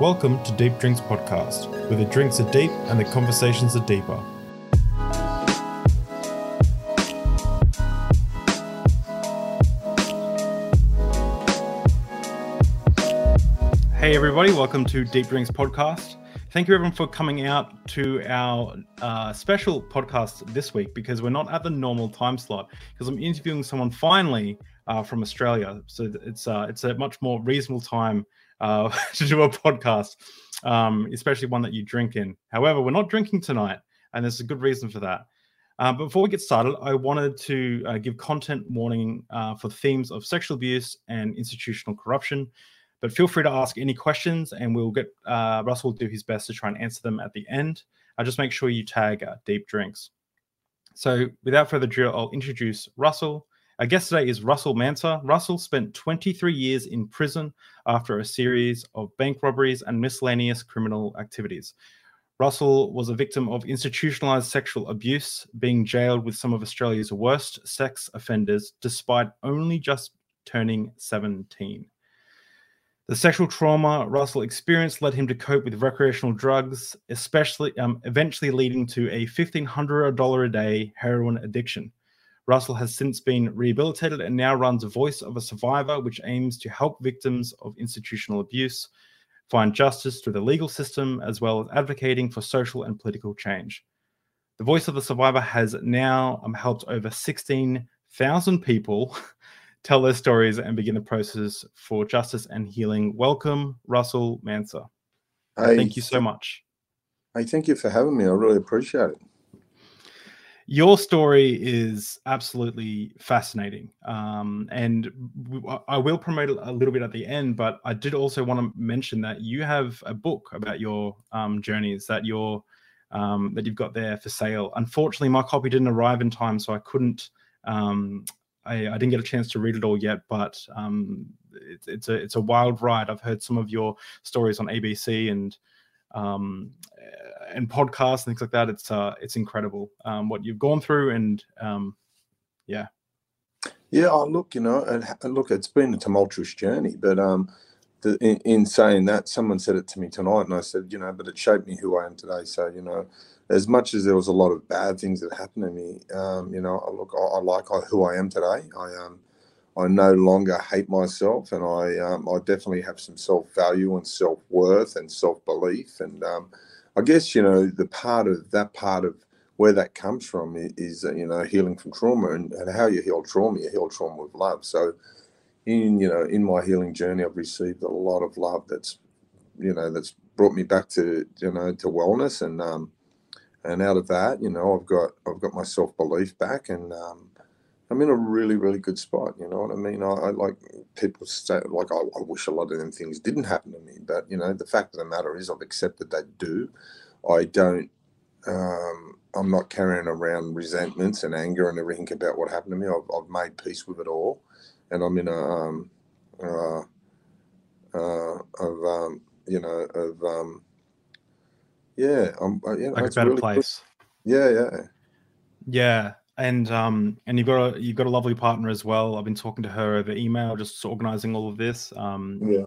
Welcome to Deep Drinks Podcast, where the drinks are deep and the conversations are deeper. Hey, everybody, welcome to Deep Drinks Podcast. Thank you, everyone, for coming out to our uh, special podcast this week because we're not at the normal time slot because I'm interviewing someone finally uh, from Australia. So it's uh, it's a much more reasonable time uh, to do a podcast, um, especially one that you drink in. However, we're not drinking tonight, and there's a good reason for that. Uh, before we get started, I wanted to uh, give content warning uh, for themes of sexual abuse and institutional corruption. But feel free to ask any questions, and we'll get uh, Russell do his best to try and answer them at the end. I'll just make sure you tag uh, Deep Drinks. So, without further ado, I'll introduce Russell. Our guest today is Russell Manser. Russell spent 23 years in prison after a series of bank robberies and miscellaneous criminal activities. Russell was a victim of institutionalized sexual abuse, being jailed with some of Australia's worst sex offenders despite only just turning 17. The sexual trauma Russell experienced led him to cope with recreational drugs, especially um, eventually leading to a $1,500 a day heroin addiction. Russell has since been rehabilitated and now runs a Voice of a Survivor, which aims to help victims of institutional abuse find justice through the legal system, as well as advocating for social and political change. The Voice of the Survivor has now um, helped over 16,000 people tell their stories and begin the process for justice and healing. Welcome, Russell Manser. Thank you so much. Hey, thank you for having me. I really appreciate it. Your story is absolutely fascinating. Um, and I will promote a little bit at the end, but I did also want to mention that you have a book about your um, journeys that you're um, that you've got there for sale. Unfortunately, my copy didn't arrive in time, so I couldn't um, I, I, didn't get a chance to read it all yet, but um, it, it's a it's a wild ride. I've heard some of your stories on ABC and um, and podcasts and things like that. It's uh, it's incredible um, what you've gone through, and um, yeah, yeah. Oh, look, you know, and look, it's been a tumultuous journey, but um, the, in, in saying that, someone said it to me tonight, and I said, you know, but it shaped me who I am today. So, you know, as much as there was a lot of bad things that happened to me, um, you know, I look, I, I like who I am today. I um, I no longer hate myself, and I um, I definitely have some self value and self worth and self belief, and um, I guess you know the part of that part of where that comes from is, uh, you know healing from trauma and, and how you heal trauma. You heal trauma with love. So, in you know in my healing journey, I've received a lot of love that's you know that's brought me back to you know to wellness and um, and out of that, you know, I've got I've got my self belief back, and um, I'm in a really really good spot. You know what I mean? I, I like people say like I, I, wish a lot of them things didn't happen to me, but you know, the fact of the matter is I've accepted they do. I don't. Um, I'm not carrying around resentments and anger and everything about what happened to me. I've, I've made peace with it all, and I'm in a um, uh, uh, of um, you know of um, yeah, I'm uh, yeah, like a better really place. Good. Yeah, yeah, yeah. And um, and you've got a you've got a lovely partner as well. I've been talking to her over email, just organizing all of this. Um, yeah.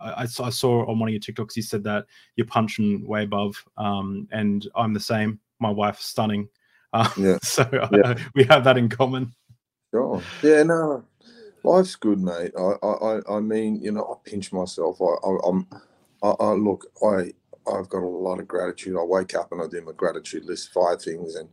I, I, saw on one of your TikToks you said that you're punching way above, um, and I'm the same. My wife's stunning, uh, yeah. so yeah. Uh, we have that in common. Sure. Yeah. No, life's good, mate. I, I, I mean, you know, I pinch myself. I, I I'm, I, I look, I, I've got a lot of gratitude. I wake up and I do my gratitude list, five things, and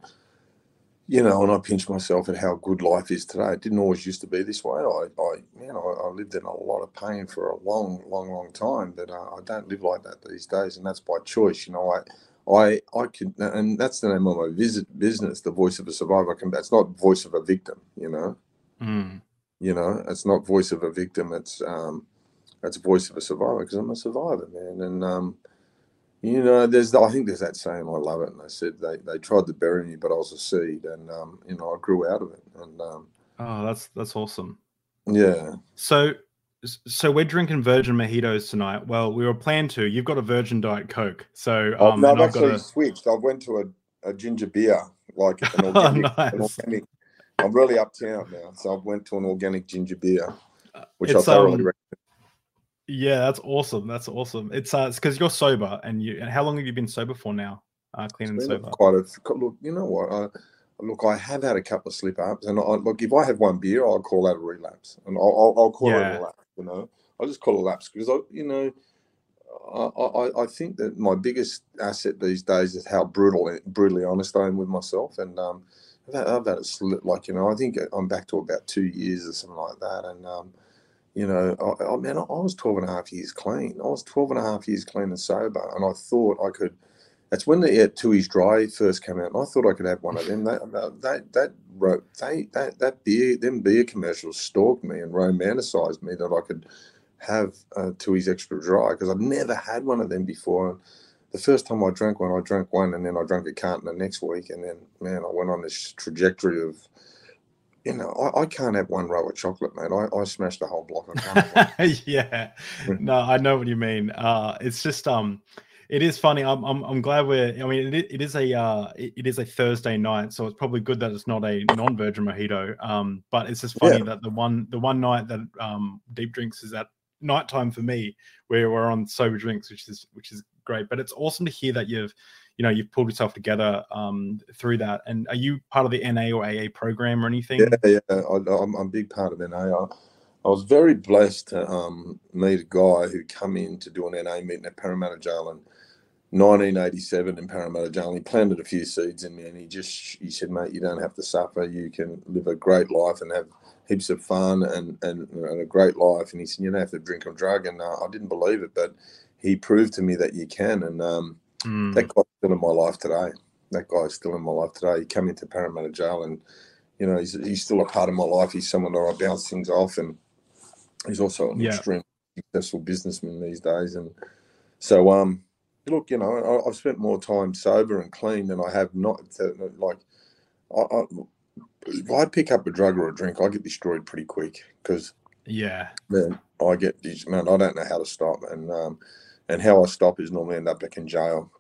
you know, and I pinch myself at how good life is today. It didn't always used to be this way. I, I you know, I lived in a lot of pain for a long, long, long time, but uh, I don't live like that these days, and that's by choice. You know, I, I, I can, and that's the name of my visit business, the voice of a survivor. Can, it's not voice of a victim. You know, mm. you know, it's not voice of a victim. It's um, it's voice of a survivor because I'm a survivor, man, and um you know, there's I think there's that saying. I love it, and I said they, they tried to bury me, but I was a seed, and um, you know I grew out of it. And um, oh, that's that's awesome. Yeah. So so we're drinking virgin mojitos tonight. Well, we were planned to. You've got a virgin diet coke. So oh, um, no, I've actually a... switched. I went to a, a ginger beer, like an organic, oh, nice. an organic. I'm really uptown now, so I went to an organic ginger beer, which it's, I thoroughly um, recommend Yeah, that's awesome. That's awesome. It's uh, it's because you're sober, and you. And how long have you been sober for now? Uh, clean and sober. Quite a look. You know what? I, look, I have had a couple of slip ups, and I, look, if I have one beer, I'll call that a relapse, and I'll, I'll, I'll call yeah. it a lapse. You know, I'll just call it a lapse because I, you know, I, I, I think that my biggest asset these days is how brutal, brutally honest I am with myself, and um, I've had, I've had a slip, like you know, I think I'm back to about two years or something like that, and um, you know, I, I mean, I was 12 and a half years clean. I was 12 and a half years clean and sober, and I thought I could. That's when the yeah, Tooheys Dry first came out, and I thought I could have one of them. That that that wrote they that that beer them beer commercials stalked me and romanticized me that I could have uh, Tooheys Extra Dry because I've never had one of them before. And the first time I drank one, I drank one, and then I drank a carton the next week, and then man, I went on this trajectory of you know, I, I, can't have one row of chocolate, mate. I, I smashed the whole block. Of yeah, no, I know what you mean. Uh, it's just um, it is funny. I'm I'm, I'm glad we're. I mean, it, it is a uh, it, it is a Thursday night, so it's probably good that it's not a non-virgin mojito. Um, but it's just funny yeah. that the one the one night that um deep drinks is at nighttime for me, where we're on sober drinks, which is which is great. But it's awesome to hear that you've you know you've pulled yourself together um, through that. And are you part of the NA or AA program or anything? Yeah, yeah, I, am a big part of NA. I, I was very blessed to um, meet a guy who come in to do an NA meeting at Parramatta Jail in 1987 in Parramatta Jail. He planted a few seeds in me, and he just he said, "Mate, you don't have to suffer. You can live a great life and have." heaps of fun and, and, and a great life. And he said, you don't have to drink or drug. And uh, I didn't believe it, but he proved to me that you can. And um, Mm. That guy's still in my life today. That guy's still in my life today. He came into Parramatta Jail and, you know, he's, he's still a part of my life. He's someone that I bounce things off. And he's also an yeah. extremely successful businessman these days. And so, um, look, you know, I, have spent more time sober and clean than I have not. To, like, I, I, if I pick up a drug or a drink, I get destroyed pretty quick because, yeah, man, I get man, I don't know how to stop. And, um, and how I stop is normally end up back in jail.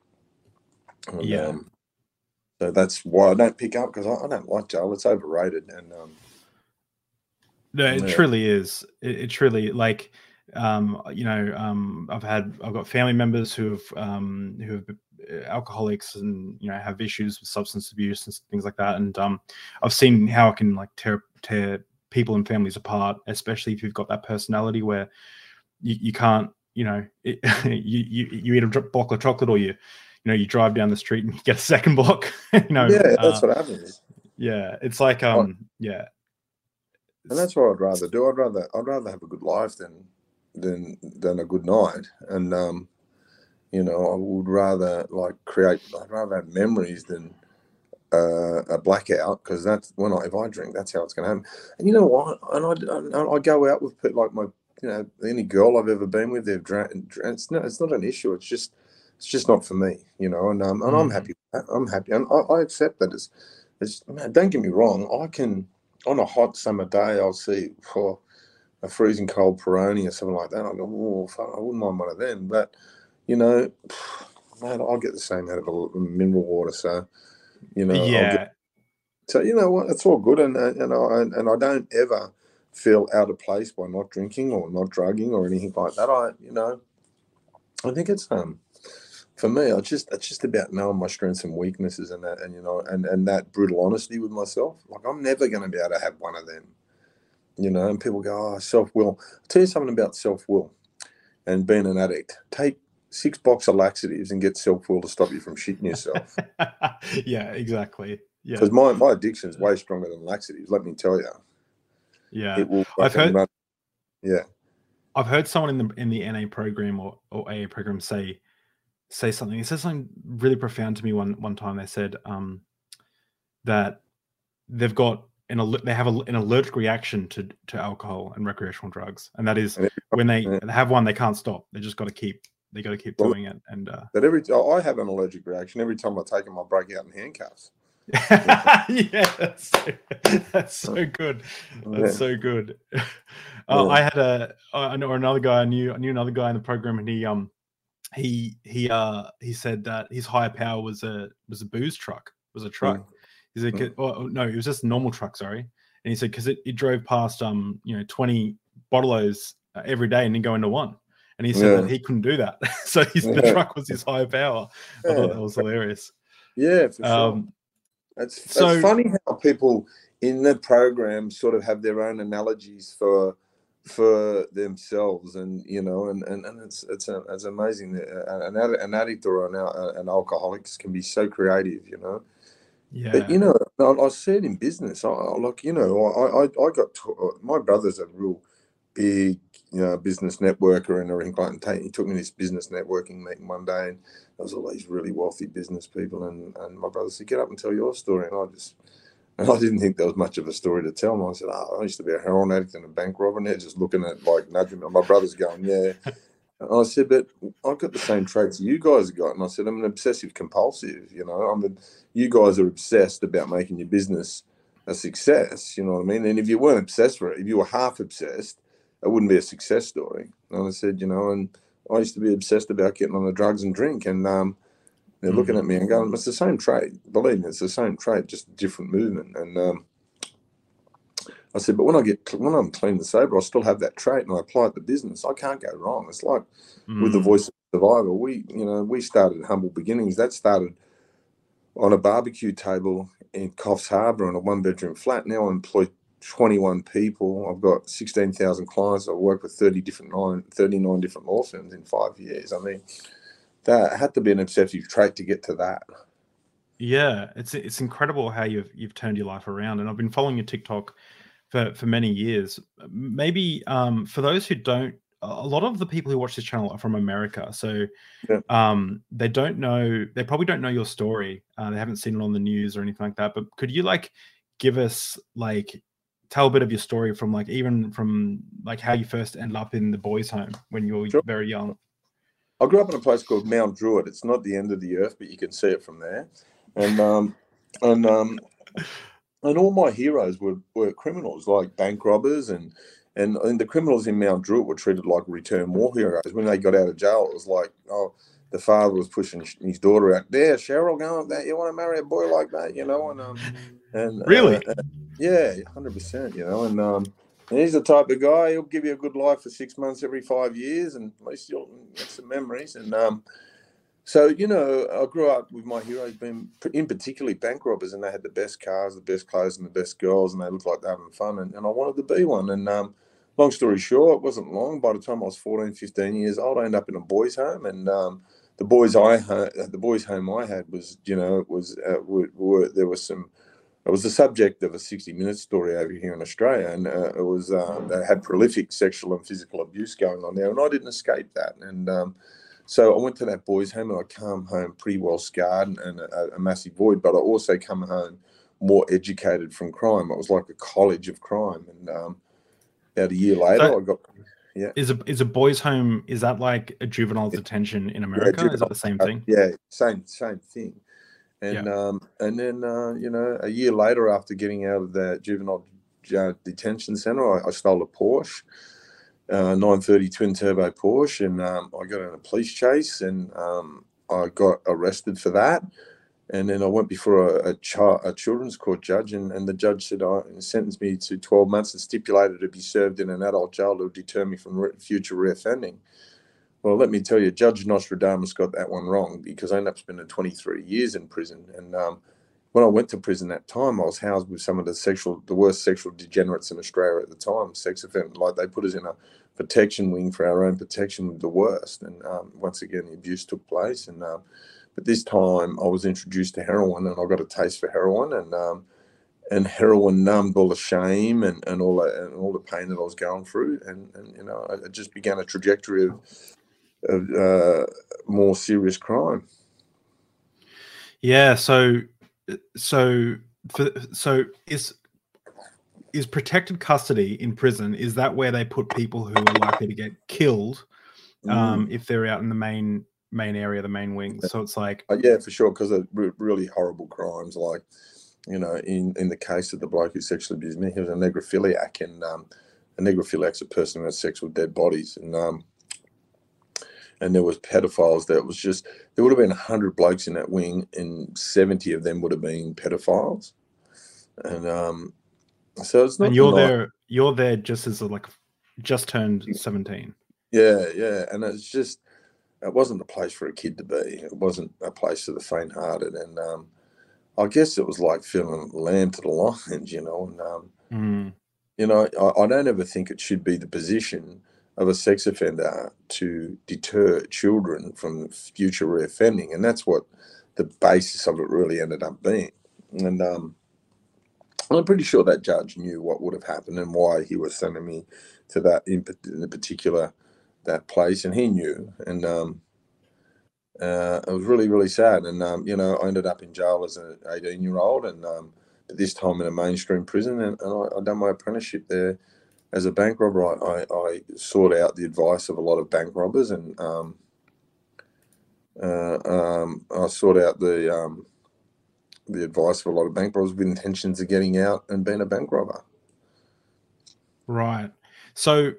And, yeah. Um, so that's why I don't pick up because I, I, don't like jail. It's overrated. And um, no, it yeah. truly is. It, it, truly like um, you know um, I've had I've got family members who have um, who have uh, alcoholics and you know have issues with substance abuse and things like that. And um, I've seen how it can like tear tear people and families apart, especially if you've got that personality where you, you can't you know, it, you, you you eat a block of chocolate or you, you know, you drive down the street and you get a second block. you know, yeah, that's uh, what happens. Yeah, it's like um, oh. yeah, and that's what I'd rather do. I'd rather I'd rather have a good life than than than a good night. And um, you know, I would rather like create. I'd rather have memories than uh, a blackout because that's when I if I drink, that's how it's going to happen. And you know what? And I I, I go out with like my you know, any girl I've ever been with, they've drank. It's not, it's not an issue. It's just, it's just not for me, you know. And um, and mm. I'm happy. I'm happy, and I, I accept that. It's, it's. Man, don't get me wrong. I can, on a hot summer day, I'll see for a freezing cold Peroni or something like that. I go, oh, fuck, I wouldn't mind one of them. But you know, man, I'll get the same out of a mineral water. So, you know, yeah. Get, so you know what? It's all good, and and I and I don't ever feel out of place by not drinking or not drugging or anything like that. I, you know, I think it's um for me, I just it's just about knowing my strengths and weaknesses and that and you know and and that brutal honesty with myself. Like I'm never going to be able to have one of them, you know. And people go, "Oh, self will." Tell you something about self will and being an addict. Take six box of laxatives and get self will to stop you from shitting yourself. yeah, exactly. Yeah, because my my addiction is way stronger than laxatives. Let me tell you. Yeah, I've heard. Run. Yeah, I've heard someone in the in the NA program or, or AA program say say something. It said something really profound to me one one time. They said um, that they've got an they have a, an allergic reaction to to alcohol and recreational drugs, and that is when they have one, they can't stop. They just got to keep they got to keep well, doing it. And uh, but every I have an allergic reaction every time I take them. I break out in handcuffs. Yeah, that's so, that's so good. That's yeah. so good. Uh, yeah. I had a I know another guy I knew I knew another guy in the program, and he um he he uh he said that his higher power was a was a booze truck was a truck. Mm. He's like, mm. oh, no, it was just a normal truck. Sorry, and he said because it, it drove past um you know twenty bottles uh, every day and then go into one. and he said yeah. that he couldn't do that. so his, the truck was his high power. I thought that was hilarious. Yeah, for sure. Um, it's, so, it's funny how people in the program sort of have their own analogies for for themselves and you know and and, and it's it's a, it's amazing uh, an, an addict or an, uh, an alcoholics can be so creative you know? Yeah but you know i, I said in business. I, I like you know i i, I got to, my brother's a real big you know business networker and everything like that he took me to this business networking meeting one day and there was all these really wealthy business people and and my brother said get up and tell your story and i just and I didn't think there was much of a story to tell. And I said, oh, I used to be a heroin addict and a bank robber. And they're just looking at like nudging me. My brother's going, yeah. And I said, but I've got the same traits you guys have got. And I said, I'm an obsessive compulsive. You know, I'm a, you guys are obsessed about making your business a success. You know what I mean? And if you weren't obsessed with it, if you were half obsessed, it wouldn't be a success story. And I said, you know, and I used to be obsessed about getting on the drugs and drink. And um, they're mm. looking at me and going, "It's the same trade. Believe me, it's the same trade, just a different movement." And um, I said, "But when I get when I'm clean and sober, I still have that trait, and I apply it to business. I can't go wrong. It's like mm. with the mm. voice of survivor. We, you know, we started humble beginnings. That started on a barbecue table in Coffs Harbour in a one bedroom flat. Now I employ 21 people. I've got 16,000 clients. I've worked with 30 different nine, 39 different law firms in five years. I mean, that had to be an obsessive trait to get to that. Yeah, it's it's incredible how you've you've turned your life around, and I've been following your TikTok for for many years. Maybe um, for those who don't, a lot of the people who watch this channel are from America, so yeah. um, they don't know. They probably don't know your story. Uh, they haven't seen it on the news or anything like that. But could you like give us like tell a bit of your story from like even from like how you first ended up in the boys' home when you were sure. very young? I grew up in a place called Mount Druitt. It's not the end of the earth, but you can see it from there. And um, and um, and all my heroes were, were criminals, like bank robbers, and, and and the criminals in Mount Druitt were treated like return war heroes. When they got out of jail, it was like, oh, the father was pushing his daughter out there. Cheryl, going that you want to marry a boy like that, you know? And um, and really, uh, yeah, hundred percent, you know, and um, and he's the type of guy he'll give you a good life for six months every five years, and at least you'll get some memories. And um, so you know, I grew up with my heroes being in particularly bank robbers, and they had the best cars, the best clothes, and the best girls, and they looked like they were having fun. And, and I wanted to be one. And um, long story short, it wasn't long. By the time I was 14, 15 years old, I ended up in a boys' home, and um, the boys I the boys' home I had was, you know, was uh, were, were, there was some it was the subject of a 60 minute story over here in Australia, and uh, it was uh, they had prolific sexual and physical abuse going on there, and I didn't escape that. And um, so I went to that boys' home, and I come home pretty well scarred and a, a, massive void, but I also come home more educated from crime. It was like a college of crime, and um, about a year later, so I got. Yeah. Is a is a boys' home? Is that like a juvenile detention in America? Yeah, is that the same thing? Yeah, same same thing. And yeah. um, and then uh, you know a year later, after getting out of that juvenile uh, detention center, I, I, stole a Porsche, uh, 930 twin turbo Porsche, and um, I got in a police chase, and um, I got arrested for that. And then I went before a, a, a children's court judge, and, and the judge said, I sentenced me to 12 months and stipulated to be served in an adult jail to deter me from re- future reoffending. Well, let me tell you, Judge Nostradamus got that one wrong because I ended up spending 23 years in prison. And um, when I went to prison that time, I was housed with some of the sexual, the worst sexual degenerates in Australia at the time. Sex offenders, like they put us in a protection wing for our own protection with the worst. And um, once again, the abuse took place. And um, but this time, I was introduced to heroin, and I got a taste for heroin, and um, and heroin numbed all the shame and, and all the, and all the pain that I was going through, and, and you know, I just began a trajectory of of uh, more serious crime. Yeah. So, so, for, so is is protected custody in prison? Is that where they put people who are likely to get killed um, mm. if they're out in the main main area, the main wing? So it's like, uh, yeah, for sure, because of re- really horrible crimes, like you know, in in the case of the bloke who sexually abused me, he was a necrophiliac, and um, a necrophiliac's a person who has sex with dead bodies, and um, and there was pedophiles that was just there would have been 100 blokes in that wing and 70 of them would have been pedophiles. And um so it's not and you're there you're there just as a, like just turned 17 Yeah, yeah, and it's just it wasn't a place for a kid to be. It wasn't a place for the faint-hearted, and um, I guess it was like feeling lamb to the lions, you know. And um, Mm. you know, I, I don't ever think it should be the position of a sex offender to deter children from future reoffending, and that's what the basis of it really ended up being. And um, I'm pretty sure that judge knew what would have happened and why he was sending me to that in, in particular that place, and he knew. And um, uh, it was really, really sad. And um, you know, I ended up in jail as an 18 year old, and um, but this time in a mainstream prison, and, and I, I done my apprenticeship there as a bank robber. I, I, I sought out the advice of a lot of bank robbers, and um, uh, um, I sought out the um, the advice of a lot of bank robbers with intentions of getting out and being a bank robber. Right. So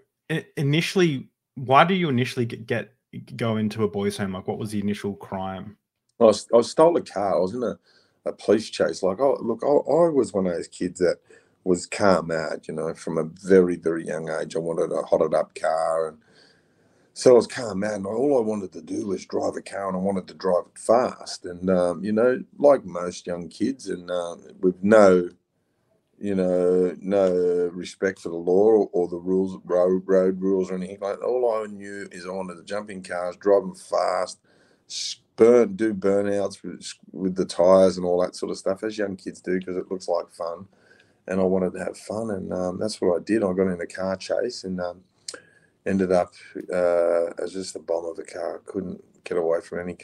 initially, why do you initially get, get go into a boys' home? Like, what was the initial crime? I, was, I stole a car. I was in a, a police chase. Like, oh, look, I, I was one of those kids that was car mad, you know, from a very, very young age. I wanted a hotted up car. And so I was car mad. And all I wanted to do was drive a car and I wanted to drive it fast. And, um, you know, like most young kids and uh, with no, you know, no respect for the law or, the rules, road, road rules or anything like that. All I knew is I wanted to jump in cars, drive them fast, burn, do burnouts with, with the tires and all that sort of stuff, as young kids do, because it looks like fun. And I wanted to have fun, and um, that's what I did. I got in a car chase and um, ended up uh, as just a bomb of a car. I couldn't get away from any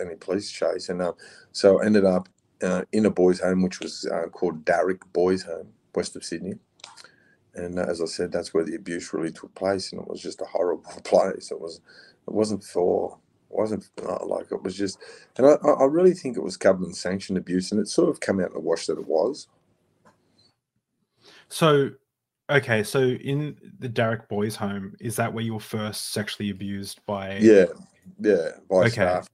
any police chase, and um, so ended up uh, in a boys' home, which was uh, called Daruk Boys' Home, west of Sydney. And uh, as I said, that's where the abuse really took place, and it was just a horrible place. It was, it wasn't for, it wasn't uh, like it was just, and I, I I really think it was government sanctioned abuse, and it sort of come out in the wash that it was. So, okay, so in the Daruk boys' home, is that where you were first sexually abused by? Yeah, yeah, by Okay. staff.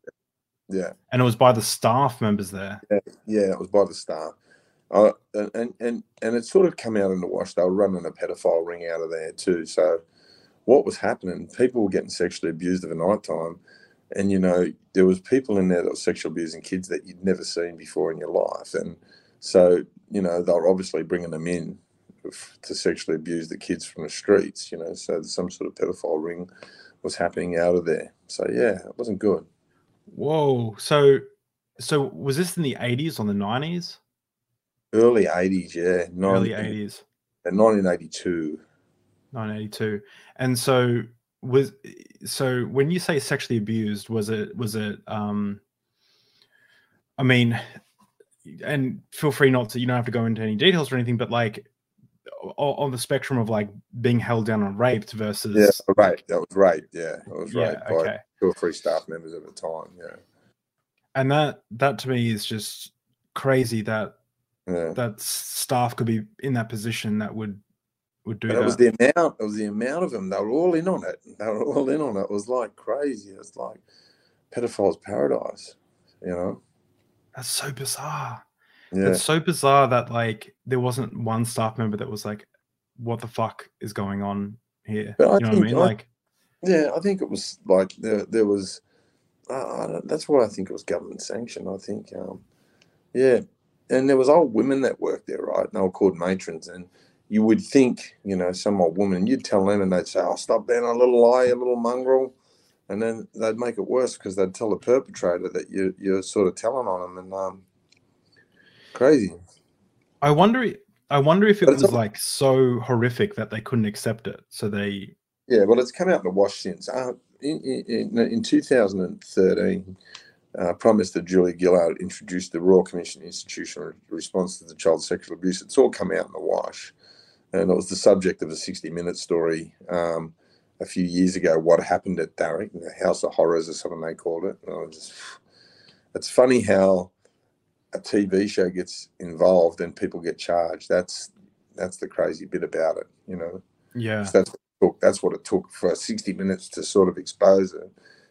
Yeah. And it was by the staff members there. Yeah, it was by the staff. Uh, and, and and it sort of come out in the wash. They were running a pedophile ring out of there too. So, what was happening? People were getting sexually abused at night time, and you know there was people in there that were sexually abusing kids that you'd never seen before in your life. And so, you know, they were obviously bringing them in to sexually abuse the kids from the streets. You know, so some sort of pedophile ring was happening out of there. So yeah, it wasn't good. Whoa. So, so was this in the eighties or the nineties? Early '80s, yeah, Early 19 eighties, 1982. nineteen eighty-two. And so was so when you say sexually abused, was it was it? um I mean, and feel free not to. You don't have to go into any details or anything, but like on the spectrum of like being held down and raped versus Yeah, right. That was right. Yeah, that was right by okay. Two or three staff members at the time. Yeah, and that that to me is just crazy that yeah. that staff could be in that position that would would do And that. it was the amount. It was the amount of them. They were all in on it. They were all in on it. It was like crazy. It was like pedophiles' paradise. You know. That's so bizarre. Yeah. It's so bizarre that like there wasn't one staff member that was like, "What the fuck is going on here?" But I you know what I mean? I- Like, Yeah, I think it was like there. There was. Uh, I don't, that's why I think it was government sanctioned. I think. Um, yeah, and there was old women that worked there, right? And they were called matrons, and you would think, you know, some old woman, you'd tell them, and they'd say, "Oh, stop being a little liar, a little mongrel," and then they'd make it worse because they'd tell the perpetrator that you you're sort of telling on them, and um, crazy. I wonder. i- wonder if it was like so horrific that they couldn't accept it, so they. Yeah, well, it's come out in the wash since. Uh, in, in, in 2013, uh, Prime Minister Julia Gillard introduced the Royal Commission Institutional Response to the Child Sexual Abuse. It's all come out in the wash. And it was the subject of a 60 minute story um, a few years ago, what happened at Daruk, the House of Horrors or something they called it. And I was just, it's funny how a TV show gets involved and people get charged. That's that's the crazy bit about it, you know. Yeah. So that's took. That's what it took for 60 minutes to sort of expose it.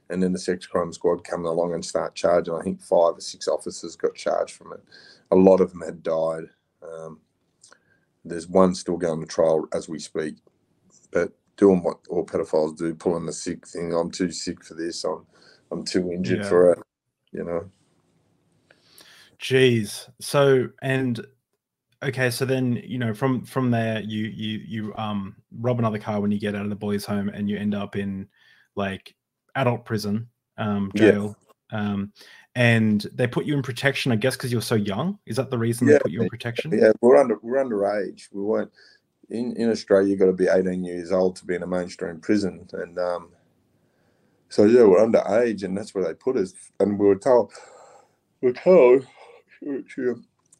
And then the sex crime squad coming along and start charging. I think five or six officers got charged from it. A lot of them had died. Um, there's one still going to trial as we speak. But doing what all pedophiles do, pulling the sick thing. I'm too sick for this. I'm I'm too injured Yeah. for it. You know. Jeez. So and okay, so then you know from from there you you you um rob another car when you get out of the boys' home and you end up in like adult prison, um, Yeah. jail. Um and they put you in protection, I guess, because you're so young. Is that the reason they put you in protection? Yeah, we're under we're underage. We weren't in in Australia. you've got to be 18 years old to be in a mainstream prison, and um, so yeah, we're underage, and that's where they put us. And we were told, we were told,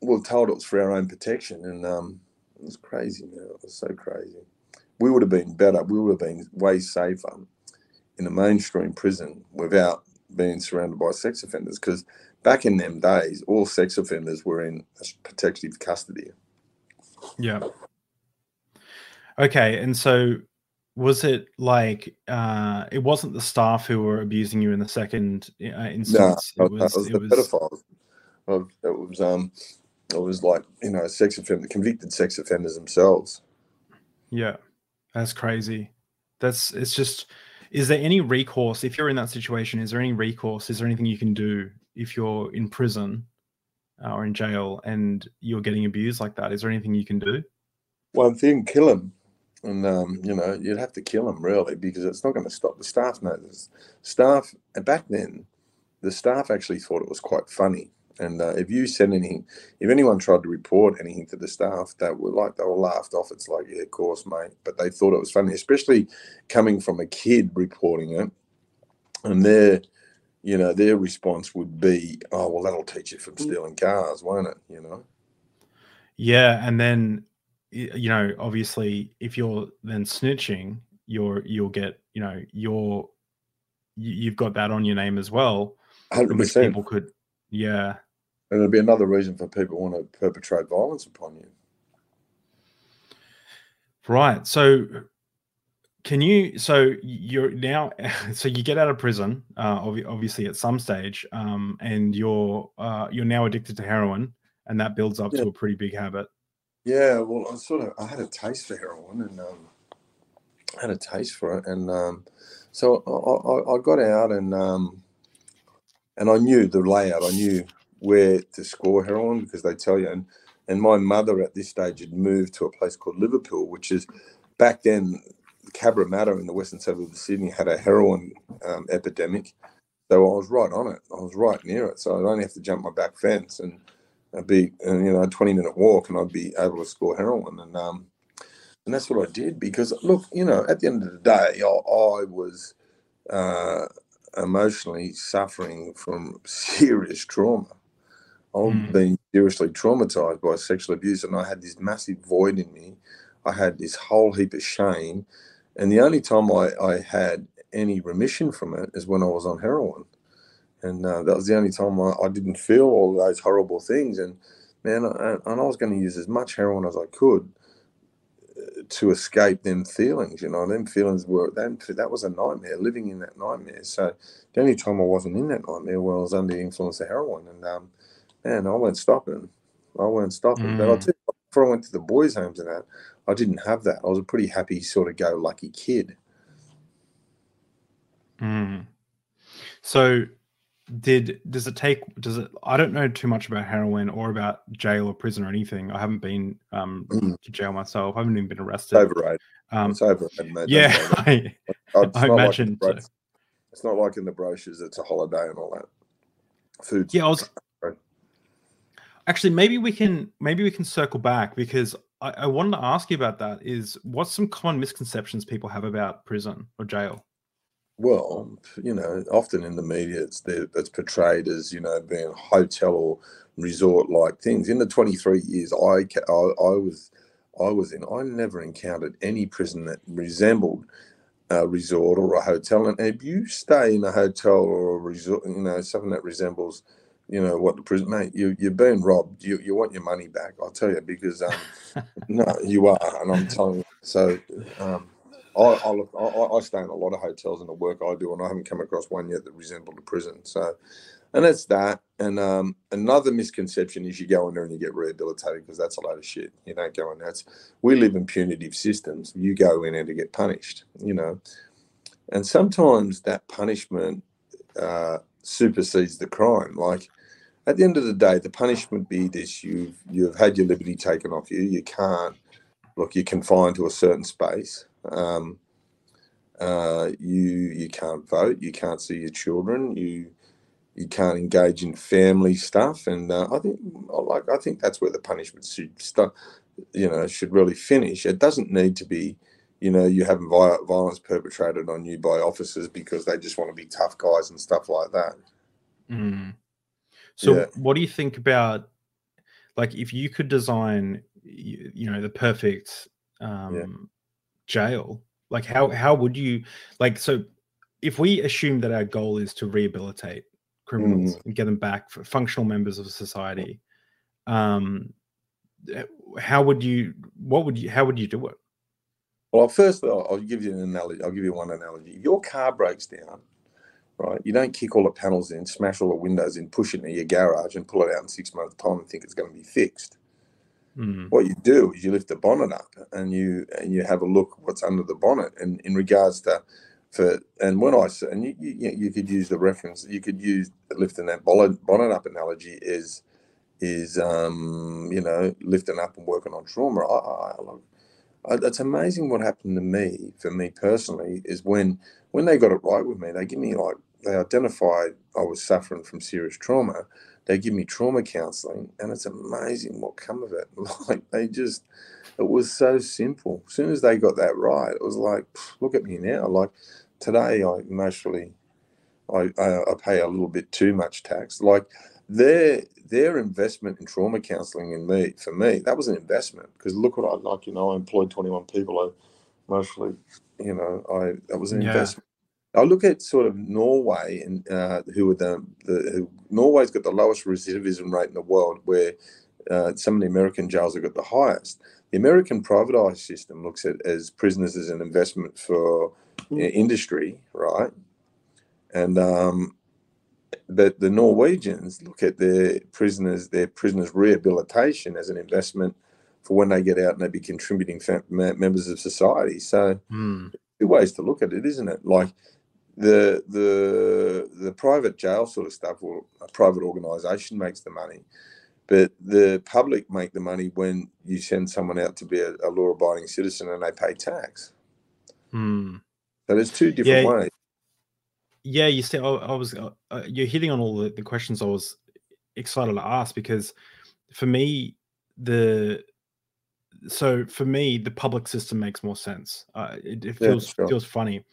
we were told it was for our own protection, and um, it was crazy, man. It was so crazy. We would have been better. We would have been way safer in a mainstream prison without being surrounded by sex offenders, because back in them days, all sex offenders were in protective custody. Yeah. Okay, and so was it like uh it wasn't the staff who were abusing you in the second uh, No, instance? that it was, was it the was pedophiles. It was um, it was like you know, sex offender, convicted sex offenders themselves. yeah. That's crazy. That's it's just is there any recourse if you're in that situation? Is there any recourse? Is there anything you can do if you're in prison uh, or in jail and you're getting abused like that? Is there anything you can do? One thing, kill them, and um, you know, you'd have to kill them really because it's not going to stop. The staff know this. Staff and back then, the staff actually thought it was quite funny. And uh, if you said anything, if anyone tried to report anything to the staff, that were like they were laughed off. It's like, yeah, of course, mate. But they thought it was funny, especially coming from a kid reporting it, and their, you know, their response would be, "Oh, well, that'll teach you from stealing cars, won't it?" You know. Yeah, and then you know, obviously, if you're then snitching, you're you'll get you know you're you- you've got that on your name as well, Hundred which percent. people could yeah And it'll be another reason for people want to perpetrate violence upon you. right. So can you so you're now so you get out of prison uh obviously at some stage um and you're uh you're now addicted to heroin and that builds up Yeah. to a pretty big habit Yeah, well, I sort of I had a taste for heroin and um, I had a taste for it, and um, so I, I, I got out and um, and I knew the layout. I knew where to score heroin because they tell you. And and my mother at this stage had moved to a place called Liverpool, which is back then Cabramatta in the western suburbs of Sydney had a heroin um, epidemic. So I was right on it. I was right near it. So I'd only have to jump my back fence and I'd be, uh, you know, a 20 minute walk and I'd be able to score heroin. And, um, and that's what I did because, look, you know, at the end of the day, I, I was uh, emotionally suffering from serious trauma. I've Mm. been seriously traumatized by sexual abuse and I had this massive void in me. I had this whole heap of shame. And the only time I, I had any remission from it is when I was on heroin and uh, that was the only time I, I didn't feel all those horrible things. And man, I, and I was going to use as much heroin as I could to escape them feelings. You know, them feelings were them. That was a nightmare. Living in that nightmare. So the only time I wasn't in that nightmare was I was under the influence of heroin. And um, man, I weren't stopping. I weren't stopping. But I Mm. tell you, before I went to the boys' homes and that, I didn't have that. I was a pretty happy sort of go lucky kid. Mm. So did does it take does it I don't know too much about heroin or about jail or prison or anything. I haven't been um Mm. to jail myself. I haven't even been It's arrested. overrated. Um It's overrated, mate. Yeah. I, it's I not like imagine so. It's not like in the brochures. It's a holiday and all that. Food. Yeah, I was actually maybe we can maybe we can circle back because I, I wanted to ask you about that. Is what's some common misconceptions people have about prison or jail? Well, you know, often in the media, it's it's portrayed as you know being hotel or resort like things. In the twenty three years I, I I was I was in, I never encountered any prison that resembled a resort or a hotel. And if you stay in a hotel or a resort, you know, something that resembles, you know, what the prison, mate, you you're being robbed. You you want your money back. I'll tell you because um, no, you are, and I'm telling you. So um, I, I look, I, I, stay in a lot of hotels in the work I do, and I haven't come across one yet that resembled a prison. So, and that's that. And um, another misconception is you go in there and you get rehabilitated because that's a load of shit. You don't go in there. It's, we live in punitive systems. You go in there to get punished, you know. And sometimes that punishment uh, supersedes the crime. Like at the end of the day, the punishment be this: you've you've had your liberty taken off you. You can't look. You're confined to a certain space. Um, uh, you you can't vote. You can't see your children. You you can't engage in family stuff. And uh, I think like I think that's where the punishment should start. You know, should really finish. It doesn't need to be. You know, you having violence perpetrated on you by officers because they just want to be tough guys and stuff like that. Mm. So, yeah. what do you think about like if you could design, you, you know, the perfect um, yeah. Jail? Like, how how would you like? So, if we assume that our goal is to rehabilitate criminals mm. and get them back for functional members of society, um, how would you? What would you? How would you do it? Well, first, I'll, I'll give you an analogy. I'll give you one analogy. If your car breaks down right? You don't kick all the panels in, smash all the windows in, push it into your garage and pull it out in six months' time and think it's going to be fixed. Mm. What you do is you lift the bonnet up and you and you have a look what's under the bonnet. And in regards to for and when I and you, you, you could use the reference, you could use lifting that bonnet, bonnet up analogy is is um, you know lifting up and working on trauma. I, I, I, it's amazing what happened to me for me personally is when when they got it right with me, they give me like they identified I was suffering from serious trauma. They give me trauma counseling, and it's amazing what come of it. Like they just, it was so simple. As soon as they got that right, it was like, look at me now. Like today, I emotionally, I, I, I pay a little bit too much tax. Like their their investment in trauma counseling in me for me that was an investment because look what I like. You know, I employed twenty one people. I mostly, you know, I that was an yeah. investment I look at sort of Norway and uh, who are the, the who, Norway's got the lowest recidivism rate in the world, where uh, some of the American jails have got the highest. The American privatized system looks at as prisoners as an investment for mm. industry, right? And um, but the Norwegians look at their prisoners, their prisoners' rehabilitation as an investment for when they get out and they be contributing fam- members of society. So, mm. two ways to look at it, isn't it? Like the the the private jail sort of stuff or a private organization makes the money but the public make the money when you send someone out to be a, a law-abiding citizen and they pay tax. Hmm. so there's two different yeah, ways. Yeah you see i, I was uh, uh, you're hitting on all the, the questions i was excited to ask because for me the so for me the public system makes more sense. Uh, it, it, feels yeah, sure. feels funny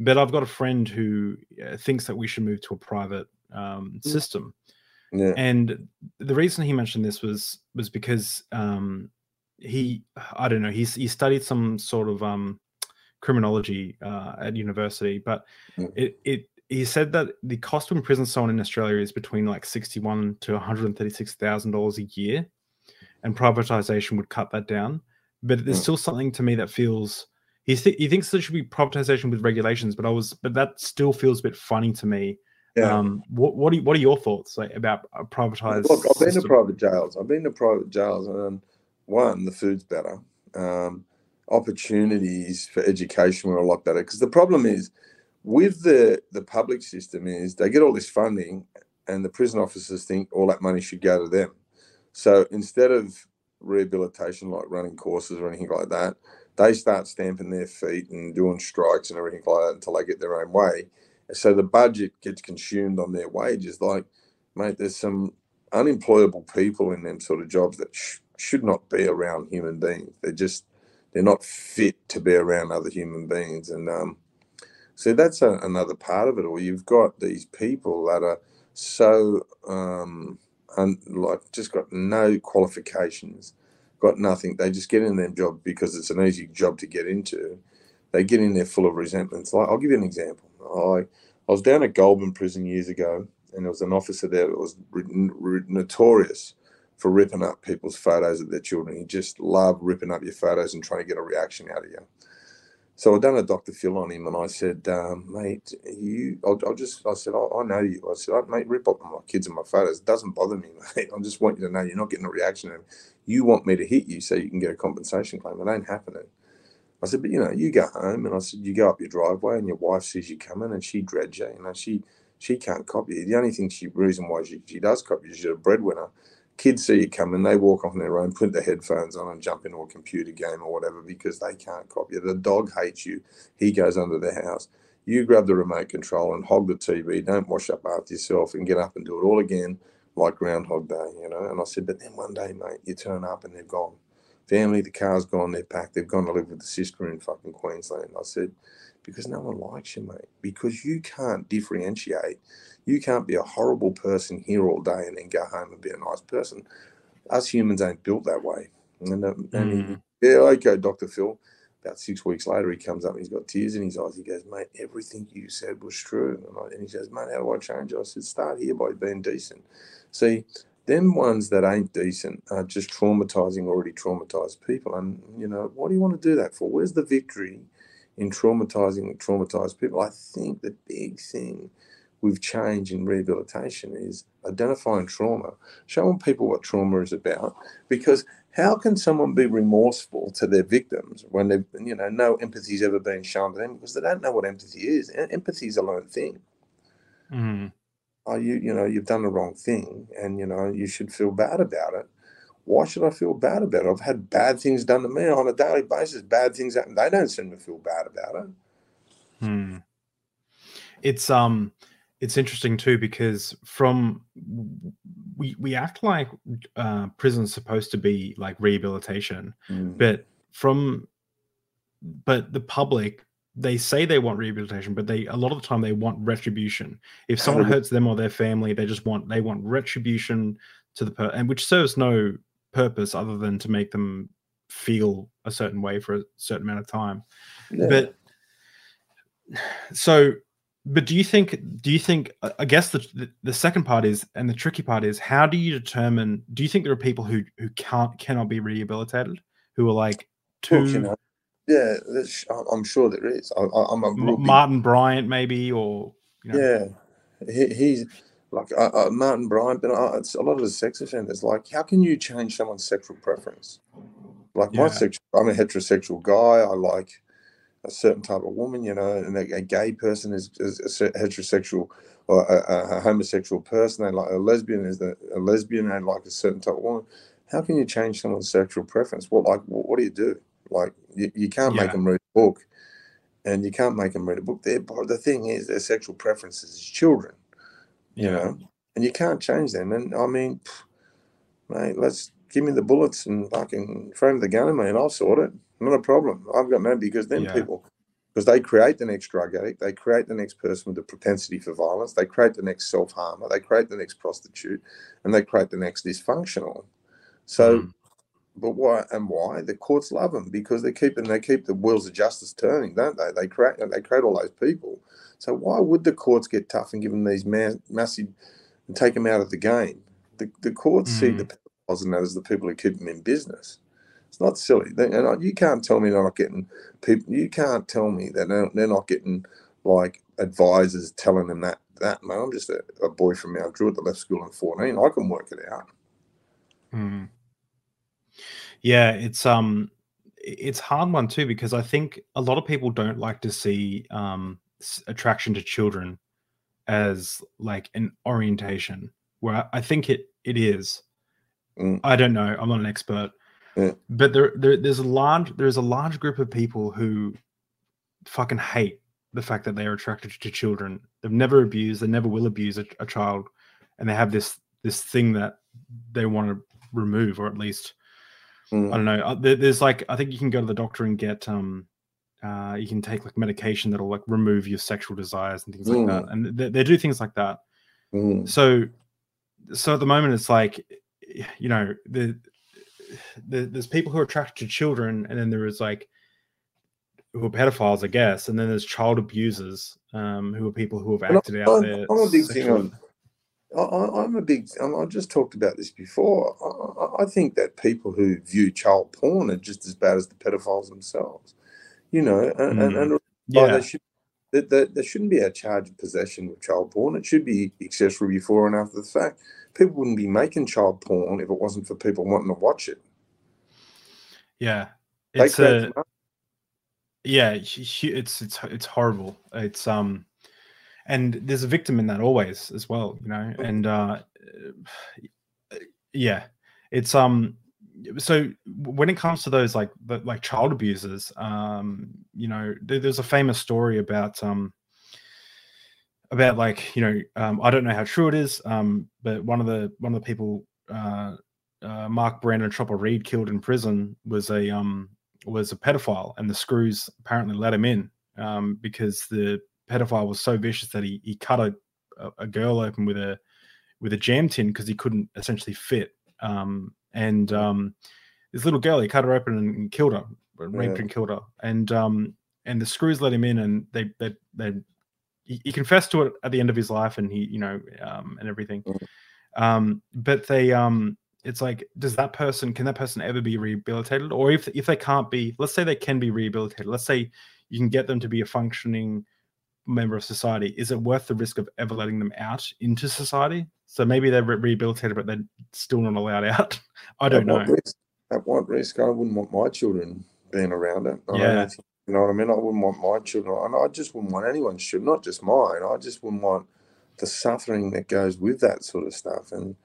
but I've got a friend who uh, thinks that we should move to a private um, mm. system. Yeah. And the reason he mentioned this was was because um, he I don't know he's he studied some sort of um, criminology uh, at university, but mm. it it he said that the cost to imprison someone in Australia is between like sixty one to one hundred thirty six thousand dollars a year, and privatization would cut that down. But there's mm. still something to me that feels he th- he thinks there should be privatization with regulations, but I was but that still feels a bit funny to me. Yeah. Um, what what are, what are your thoughts like, about a privatized? Look, I've system? been to private jails. I've been to private jails, and one, the food's better. Um, opportunities for education were a lot better because the problem is with the the public system is they get all this funding, and the prison officers think all that money should go to them. So instead of rehabilitation, like running courses or anything like that, they start stamping their feet and doing strikes and everything like that until they get their own way. So the budget gets consumed on their wages. Like, mate, there's some unemployable people in them sort of jobs that sh- should not be around human beings. They're just they're not fit to be around other human beings, and um, so that's a, another part of it. Or you've got these people that are so um, un- like just got no qualifications got nothing. They just get in their job because it's an easy job to get into. They get in there full of resentments. Like I'll give you an example. I I was down at Goulburn Prison years ago, and there was an officer there that was notorious for ripping up people's photos of their children. He just loved ripping up your photos and trying to get a reaction out of you. So I done a Dr. Phil on him, and I said, um, mate, you, I'll, I'll, just, I said, I, I know you. I said, mate, rip up my kids and my photos. It doesn't bother me, mate. I just want you to know you're not getting a reaction. You want me to hit you so you can get a compensation claim. It ain't happening. I said, but you know, you go home, and I said, you go up your driveway, and your wife sees you coming, and she dreads you. You know, she she can't copy you. The only thing she reason why she, she does copy you, she's a breadwinner kids see you coming, they walk off on their own, put their headphones on, and jump into a computer game or whatever because they can't copy you. The dog hates you. He goes under the house. You grab the remote control and hog the TV. Don't wash up after yourself and get up and do it all again like Groundhog Day, you know. And I said, but then one day, mate, you turn up and they're gone. Family, the car's gone, they're packed, they've gone to live with the sister in fucking Queensland. I said, because no one likes you, mate. Because you can't differentiate you can't be a horrible person here all day and then go home and be a nice person. Us humans ain't built that way. And, and mm. he, yeah, okay, Dr. Phil. About six weeks later, he comes up and he's got tears in his eyes. He goes, mate, everything you said was true. And, I, and he says, mate, how do I change? I said, start here by being decent. See, them ones that ain't decent are just traumatizing already traumatized people. And, you know, what do you want to do that for? Where's the victory in traumatizing traumatized people? I think the big thing with change in rehabilitation is identifying trauma, showing people what trauma is about. Because how can someone be remorseful to their victims when they, you know, no empathy's ever been shown to them because they don't know what empathy is. Empathy is a learned thing. Mm. Oh, you, you know, you've done the wrong thing, and you know you should feel bad about it. Why should I feel bad about it? I've had bad things done to me on a daily basis. Bad things happen. They don't seem to feel bad about it. Hmm. It's um it's interesting too because from we we act like uh, prison's supposed to be like rehabilitation, mm. but from but the public they say they want rehabilitation, but they a lot of the time they want retribution. If someone hurts them or their family, they just want they want retribution to the per and which serves no purpose other than to make them feel a certain way for a certain amount of time. Yeah. But so but do you think do you think i guess the, the, second part is and the tricky part is how do you determine do you think there are people who who can't cannot be rehabilitated who are like too you know, yeah i'm sure there is I, am a martin bryant maybe or you know. yeah he, he's like uh, uh, martin bryant but uh, it's a lot of the sex offenders like how can you change someone's sexual preference like yeah. my sexual i'm a heterosexual guy i like a certain type of woman, you know, and a, a gay person is, is, a heterosexual or a, a, homosexual person. They like a lesbian is a, a lesbian and like a certain type of woman. How can you change someone's sexual preference? What like what, what do you do? Like you, you can't yeah. make them read a book, and you can't make them read a book. There, the thing is, their sexual preferences is children, you yeah. know, and you can't change them. And I mean, mate, let's give me the bullets and fucking frame the gun at me, and I'll sort it. Not a problem. I've got no because then yeah. people because they create the next drug addict, they create the next person with the propensity for violence, they create the next self harmer, they create the next prostitute, and they create the next dysfunctional. So, mm. but why and why the courts love them because they keep and they keep the wheels of justice turning, don't they? They create they create all those people. So why would the courts get tough and give them these ma- massive and take them out of the game? The the courts mm. see the pedophiles and that as the people who keep them in business. It's not silly. They, and you can't tell me they're not getting people. You can't tell me that they're, they're not getting like advisors telling them that. That man, I'm just a, a boy from Mount Druitt that left school in 14. I can work it out. Hmm. Yeah, it's um, it's hard one too because I think a lot of people don't like to see um attraction to children as like an orientation where I think it it is. Mm. I don't know. I'm not an expert. But there, there, there's a large, there's a large group of people who fucking hate the fact that they are attracted to children. They've never abused, they never will abuse a, a child, and they have this this thing that they want to remove, or at least mm. I don't know. Uh, there, there's like I think you can go to the doctor and get um, uh, you can take like medication that'll like remove your sexual desires and things mm. like that, mm. and they, they, do things like that. Mm. So, so at the moment it's like, you know, the there's people who are attracted to children, and then there is like who are pedophiles, I guess, and then there's child abusers, um, who are people who have acted I'm, out there. I'm a big thing on. I, am a big. I just talked about this before. I, I, think that people who view child porn are just as bad as the pedophiles themselves. You know, and, mm. and, and yeah. They should, there, there, there, shouldn't be a charge of possession with child porn. It should be accessory before and after the fact. People wouldn't be making child porn if it wasn't for people wanting to watch it. Yeah, it's a, yeah, it's it's it's horrible. It's um, and there's a victim in that always as well, you know. Mm. And uh, yeah, it's um, so when it comes to those like like child abusers, um, you know, there's a famous story about um about like you know um, I don't know how true it is, um, but one of the one of the people uh, uh, Mark Brandon Chopper Read, killed in prison was a um was a pedophile, and the screws apparently let him in um, because the pedophile was so vicious that he he cut a a girl open with a with a jam tin because he couldn't essentially fit. Um, and um, this little girl, he cut her open and killed her, raped yeah. and killed her. And um, and the screws let him in, and they they they he, he, confessed to it at the end of his life, and he you know um, and everything. Um, but they um, it's like, does that person can that person ever be rehabilitated? Or if if they can't be, let's say they can be rehabilitated. Let's say you can get them to be a functioning member of society. Is it worth the risk of ever letting them out into society? So maybe they're rehabilitated, but they're still not allowed out. I don't at know. Risk, at what risk? I wouldn't want my children being around it. I yeah. You know what I mean? I wouldn't want my children, and I just wouldn't want anyone's children, not just mine. I just wouldn't want the suffering that goes with that sort of stuff. And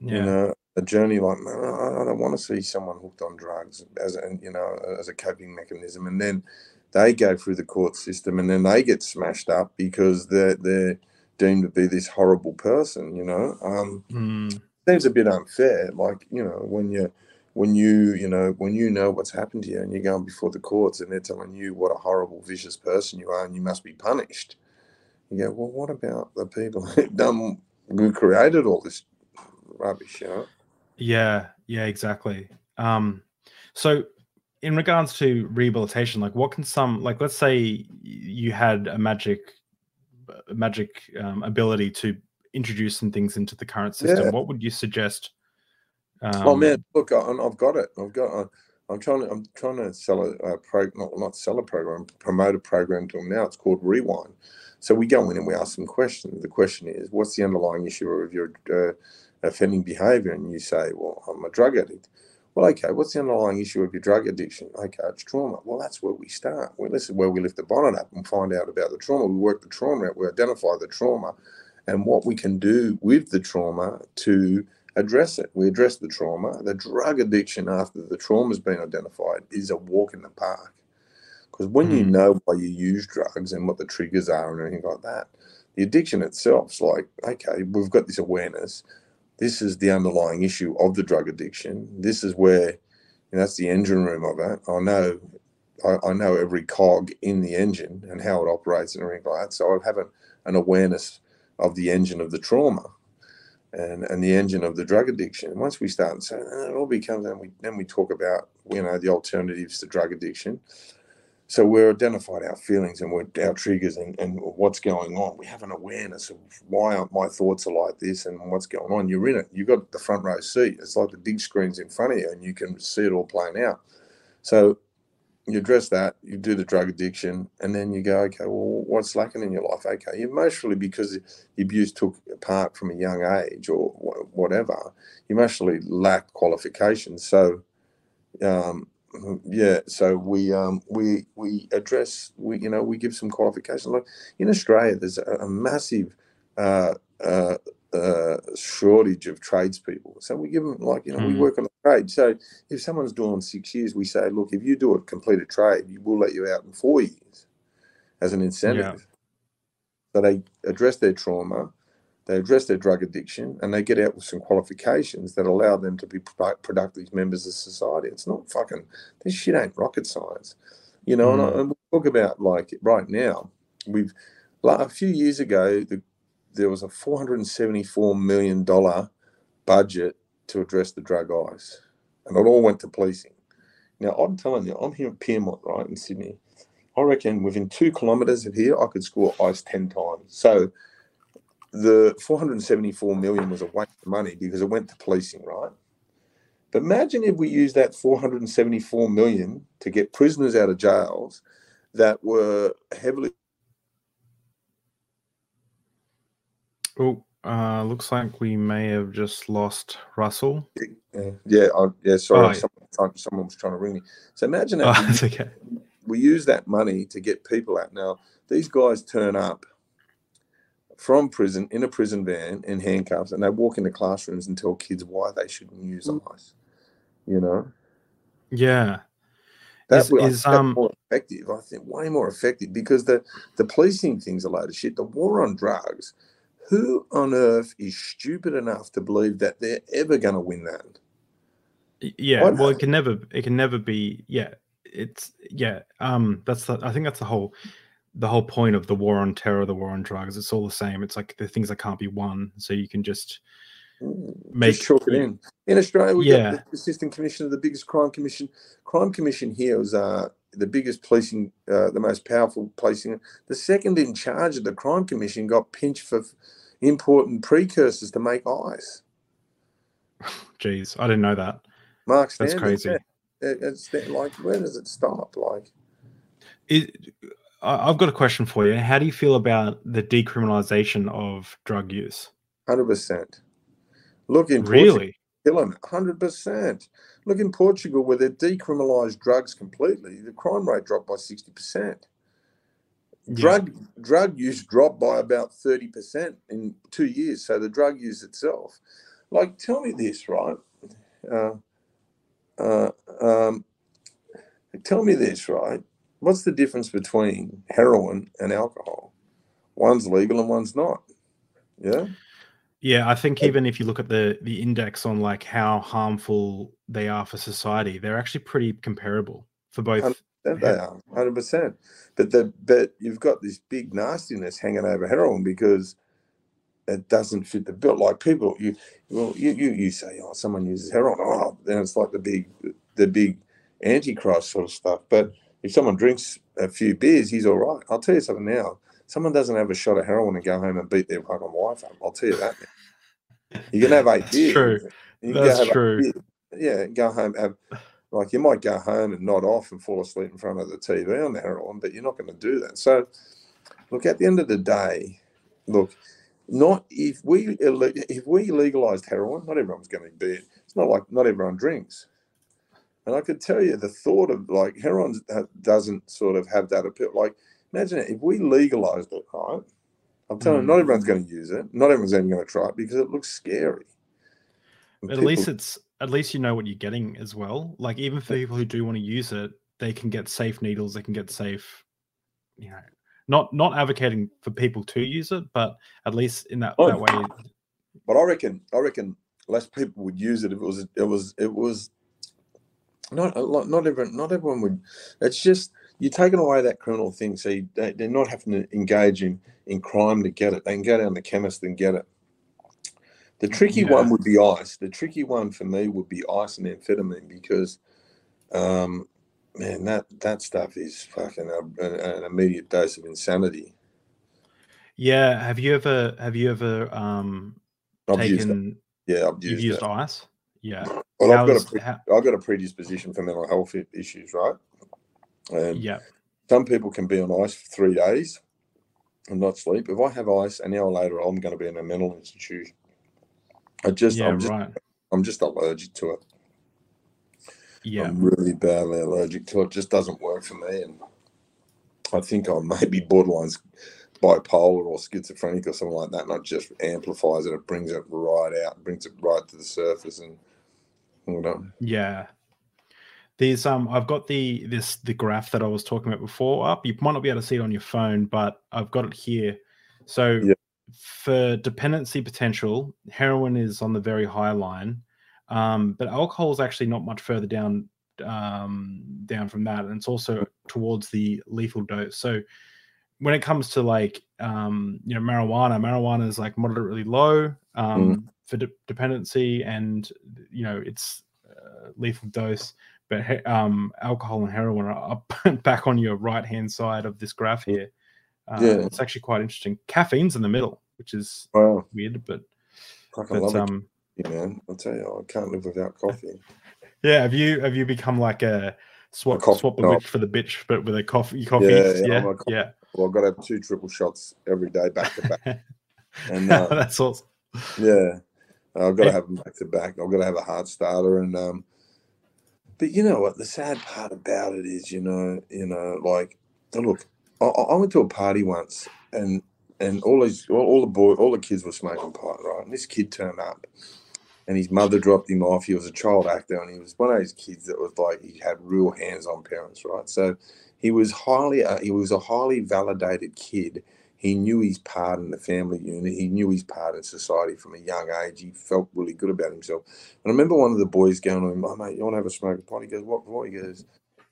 yeah. you know, a journey like man, I don't want to see someone hooked on drugs as a, you know as a coping mechanism, and then they go through the court system, and then they get smashed up because they're they're deemed to be this horrible person. You know, um, mm. seems a bit unfair. Like you know, when you when you you know when you know what's happened to you and you're going before the courts and they're telling you what a horrible vicious person you are and you must be punished you go well what about the people who done who created all this rubbish you know yeah yeah exactly um so in regards to rehabilitation like what can some like let's say you had a magic magic um, ability to introduce some things into the current system, yeah. what would you suggest? Um, oh man, look, I, have got it. I've got. I, I'm trying to. I'm trying to sell a, a pro, not not sell a program, promote a program to now. It's called Rewind. So we go in and we ask them questions. The question is, what's the underlying issue of your uh, offending behaviour? And you say, well, I'm a drug addict. Well, okay, what's the underlying issue of your drug addiction? Okay, it's trauma. Well, that's where we start. Well, this is where we lift the bonnet up and find out about the trauma. We work the trauma out, we identify the trauma and what we can do with the trauma to address it. We address the trauma. The drug addiction after the trauma has been identified is a walk in the park. Because when mm. you hmm. know why you use drugs and what the triggers are and anything like that, the addiction itself's like, okay, we've got this awareness this is the underlying issue of the drug addiction. This is where know, that's the engine room of it. I know I, I, know every cog in the engine and how it operates and everything like that. So I have an, an awareness of the engine of the trauma and, and the engine of the drug addiction. And once we start saying oh, it all becomes then we then we talk about you know the alternatives to drug addiction so we're identified our feelings and our triggers and, and what's going on. We have an awareness of why my thoughts are like this and what's going on. You're in it. You've got the front row seat. It's like the big screens in front of you and you can see it all playing out. So you address that, you do the drug addiction, and then you go, okay, well, what's lacking in your life? Okay, emotionally, because the abuse took part from a young age or whatever, you emotionally lack qualifications. So um, yeah so we um we we address we you know we give some qualification like in australia there's a, a massive uh, uh, uh, shortage of tradespeople so we give them like you know mm. we work on a trade so if someone's doing six years we say look if you do a completed trade we will let you out in four years as an incentive yeah. so they address their trauma they address their drug addiction and they get out with some qualifications that allow them to be productive members of society. It's not fucking, this shit ain't rocket science. You know, mm. and, I, and we talk about like right now, we've, like a few years ago, the, there was a $474 million budget to address the drug ice, and it all went to policing. Now, I'm telling you, I'm here at Pyrmont, right, in Sydney. I reckon within two kilometres of here, I could score ice 10 times. So, the 474 million was a waste of money because it went to policing, right? But imagine if we use that 474 million to get prisoners out of jails that were heavily. Oh, uh, looks like we may have just lost Russell. Yeah, yeah, I, yeah sorry, oh, yeah. Someone, someone, was trying to ring me. So imagine that. Oh, that's okay. We use that money to get people out. Now, these guys turn up from prison in a prison van in handcuffs and they walk into classrooms and tell kids why they shouldn't use mm. ice. You know? Yeah. That is, was is, um, more effective, I think, way more effective because the, the policing thing's a load of shit. The war on drugs, who on earth is stupid enough to believe that they're ever going to win that? Yeah, well, it can never, it can never be. Yeah, it's yeah. Um, that's the. I think that's the whole the whole point of the war on terror, the war on drugs, it's all the same. It's like the things that can't be won. So you can just make just chalk it in. In Australia, we yeah. got the assistant commissioner, of the biggest crime commission. Crime commission here was uh, the biggest policing, uh, the most powerful policing. The second in charge of the crime commission got pinched for important precursors to make ice. Jeez, I didn't know that. Mark, Standen, that's crazy. Yeah. It's like, where does it stop? Like, it, I've got a question for you. How do you feel about the decriminalization of drug use? Hundred percent. Look in really killing hundred percent. Look in Portugal where they decriminalised drugs completely. The crime rate dropped by sixty percent. Drug yeah. drug use dropped by about thirty percent in two years. So the drug use itself, like, tell me this, right? Uh, uh, um, tell me this, right? What's the difference between heroin and alcohol? One's legal and one's not. Yeah. Yeah, I think even if you look at the the index on like how harmful they are for society, they're actually pretty comparable for both. They are hundred percent. But the but you've got this big nastiness hanging over heroin because it doesn't fit the bill. Like people, you well, you you, you say, oh, someone uses heroin, oh, then it's like the big the big antichrist sort of stuff. But if someone drinks a few beers, he's all right. I'll tell you something now. Someone doesn't have a shot of heroin and go home and beat their fucking wife up. I'll tell you that. You can have eight beers. True. That's true. Yeah, go home have like you might go home and nod off and fall asleep in front of the TV on the heroin, but you're not going to do that. So, look, at the end of the day, look, not if we if we legalized heroin, not everyone's going to be. It's not like not everyone drinks. And I could tell you the thought of like heroin doesn't sort of have that appeal. Like, imagine it, if we legalized it, right? I'm telling mm. you, not everyone's going to use it. Not everyone's even going to try it because it looks scary. But at least it's at least you know what you're getting as well. Like even for people who do want to use it, they can get safe needles. They can get safe, you know, not not advocating for people to use it, but at least in that, oh, that way. But I reckon, I reckon less people would use it if it was it was it was not not everyone not everyone would it's just you're taking away that criminal thing so you, they, are not having to engage in in crime to get it. They can go down the chemist and get it. The tricky yeah. one would be ice. The tricky one for me would be ice and amphetamine because um man that that stuff is fucking a, a, an immediate dose of insanity. Yeah have you ever have you ever um I've taken yeah I've used you've used ice? Yeah. Well, I've got, a how... I've got a predisposition for mental health issues, right? And yeah. Some people can be on ice for three days and not sleep. If I have ice an hour later, I'm going to be in a mental institution. I just, yeah, I'm just, right. I'm just allergic to it. Yeah. I'm really badly allergic to it. it. Just doesn't work for me. And I think I may be borderline bipolar or schizophrenic or something like that. And it just amplifies it. It brings it right out, brings it right to the surface. And Yeah. There's um I've got the this the graph that I was talking about before up. You might not be able to see it on your phone, but I've got it here. So yeah. for dependency potential, heroin is on the very high line. Um, but alcohol is actually not much further down um down from that. And it's also towards the lethal dose. So when it comes to like um you know marijuana, marijuana is like moderately low. Um mm for de- dependency and you know it's uh, lethal dose but he- um, alcohol and heroin are up back on your right hand side of this graph here uh, yeah it's actually quite interesting caffeine's in the middle which is wow. weird but, I love um it, man i'll tell you i can't live without coffee yeah have you have you become like a swap coffee swap the witch for the bitch, but with a coffee coffee. Yeah, Yeah, yeah, yeah. A Well, I've got to have two triple shots every day back to back. And uh, That's awesome. Yeah, I've got to have them back to back. I've got to have a hard starter, and um, but you know what? The sad part about it is, you know, you know, like, look, I, I went to a party once, and and all these, all, all the boy, all the kids were smoking pot, right? And this kid turned up, and his mother dropped him off. He was a child actor, and he was one of those kids that was like he had real hands-on parents, right? So he was highly, uh, he was a highly validated kid he knew his part in the family unit. He knew his part in society from a young age. He felt really good about himself. And I remember one of the boys going to him, "Oh mate, you want to have a smoke of pot?" He goes, "What? What?" He goes,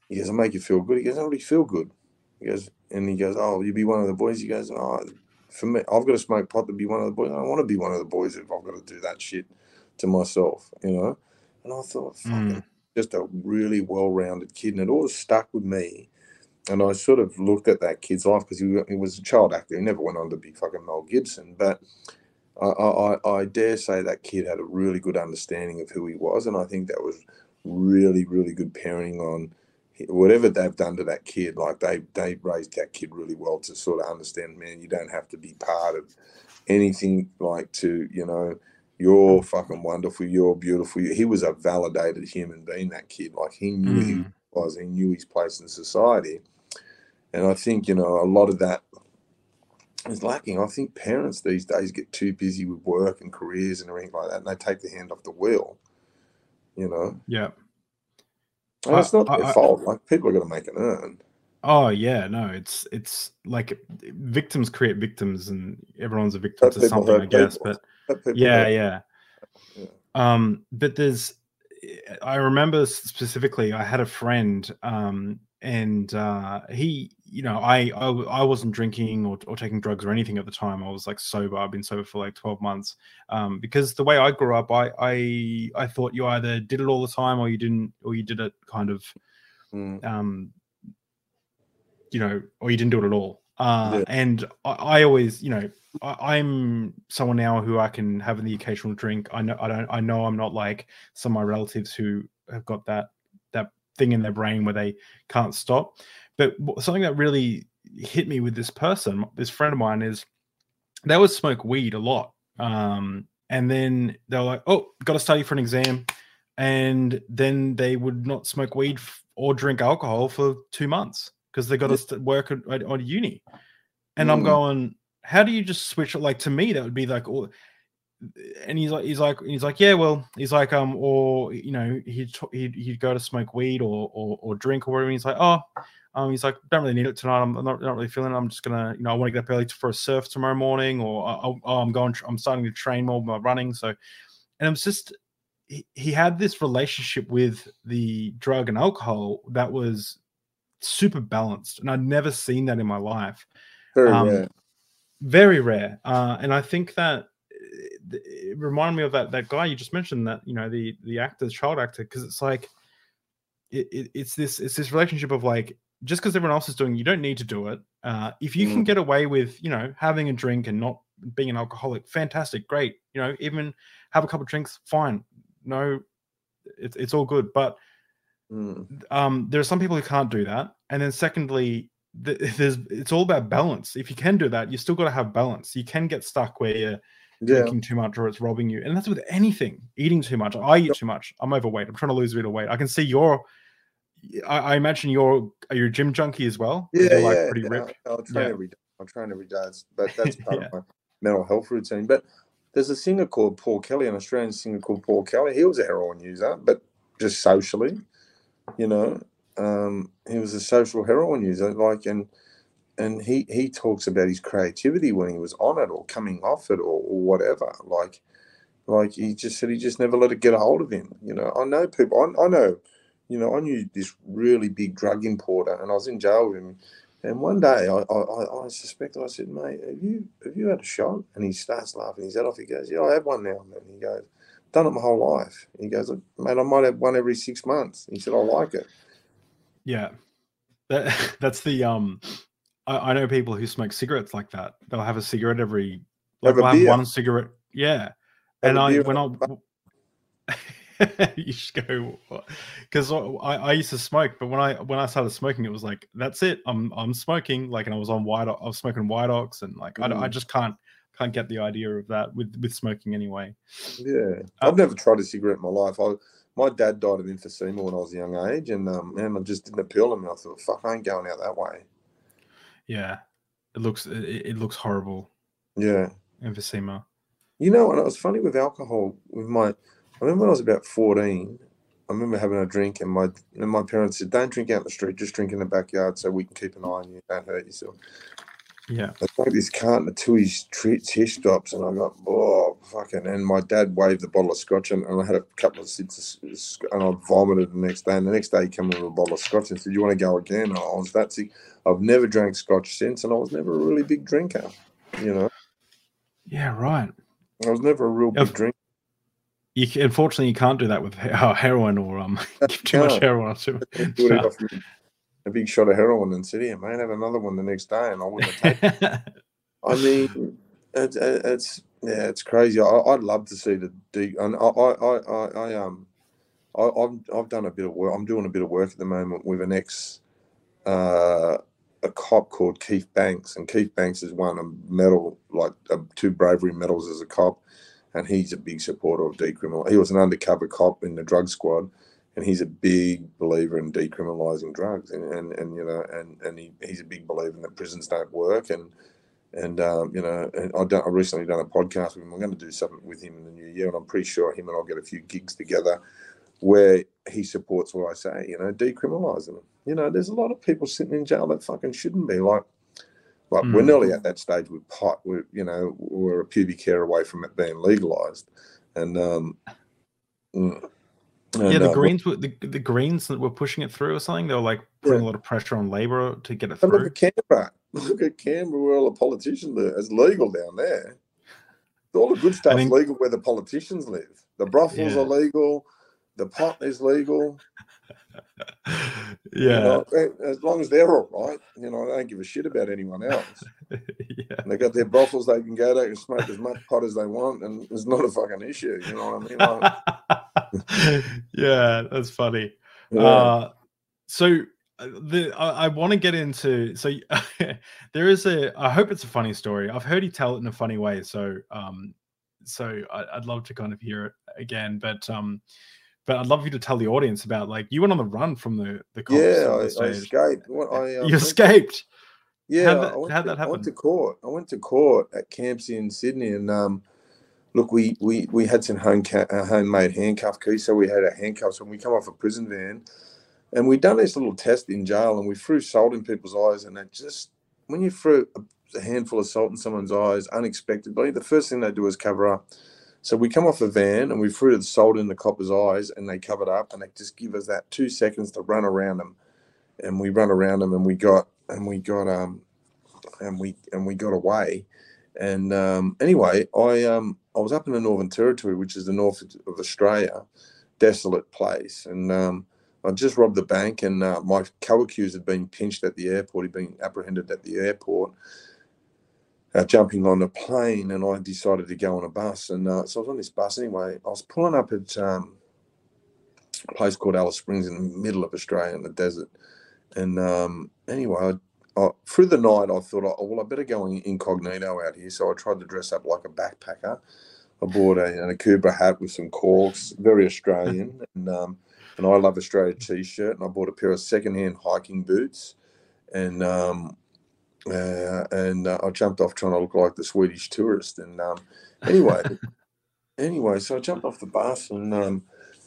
"He goes, I make you feel good." He goes, "I already feel good." He goes, and he goes, "Oh, you be one of the boys." He goes, "Oh, for me, I've got to smoke pot to be one of the boys. I don't want to be one of the boys if I've got to do that shit to myself, you know." And I thought, Mm. just a really well-rounded kid, and it always stuck with me and I sort of looked at that kid's life because he, he was a child actor. He never went on to be fucking Mel Gibson, but I, I, I- dare say that kid had a really good understanding of who he was, and I think that was really, really good parenting on whatever they've done to that kid. Like they they raised that kid really well to sort of understand, man, you don't have to be part of anything like to you know. You're fucking wonderful. You're beautiful. He was a validated human being. That kid, like he knew he Mm. was. He knew his place in society. And I think, you know, a lot of that is lacking. I think parents these days get too busy with work and careers and everything like that, and they take the hand off the wheel, you know. Yeah. And it's not I- their I- fault. Like, people are going to make an earn. Oh yeah, no, it's it's like victims create victims, and everyone's a victim to something, I guess. people. But But yeah, yeah. Yeah. Um, but there's, I remember specifically, I had a friend, um, and uh, he, you know, I, I, I wasn't drinking or, or taking drugs or anything at the time. I was like sober. I've been sober for like twelve months. Um, because the way I grew up, I, I, I thought you either did it all the time or you didn't, or you did it kind of Mm, um you know or you didn't do it at all uh Yeah. and I, I always you know I, i'm someone now who i can have the occasional drink i know i don't i know i'm not like some of my relatives who have got that that thing in their brain where they can't stop but something that really hit me with this person this friend of mine is they would smoke weed a lot um and then they're like oh got to study for an exam and then they would not smoke weed or drink alcohol for two months because they got to st- work at, at, on uni. And I'm Mm. going, how do you just switch? it? Like to me, that would be like, all. And he's like, he's like, he's like, yeah, well, he's like, um, or you know, he'd he'd, he'd go to smoke weed or, or or drink or whatever. And he's like, oh, um, he's like, don't really need it tonight. I'm not, not really feeling it. I'm just gonna, you know, I want to get up early for a surf tomorrow morning, or oh, oh, I'm going, I'm starting to train more by running. So, and it was just he, he had this relationship with the drug and alcohol that was super balanced and i'd never seen that in my life very um, rare. very rare uh, and i think that uh, it reminded me of that that guy you just mentioned that you know the the actor the child actor because it's like it, it, it's this it's this relationship of like just because everyone else is doing you don't need to do it uh, if you can Mm. get away with you know having a drink and not being an alcoholic fantastic great you know even have a couple of drinks fine no it's, it's all good but Mm, um, there are some people who can't do that. And then secondly, th- there's it's all about balance. If you can do that, you still got to have balance. You can get stuck where you're yeah. drinking too much or it's robbing you, and that's with anything. Eating too much. I eat too much. I'm overweight. I'm trying to lose a bit of weight. I can see you're. I, I imagine you're are you a gym junkie as well? Yeah, like yeah. pretty yeah. ripped. I, I train Yeah. every day. I train every day. It's, but that's part Yeah. of my mental health routine. But there's a singer called Paul Kelly, an Australian singer called Paul Kelly. He was a heroin user, but just socially, you know, um, he was a social heroin user. Like, and and he he talks about his creativity when he was on it or coming off it or, or whatever. Like, like he just said he just never let it get a hold of him. You know, I know people. I, I know, you know, I knew this really big drug importer, and I was in jail with him. And one day, I, I, I- I suspected. I said, "Mate, have you have you had a shot?" And he starts laughing his head off. He goes, "Yeah, I have one now." And he goes, "Done it my whole life." He goes, "Mate, I might have one every six months." He said, "I like it." Yeah, that that's the um. I, I know people who smoke cigarettes like that. They'll have a cigarette every like Have they'll have one cigarette. Yeah, Have and I when I you just go because I, I used to smoke, but when I when I started smoking, it was like that's it. I'm I'm smoking like, and I was on white. I was smoking white ox, and like mm. I, I just can't can't get the idea of that with with smoking anyway. Yeah, um, I've never tried a cigarette in my life. I my dad died of emphysema when I was a young age, and um, man, I just didn't appeal to me. I thought, fuck, I ain't going out that way. Yeah, it looks it, it looks horrible. Yeah, emphysema. You know, and it was funny with alcohol. With my, I remember when I was about fourteen. I remember having a drink, and my and my parents said, "Don't drink out in the street. Just drink in the backyard, so we can keep an eye on you. Don't hurt yourself." Yeah. I took this carton until his his stops, and I got, oh, fucking. And my dad waved the bottle of scotch, and, and I had a couple of sips, of, and I vomited the next day. And the next day, he came with a bottle of scotch and said, You want to go again? And I was that sick. I've never drank scotch since, and I was never a really big drinker, you know? Yeah, right. I was never a real big drinker. You unfortunately you can't do that with heroin or um give too much heroin. Too. a big shot of heroin and sit here, man, have another one the next day, and I wouldn't have taken. I mean, it's, it's yeah, it's crazy. I, would love to see the deep. And I, I, I, I um, I, have I've done a bit of work. I'm doing a bit of work at the moment with an ex, uh, a cop called Keith Banks, and Keith Banks has won a medal, like uh, two bravery medals as a cop, and he's a big supporter of decriminal. He was an undercover cop in the drug squad and he's a big believer in decriminalising drugs, and, and, and you know, and and he, he's a big believer in that prisons don't work, and and um, you know, and I done, I recently done a podcast with him. I'm going to do something with him in the new year, and I'm pretty sure him and I'll get a few gigs together where he supports what I say. You know, decriminalising them. You know, there's a lot of people sitting in jail that fucking shouldn't be. Like, like mm. we're nearly at that stage with pot. We're you know we're a pubic hair away from it being legalised, and um. Mm, and, yeah, the uh, Greens were the, the Greens that were pushing it through or something. They were like putting yeah. a lot of pressure on Labor to get it through. Look at Canberra. Look at Canberra where all the politicians live. It's legal down there. All the good stuff's think, legal where the politicians live. The brothels yeah. are legal. The pot is legal. yeah. You know, as long as they're all right, you know, I don't give a shit about anyone else. yeah. And they got their brothels they can go, they can smoke as much pot as they want, and it's not a fucking issue. You know what I mean? Like, yeah, that's funny. Yeah. Uh, so uh, the I, I want to get into so there is a I hope it's a funny story. I've heard you tell it in a funny way, so um so I, would love to kind of hear it again. But um but I'd love you to tell the audience about like you went on the run from the the cops. Yeah, I, I, escaped. I, uh, you escaped. yeah, how'd that, how'd that happen? I went to court. I went to court at camps in Sydney, and um, look, we we we had some home ca- uh, homemade handcuff keys, so we had our handcuffs when we come off a prison van, and we done this little test in jail, and we threw salt in people's eyes, and it just when you threw a, a handful of salt in someone's eyes unexpectedly, the first thing they do is cover up. So we come off a van and we threw the salt in the copper's eyes and they covered up and they just give us that two seconds to run around them. And we run around them and we got and we got um and we and we got away. And um, anyway, I um I was up in the Northern Territory, which is the north of Australia, desolate place, and um, I just robbed the bank, and uh, my co-accused had been pinched at the airport. He'd been apprehended at the airport, uh, jumping on a plane, and I decided to go on a bus. And uh, so I was on this bus anyway. I was pulling up at um, a place called Alice Springs in the middle of Australia in the desert. And um, anyway, I, I, through the night, I thought, oh, well, I better go incognito out here. So I tried to dress up like a backpacker. I bought a, a Akubra hat with some corks, very Australian, and um, and I love Australia t-shirt. And I bought a pair of secondhand hiking boots, and um, uh, and uh, I jumped off trying to look like the Swedish tourist. And um, anyway, anyway, so I jumped off the bus and um,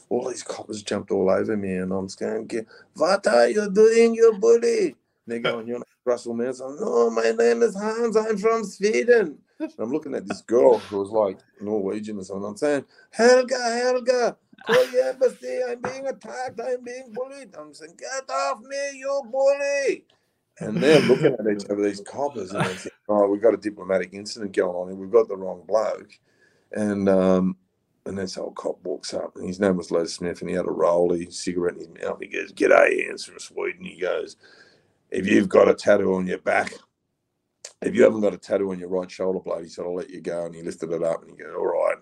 all these coppers jumped all over me, and I'm going, "What are you doing, you bully?" And they're going, "You're not Russell Manser." No, my name is Hans. I'm from Sweden. And I'm looking at this girl who was like Norwegian or something. I'm saying, "Helga, Helga." Call your embassy. I'm being attacked. I'm being bullied. I'm saying, get off me, you bully and they're looking at each other, these coppers, and they think, "Oh, we've got a diplomatic incident going on here. We've got the wrong bloke." And um, and this old cop walks up, and his name was Les Smith, and he had a rollie cigarette in his mouth. He goes, "G'day, Hans from Sweden." He goes, "If you've got a tattoo on your back, if you haven't got a tattoo on your right shoulder blade," he said, "I'll let you go." And he lifted it up, and he goes, "All right."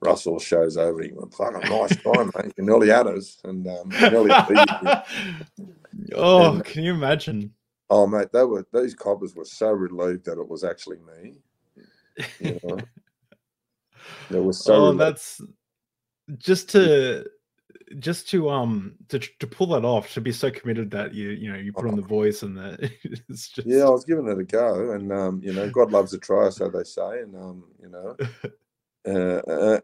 Russell shows over. He went, a nice time, mate. You nearly had us." And um, nearly oh, and, can you imagine? Oh, mate, they were these coppers were so relieved that it was actually me. You know, they were so. Oh, relieved. that's just to just to um to to pull that off to be so committed that you you know you put on the voice and the it's just yeah i was giving it a go and um you know god loves a try so they say and um you know uh, uh,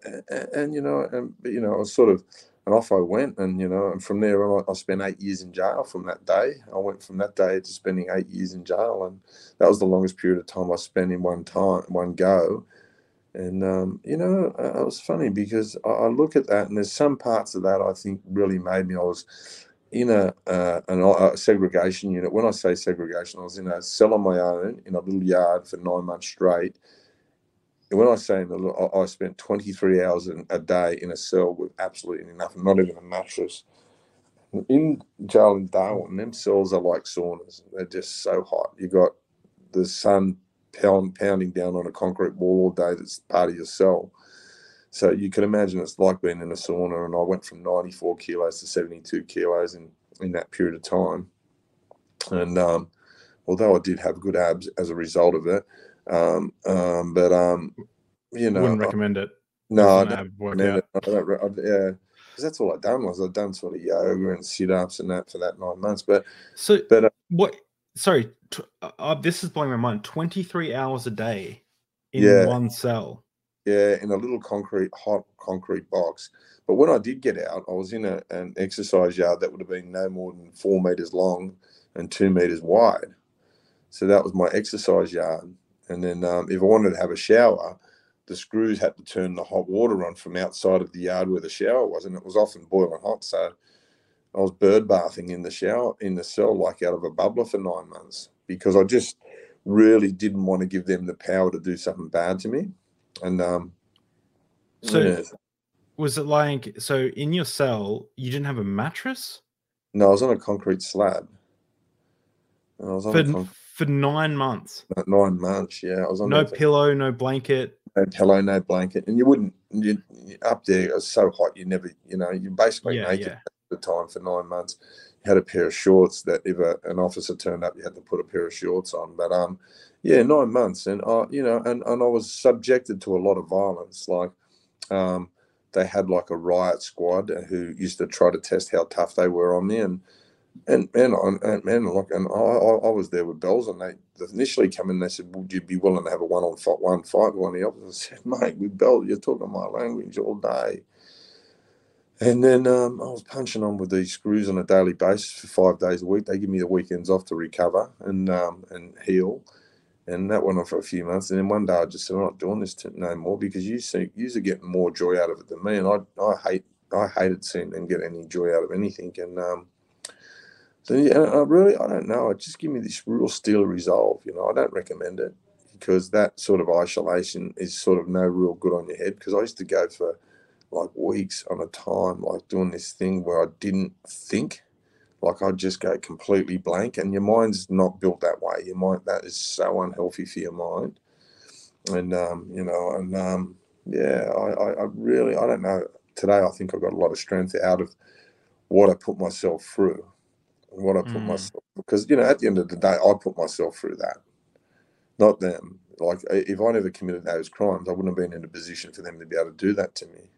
and you know and you know i was sort of and off i went and you know and from there on I, spent eight years in jail from that day i went from that day to spending eight years in jail and that was the longest period of time i spent in one time one go and um, you know, uh, it was funny because I, I, look at that, and there's some parts of that I think really made me. I was in a, uh, an, a segregation unit. When I say segregation, I was in a cell on my own in a little yard for nine months straight. When I say I spent 23 hours a day in a cell with absolutely nothing, not even a mattress. In jail in Darwin, them cells are like saunas. They're just so hot. You've got the sun pound, pounding down on a concrete wall all day that's part of your cell. So you can imagine it's like being in a sauna. And I went from 94 kilos to 72 kilos in, in that period of time. And um, although I did have good abs as a result of it, um, um, but um, you know, wouldn't recommend it. No, I don't, it. I don't, I, yeah, because that's all I'd done was I'd done sort of yoga and sit ups and that for that nine months. But so, but uh, what sorry, t- uh, uh, this is blowing my mind. Twenty three hours a day in yeah. one cell. Yeah, in a little concrete, hot concrete box. But when I did get out, I was in a, an exercise yard that would have been no more than four meters long and two meters wide. So that was my exercise yard. And then um, if I wanted to have a shower, the screws had to turn the hot water on from outside of the yard where the shower was, and it was often boiling hot. So I was bird bathing in the shower in the cell like out of a bubbler for nine months because I just really didn't want to give them the power to do something bad to me. And um, so yeah. was it like so in your cell you didn't have a mattress? No, I was on a concrete slab. I was on for, con- for nine months. Nine months, yeah. I was on no pillow, no blanket. No pillow, no blanket, and you wouldn't. You up there. It was so hot. You never, you know, you basically yeah, naked. Yeah the time for nine months. You had a pair of shorts that if a, an officer turned up, you had to put a pair of shorts on. But um, yeah, nine months, and I, you know, and, and I was subjected to a lot of violence. Like, um, they had like a riot squad who used to try to test how tough they were on me, and and and and, and look, and I, I was there with bells, and they initially come in. They said, "Would you be willing to have a one on one fight with one of the officers?" I said, "Mate, with bells, you're talking my language all day." And then um, I was punching on with these screws on a daily basis for five days a week. They give me the weekends off to recover and um, and heal. And that went on for a few months. And then one day I just said, I'm not doing this no more because you see, you are getting more joy out of it than me. And I, I hate, I hated seeing them get any joy out of anything. And um, so yeah, I really, I don't know. It just give me this real steel resolve. You know, I don't recommend it because that sort of isolation is sort of no real good on your head. Because I used to go for like weeks on a time, like doing this thing where I didn't think. Like I'd just go completely blank, and your mind's not built that way. Your mind that is so unhealthy for your mind, and um, you know, and um, yeah, I, I, I really, I don't know. Today, I think I've got a lot of strength out of what I put myself through, what I put mm. myself because you know, at the end of the day, I put myself through that, not them. Like if I never committed those crimes, I wouldn't have been in a position for them to be able to do that to me.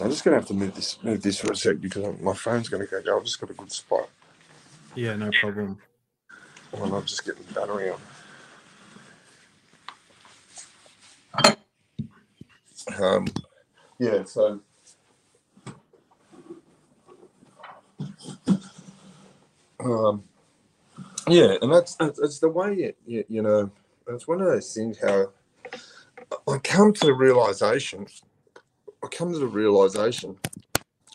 I'm just gonna have to move this move this for a sec because my phone's gonna go. I've just got a good spot. Yeah, no problem. Well, I'm just getting the battery on. Um, yeah, so um, yeah, and that's, that's that's the way it, you, you know. It's one of those things how I come to the realization I come to the realization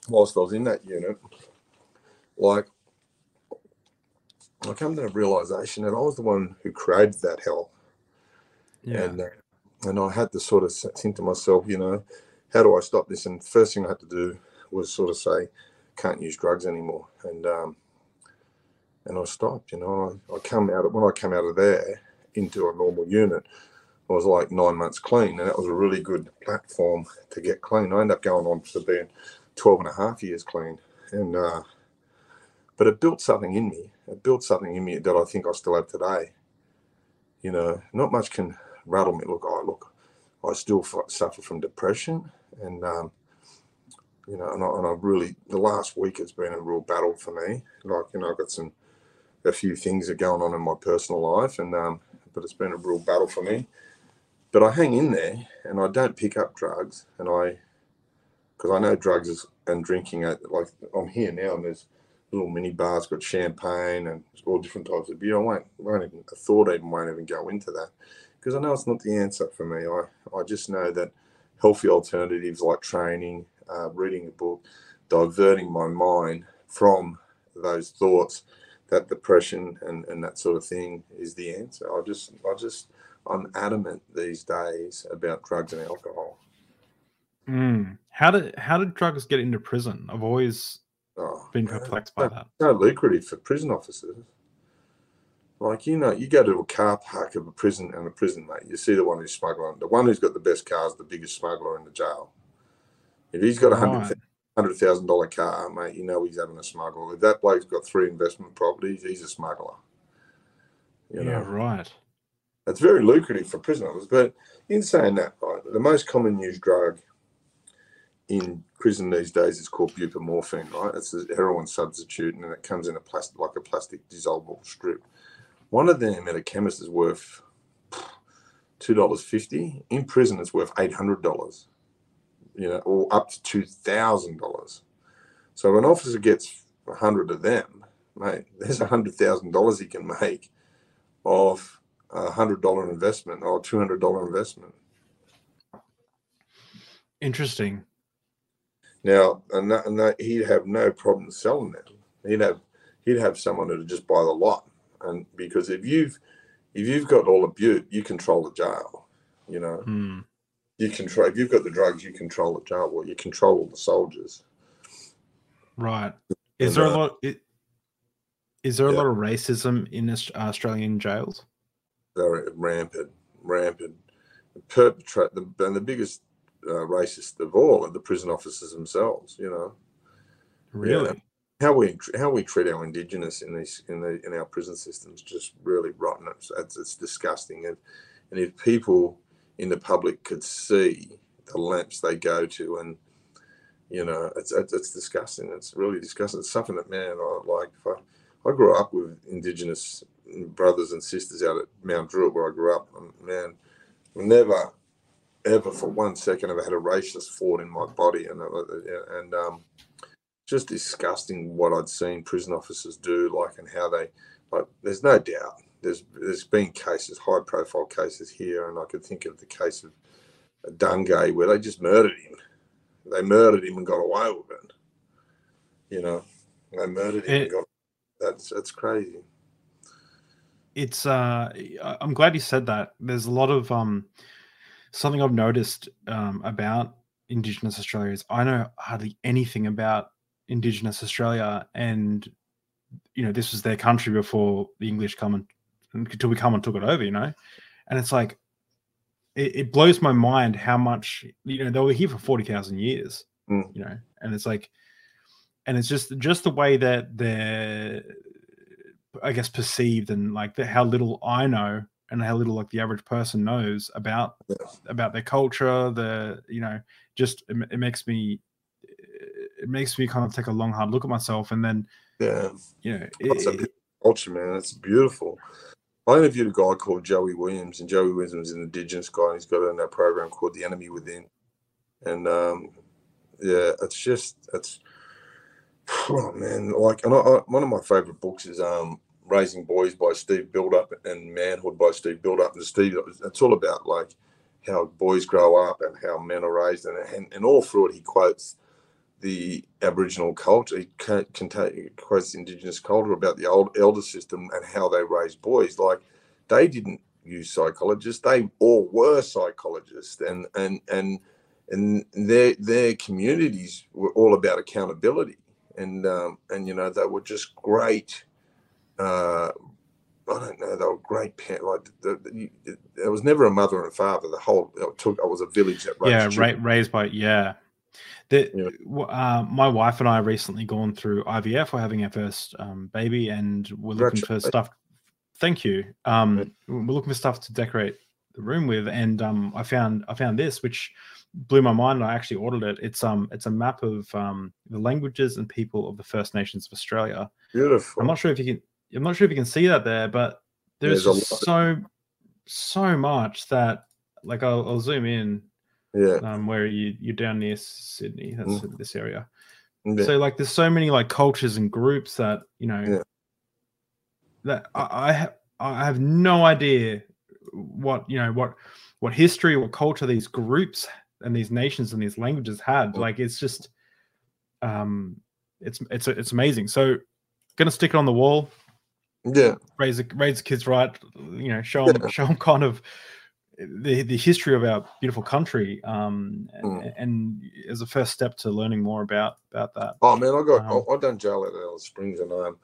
whilst I was in that unit, like I come to the realization that I was the one who created that hell. Yeah. And uh, and I had to sort of think to myself, you know, how do I stop this? And first thing I had to do was sort of say, can't use drugs anymore. And um, and I stopped. You know, I, I come out of, when I come out of there into a normal unit, I was like nine months clean, and that was a really good platform to get clean. I ended up going on to being 12 and a half years clean, and uh, but it built something in me. It built something in me that I think I still have today. You know, not much can rattle me. Look, I look, I still suffer from depression, and um, you know, and I, and I really the last week has been a real battle for me. Like, you know, I've got some a few things are going on in my personal life, and um, but it's been a real battle for me. But I hang in there, and I don't pick up drugs, and I because I know drugs and drinking. Like I'm here now, and there's little mini bars got champagne and all different types of beer. I won't, won't even a thought even won't even go into that because I know it's not the answer for me. I I just know that healthy alternatives like training, uh, reading a book, diverting my mind from those thoughts, that depression and, and that sort of thing is the answer. I just I just I'm adamant these days about drugs and alcohol. Mm. How did how did drugs get into prison? I've always oh, been perplexed man, by that. So lucrative for prison officers. Like you know, you go to a car park of a prison and a prison mate, you see the one who's smuggling. The one who's got the best car is the biggest smuggler in the jail. If he's got a hundred hundred thousand dollar car, mate, you know he's having a smuggle. If that bloke's got three investment properties, he's a smuggler. You yeah, know? right. It's very lucrative for prisoners. But in saying that, right, the most common used drug in prison these days is called buprenorphine, right? It's a heroin substitute, and it comes in a plastic, like a plastic dissolvable strip. One of them at a chemist is worth two dollars fifty. In prison, it's worth eight hundred dollars. You know, or up to two thousand dollars. So if an officer gets a hundred of them, mate, there's a hundred thousand dollars he can make off a hundred dollar investment or two hundred dollar investment. Interesting. Now, and, that, and that, he'd have no problem selling them. He'd have he'd have someone who'd just buy the lot, and because if you've if you've got all the butte, you control the jail. You know, mm. You control. If you've got the drugs, you control the jail. Well, you control all the soldiers. Right. Is and, there a uh, lot? Is there a lot of racism in Australian jails? They're rampant, rampant. Perpetrate the and the biggest uh, racist of all are the prison officers themselves. You know, really. Yeah. How we how we treat our indigenous in these in the in our prison systems just really rotten. It's, it's, it's disgusting, and and if people in the public could see the lamps they go to, and you know, it's it's, it's disgusting. It's really disgusting. It's something that man, I like. I, I grew up with indigenous brothers and sisters out at Mount Druitt where I grew up, and man, never ever for one second have had a racist thought in my body, and uh, and um, just disgusting what I'd seen prison officers do, like and how they like. There's no doubt. There's there's been cases, high profile cases here, and I could think of the case of Dungay where they just murdered him. They murdered him and got away with it. You know, they murdered him. It, and got, that's that's crazy. It's uh, I'm glad you said that. There's a lot of um something I've noticed um, about Indigenous Australia is I know hardly anything about Indigenous Australia, and you know this was their country before the English come and until we come and took it over, you know, and it's like it, it blows my mind how much you know they were here for forty thousand years, mm. you know, and it's like, and it's just just the way that they're, I guess, perceived and like the, how little I know and how little like the average person knows about yeah. about their culture the you know just it, it, makes me it makes me kind of take a long hard look at myself and then yeah you know it, culture man it's beautiful I interviewed a guy called Joey Williams, and Joey Williams is an Indigenous guy. And he's got a program called The Enemy Within, and um, yeah, it's just it's oh man, like, and I, I, one of my favorite books is um Raising Boys by Steve Biddulph and Manhood by Steve Biddulph. And Steve, it's all about like how boys grow up and how men are raised. And, and, and all through it, he quotes the Aboriginal culture. Quotes Indigenous culture about the old elder system and how they raised boys. Like they didn't use psychologists; they all were psychologists, and and and and their their communities were all about accountability. And um, and you know they were just great uh, I don't know. They were great parents. Like the, the, the, there was never a mother and a father. The whole it took. I was a village that raised yeah, ra- raised by yeah. The, yeah. Uh, my wife and I recently gone through IVF. We're having our first um, baby, and we're looking for stuff. Thank you. Um, we're looking for stuff to decorate the room with, and um, I found I found this, which blew my mind. I actually ordered it. It's um it's a map of um the languages and people of the First Nations of Australia. Beautiful. I'm not sure if you can I'm not sure if you can see that there, but there's, there's so so much that like I'll, I'll zoom in. Yeah. Um, where you you're down near Sydney. That's mm. this area. Yeah. So like there's so many like cultures and groups that you know yeah. that I, I have I have no idea what you know what what history what culture these groups and these nations and these languages had. Mm. Like it's just um it's it's it's amazing. So gonna stick it on the wall. Yeah. Raise the raise the kids right, you know, show them yeah. show them kind of the the history of our beautiful country um mm. and, and, as a first step to learning more about about that oh man i got um, I, I done jail at alice springs and um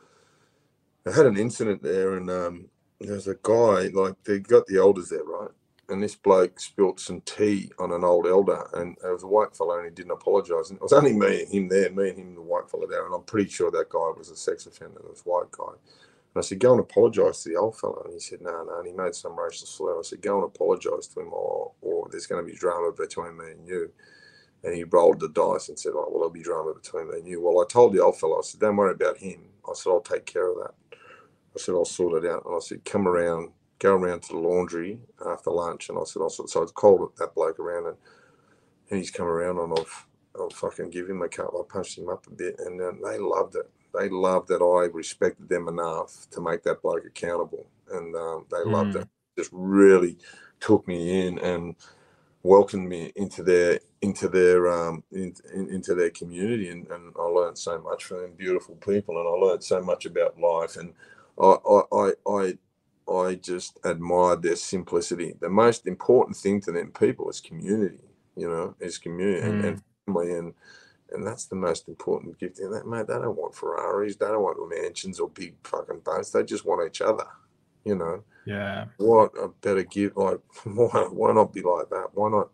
i had an incident there and um there's a guy like they got the elders there right and this bloke spilt some tea on an old elder, and it was a white fellow, and he didn't apologise. And it was only me and him there, me and him, the white fellow there, and I'm pretty sure that guy was a sex offender, this white guy. And I said, go and apologise to the old fellow, and he said, no, no, and he made some racial slur. I said, go and apologise to him, or, or there's going to be drama between me and you. And he rolled the dice and said, oh, well, there'll be drama between me and you. Well, I told the old fellow, I said, don't worry about him. I said, I'll take care of that. I said, I'll sort it out. And I said, come around go around to the laundry after lunch, and I said, I said, so I called that bloke around, and, and he's come around, and I've I'll fucking give him a couple. I punched him up a bit, and then they loved it. They loved that I respected them enough to make that bloke accountable, and um, they mm. loved it. Just really took me in and welcomed me into their into their um in, in, into their community, and, and I learned so much from them. Beautiful people, and I learned so much about life, and I I I, I I just admired their simplicity. The most important thing to them people is community, you know, is community mm. and, and, mm. family and and that's the most important gift. And that mate, they don't want Ferraris, they don't want mansions or big fucking boats. They just want each other, you know. Yeah. What a better gift like why why not be like that? Why not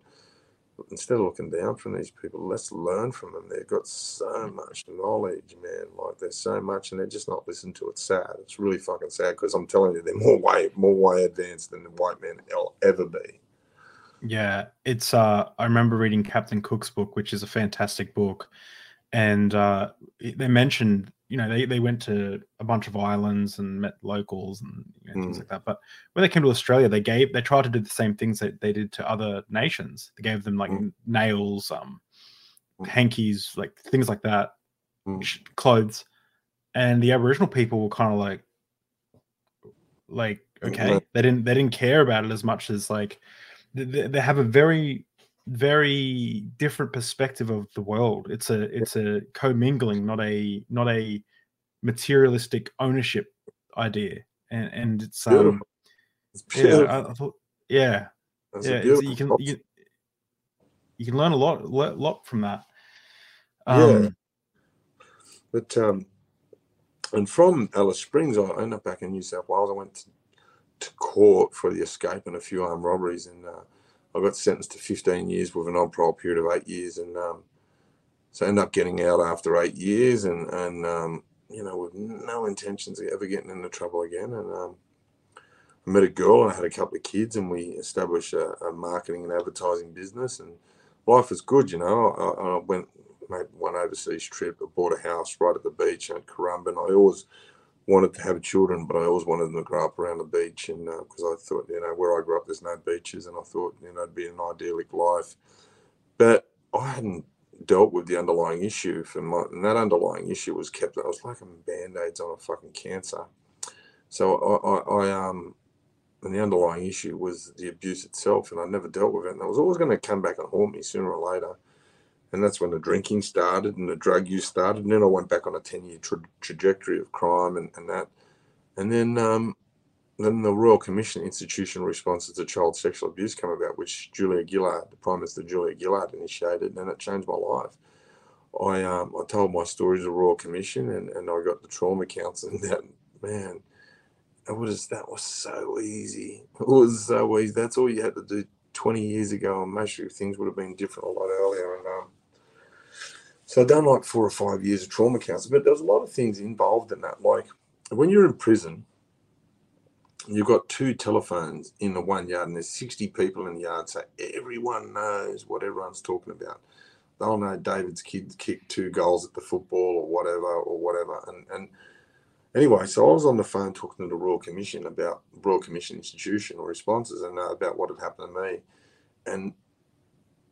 instead of looking down from these people, let's learn from them. They've got so much knowledge, man. Like there's so much, and they're just not listening to it. Sad. It's really fucking sad because I'm telling you, they're more way more way advanced than the white man will ever be. Yeah, it's. uh I remember reading Captain Cook's book, which is a fantastic book, and uh they mentioned you know, they, they went to a bunch of islands and met locals and you know, mm. things like that. But when they came to Australia, they gave they tried to do the same things that they did to other nations. They gave them like mm. nails, um, mm. hankies, like things like that, mm. clothes, and the Aboriginal people were kind of like, like okay, they didn't they didn't care about it as much as like they, they have a very very different perspective of the world. It's a it's a commingling, not a not a materialistic ownership idea. And and it's um it's yeah, I, thought yeah. That's yeah, you can you, you can learn a lot lot, lot from that. Um, yeah. But um and from Alice Springs I ended up back in New South Wales. I went to, court for the escape and a few armed robberies and uh I got sentenced to 15 years with an on parole period of eight years, and um, so I ended up getting out after eight years, and and um, you know with no intentions of ever getting into trouble again. And um, I met a girl, and I had a couple of kids, and we established a, a marketing and advertising business, and life was good. You know, I, I went made one overseas trip, I bought a house right at the beach at Currumbin. I always wanted to have children, but I always wanted them to grow up around the beach, and because uh, I thought, you know, where I grew up, there's no beaches, and I thought, you know, it'd be an idyllic life. But I hadn't dealt with the underlying issue, for my, and that underlying issue was kept. I was like a band aids on a fucking cancer. So I, I, I, um, and the underlying issue was the abuse itself, and I never dealt with it, and it was always going to come back and haunt me sooner or later and that's when the drinking started and the drug use started. And then I went back on a 10 year tra- trajectory of crime and, and that. And then, um, then the Royal Commission Institutional Responses to Child Sexual Abuse came about, which Julia Gillard, the Prime Minister Julia Gillard, initiated, and it changed my life. I um, I told my story to the Royal Commission, and, and I got the trauma counselling that man, it was that was so easy. It was so easy. That's all you had to do 20 years ago, most of things would have been different a lot earlier. And um, so I've done like four or five years of trauma counseling, but there was a lot of things involved in that. Like when you're in prison, you've got two telephones in the one yard, and there's 60 people in the yard, so everyone knows what everyone's talking about. They'll know David's kid kicked two goals at the football or whatever, or whatever. And, and anyway, so I was on the phone talking to the Royal Commission about Royal Commission institutional responses and uh, about what had happened to me. And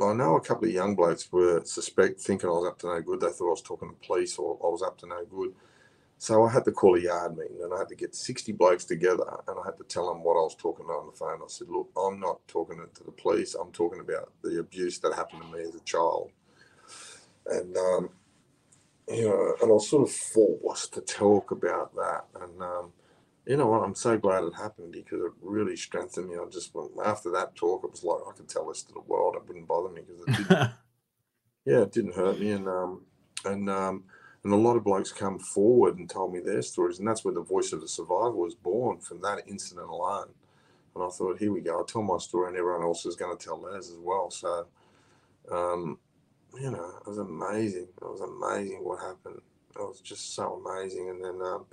I know a couple of young blokes were suspect thinking I was up to no good. They thought I was talking to police or I was up to no good. So I had to call a yard meeting and I had to get 60 blokes together and I had to tell them what I was talking about on the phone. I said, look, I'm not talking to the police. I'm talking about the abuse that happened to me as a child. And, um, you know, and I was sort of forced to talk about that. And, um, you know what? I'm so glad it happened because it really strengthened me. I just went, after that talk, it was like I could tell this to the world. It wouldn't bother me because it didn't. yeah, it didn't hurt me, and um, and um, and a lot of blokes come forward and told me their stories, and that's where the voice of the survivor was born from that incident alone. And I thought, here we go. I'll tell my story, and everyone else is going to tell theirs as well. So, um, you know, it was amazing. It was amazing what happened. It was just so amazing. And then um,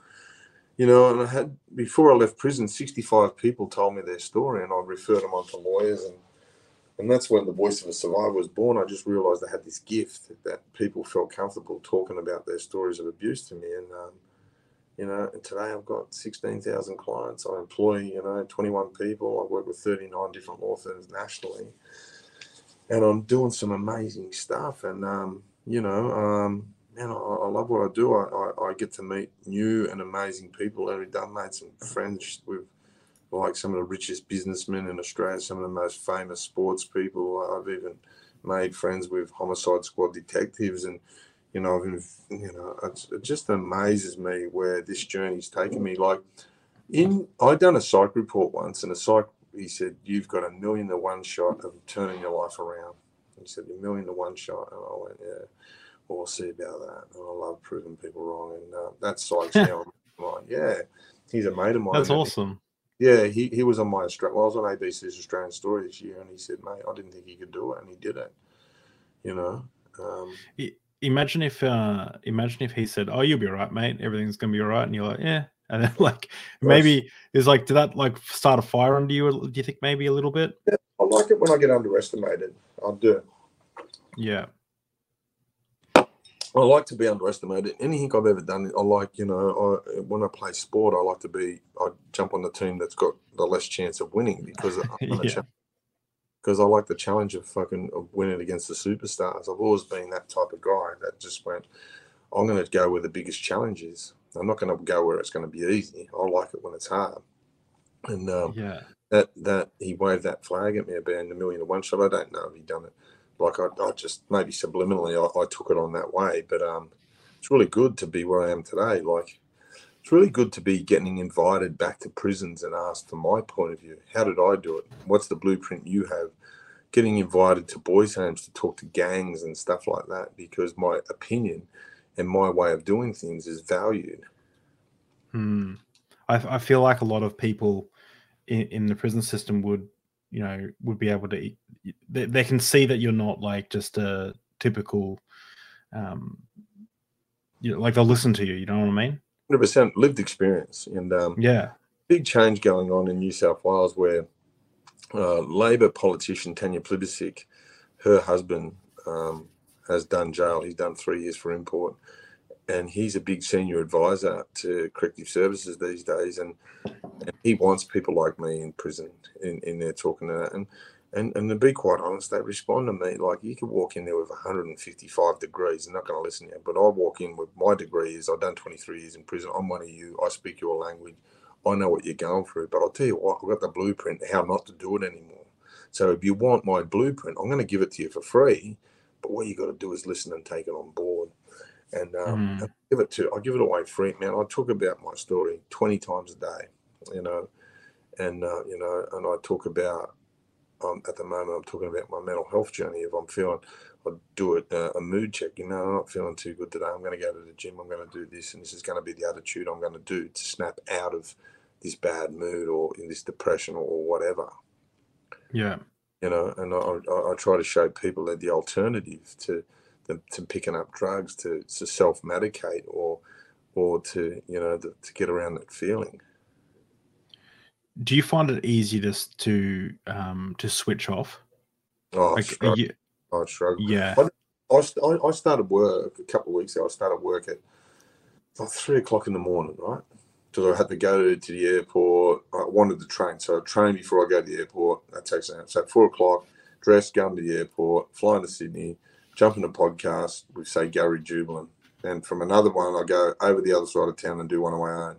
you know, and I had before I left prison, 65 people told me their story, and I referred them on to lawyers, and and that's when the voice of a survivor was born. I just realised I had this gift that people felt comfortable talking about their stories of abuse to me, and um, you know, and today I've got 16,000 clients. I employ, you know, 21 people. I work with 39 different law firms nationally, and I'm doing some amazing stuff. And um, you know, um, man, I, I, love what I do. I, I, I, get to meet new and amazing people. I've done made some friends with like some of the richest businessmen in Australia, some of the most famous sports people. I've even made friends with homicide squad detectives, and you know, you know, it just amazes me where this journey's taken me. Like, in I done a psych report once, and a psych he said, "You've got a million to one shot of turning your life around." He said, "A million to one shot," and I went, "Yeah." We'll see about that. And I love proving people wrong, and uh, that's Sykes now. mine. Yeah, he's a mate of mine. That's awesome. Yeah, he, he was on my Australian. Well, I was on ABC's Australian Story this year, and he said, "Mate, I didn't think he could do it, and he did it." You know. Um, imagine if uh imagine if he said, "Oh, you'll be all right, mate. Everything's gonna be all right," and you're like, "Yeah." And then, like, maybe is like, did that like start a fire under you? Do you think maybe a little bit? Yeah, I like it when I get underestimated. I do. Yeah. I like to be underestimated. Anything I've ever done, I like, you know, I, when I play sport, I like to be, I jump on the team that's got the less chance of winning because yeah. because I like the challenge of fucking of winning against the superstars. I've always been that type of guy that just went, I'm going to go where the biggest challenge is. I'm not going to go where it's going to be easy. I like it when it's hard. And um, yeah, that that he waved that flag at me about the million to one shot. I don't know if he done it like I, I just maybe subliminally I, I, took it on that way. But um, it's really good to be where I am today. Like it's really good to be getting invited back to prisons and asked from my point of view, how did I do it? What's the blueprint you have? Getting invited to boys' homes to talk to gangs and stuff like that because my opinion and my way of doing things is valued. Hmm. I, I feel like a lot of people in, in the prison system would you know would be able to they, they can see that you're not like just a typical um you know, like they'll listen to you you know what i mean? 100% lived experience and um yeah. big change going on in new south wales where uh, labor politician tanya plibersek her husband um, has done jail. He's done three years for import and he's a big senior advisor to corrective services these days, and, and he wants people like me in prison in, in there talking to that. And, and and to be quite honest, they respond to me like you could walk in there with 155 degrees, they're not going to listen to you. But I walk in with my degree is I've done 23 years in prison. I'm one of you. I speak your language. I know what you're going through. But I'll tell you what, I've got the blueprint how not to do it anymore. So if you want my blueprint, I'm going to give it to you for free. But what you got to do is listen and take it on board and um, mm. give it to I give it away free, man. I talk about my story twenty times a day, you know, and uh, you know, and I talk about um, at the moment I'm talking about my mental health journey. If I'm feeling, I do it uh, a mood check. You know, I'm not feeling too good today. I'm going to go to the gym. I'm going to do this, and this is going to be the attitude I'm going to do to snap out of this bad mood or in this depression or whatever. Yeah. You know, and I, I, I try to show people that the alternative to to picking up drugs to, to self medicate or or to you know the, to get around that feeling. Do you find it easy to to um, to switch off? Oh, like, I, you, I struggle. Yeah. I, I, I started work a couple of weeks ago. I started work at like three o'clock in the morning, right? Because I had to go to the airport. I wanted to train, so I train before I go to the airport. That takes an hour. So at four o'clock, dress, go to the airport, fly to Sydney, jump in a podcast with say Gary Jubelin, and from another one I go over the other side of town and do one of my own.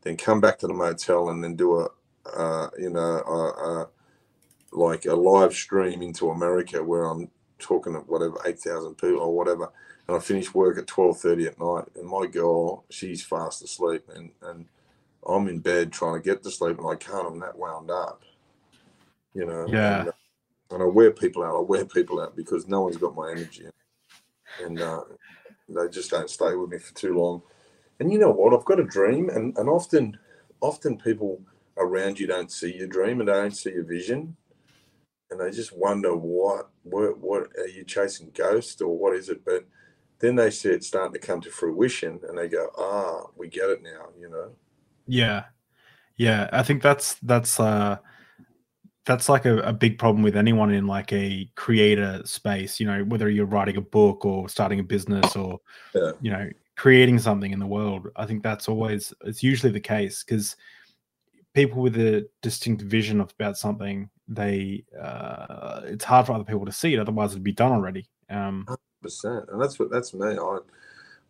Then come back to the motel and then do a, uh, you know, a, a, like a live stream into America where I'm talking at whatever eight thousand people or whatever, and I finish work at twelve thirty at night. And my girl, she's fast asleep, and and I'm in bed trying to get to sleep, and I can't. I'm that wound up, you know. Yeah. And, uh, and I wear people out. I wear people out because no one's got my energy, and uh, they just don't stay with me for too long. And you know what? I've got a dream, and and often, often people around you don't see your dream and they don't see your vision and they just wonder what what what are you chasing ghosts or what is it but then they see it starting to come to fruition and they go ah we get it now you know yeah yeah i think that's that's uh that's like a, a big problem with anyone in like a creator space you know whether you're writing a book or starting a business or yeah. you know creating something in the world i think that's always it's usually the case because people with a distinct vision of about something they uh, it's hard for other people to see it otherwise it'd be done already um percent and that's what that's me i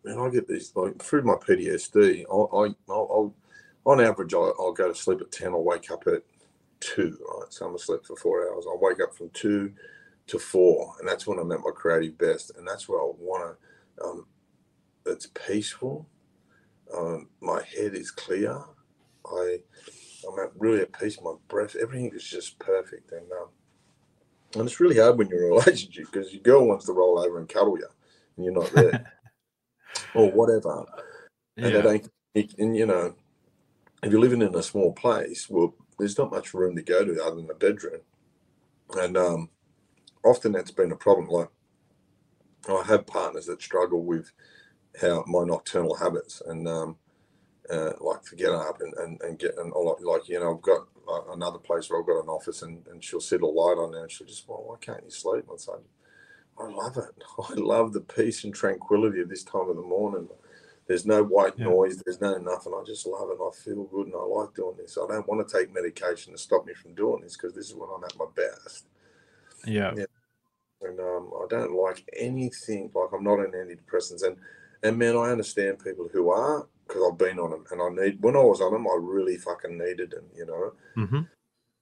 man i get these like through my ptsd i i I'll, I'll, on average I'll, I'll, go to sleep at 10 i'll wake up at 2 right so i'm asleep for four hours i'll wake up from 2 to 4 and that's when i'm at my creative best and that's where i want to um it's peaceful um, my head is clear i I'm at really at peace. My breath, everything is just perfect, and um, and it's really hard when you're in a relationship because your girl wants to roll over and cuddle you, and you're not there, or whatever. And yeah. ain't, and you know, if you're living in a small place, well, there's not much room to go to other than the bedroom, and um, often that's been a problem. Like I have partners that struggle with how my nocturnal habits, and um, uh, like to get up and, and, and get and like you know I've got uh, another place where I've got an office and, and she'll set a light on there and she'll just well why can't you sleep? And say I love it. I love the peace and tranquility of this time of the morning there's no white yeah. noise there's no nothing I just love it I feel good and I like doing this I don't want to take medication to stop me from doing this because this is when I'm at my best yeah, yeah. and um, I don't like anything like I'm not on antidepressants and and man I understand people who are because I've been on them, and I need when I was on them, I really fucking needed them, you know. Mm-hmm.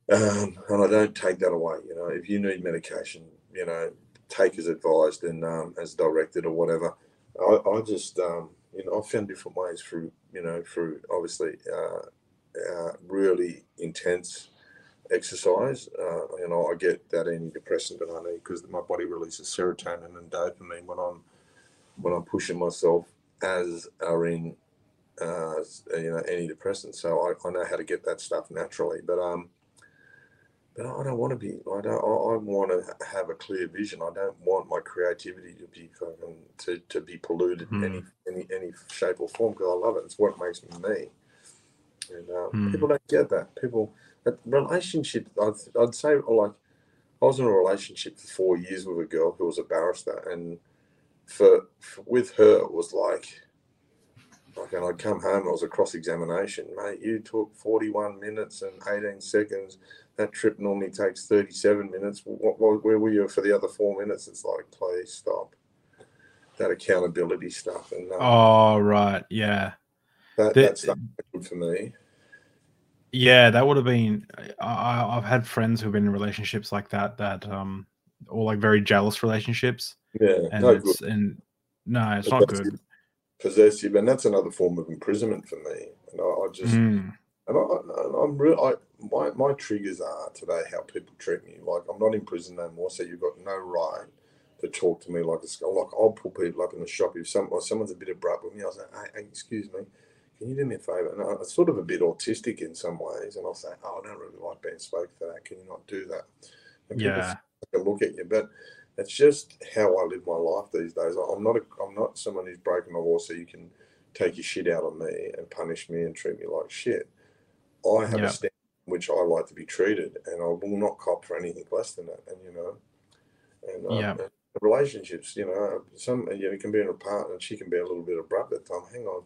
Um, and I don't take that away, you know. If you need medication, you know, take as advised and um, as directed or whatever. I, I just, um, you know, I've found different ways through, you know, through obviously uh, uh, really intense exercise. Uh, you know, I get that antidepressant that I need because my body releases serotonin and dopamine when I'm when I'm pushing myself, as are in uh, you know, antidepressants. So I, I know how to get that stuff naturally. But um, but I don't want to be. I don't. I, I want to have a clear vision. I don't want my creativity to be fucking to, to be polluted mm. in any any any shape or form because I love it. It's what makes me me. And um, mm. people don't get that. People that relationship. I'd, I'd say like I was in a relationship for four years with a girl who was a barrister, and for, for with her it was like like, and I'd come home, it was a cross examination. Mate, you took 41 minutes and 18 seconds. That trip normally takes 37 minutes. What, what, where were you for the other four minutes? It's like, please stop. That accountability stuff. And um, Oh, right. Yeah. That, the, that stuff good for me. Yeah, that would have been. I, I've had friends who've been in relationships like that, that, um, or like very jealous relationships. Yeah. And no it's, good. and no, it's not good possessive, and that's another form of imprisonment for me. And I, I just, mm. And I, am real. I my my triggers are today how people treat me. Like I'm not in prison no more, so you've got no right to talk to me like a skull. Like I'll pull people up in the shop if some or someone's a bit abrupt with me. I say, hey, hey, excuse me, can you do me a favor? And I'm sort of a bit autistic in some ways, and I'll say, oh, I don't really like being spoken to that. Can you not do that? And yeah. People look at you, but it's just how I live my life these days. I'm not a, I'm not someone who's broken the law, so you can take your shit out on me and punish me and treat me like shit. I have a stand which I like to be treated, and I will not cop for anything less than that. And you know, and, um. And relationships, you know, some you know, you can be in a partner, and she can be a little bit abrupt at times. Hang on,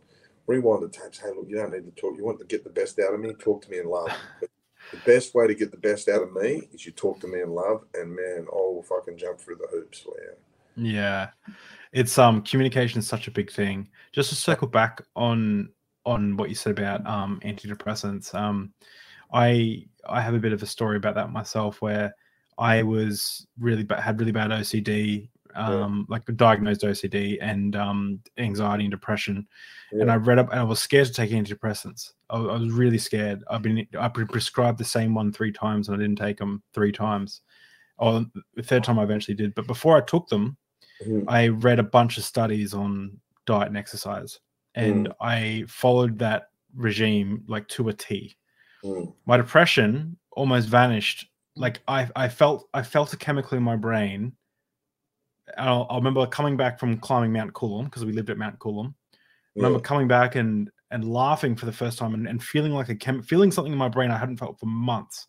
rewind the tapes. Hey, look, you don't need to talk. You want to get the best out of me? Talk to me in love. the best way to get the best out of me is you talk to me in love, and man, I will fucking jump through the hoops for you. Yeah, it's um communication is such a big thing. Just to circle back on on what you said about um antidepressants. Um, I I have a bit of a story about that myself where I was really bad, had really bad OCD, um, yeah. like diagnosed OCD and um, anxiety and depression. Yeah. And I read up and I was scared to take antidepressants. I, I, was really scared. I've been I've been prescribed the same one three times and I didn't take them three times. Or the third time I eventually did. But before I took them, mm. I read a bunch of studies on diet and exercise, and mm. I followed that regime like to a T. Mm. My depression almost vanished. Like I, I felt, I felt a chemical in my brain. I'll, i remember coming back from climbing Mount Coolum because we lived at Mount Coolum. Yeah. I remember coming back and and laughing for the first time and, and feeling like a chem, feeling something in my brain I hadn't felt for months.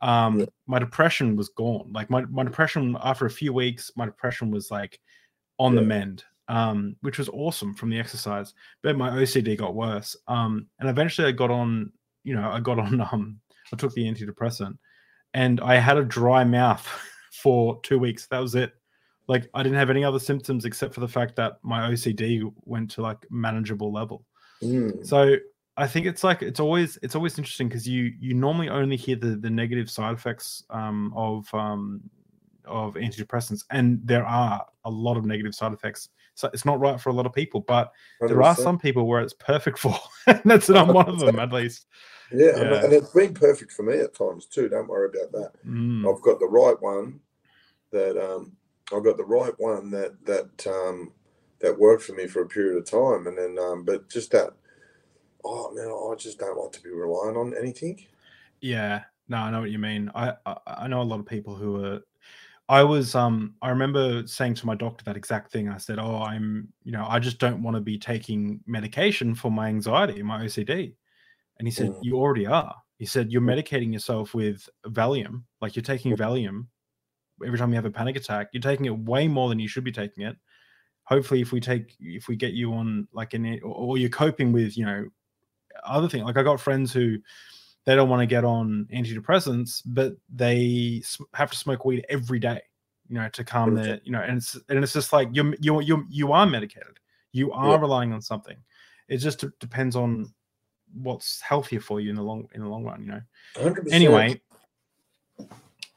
Um, yeah. my depression was gone. Like my, my depression after a few weeks, my depression was like on yeah. the mend um, which was awesome from the exercise. But my OCD got worse. Um, and eventually I got on you know, I got on, um, I took the antidepressant and I had a dry mouth for two weeks. That was it. Like I didn't have any other symptoms except for the fact that my OCD went to like manageable level. Mm. So I think it's like it's always it's always interesting because you you normally only hear the the negative side effects um, of um, of antidepressants, and there are a lot of negative side effects. So it's not right for a lot of people, but 100%. there are some people where it's perfect for. and that's I'm one of them at least. Yeah, yeah. And, it's been perfect for me at times too. Don't worry about that. Mm. I've got the right one that um, I've got the right one that that um, that worked for me for a period of time, and then um, but just that. Oh man, I just don't like to be relying on anything. Yeah, no, I know what you mean. I, I I know a lot of people who are. I was um I remember saying to my doctor that exact thing. I said, "Oh, I'm you know I just don't want to be taking medication for my anxiety, my OCD." And he said, mm. You already are. He said, You're mm. medicating yourself with Valium. Like you're taking. Valium every time you have a panic attack. You're taking it way more than you should be taking it. Hopefully, if we take, if we get you on like an, or, or you're coping with, you know, other things. Like I got friends who, they don't want to get on antidepressants, but they have to smoke weed every day, you know, to calm their, you know, and it's and it's just like you you you you are medicated, you are yeah. relying on something. It just depends on what's healthier for you in the long in the long run you know 100%. anyway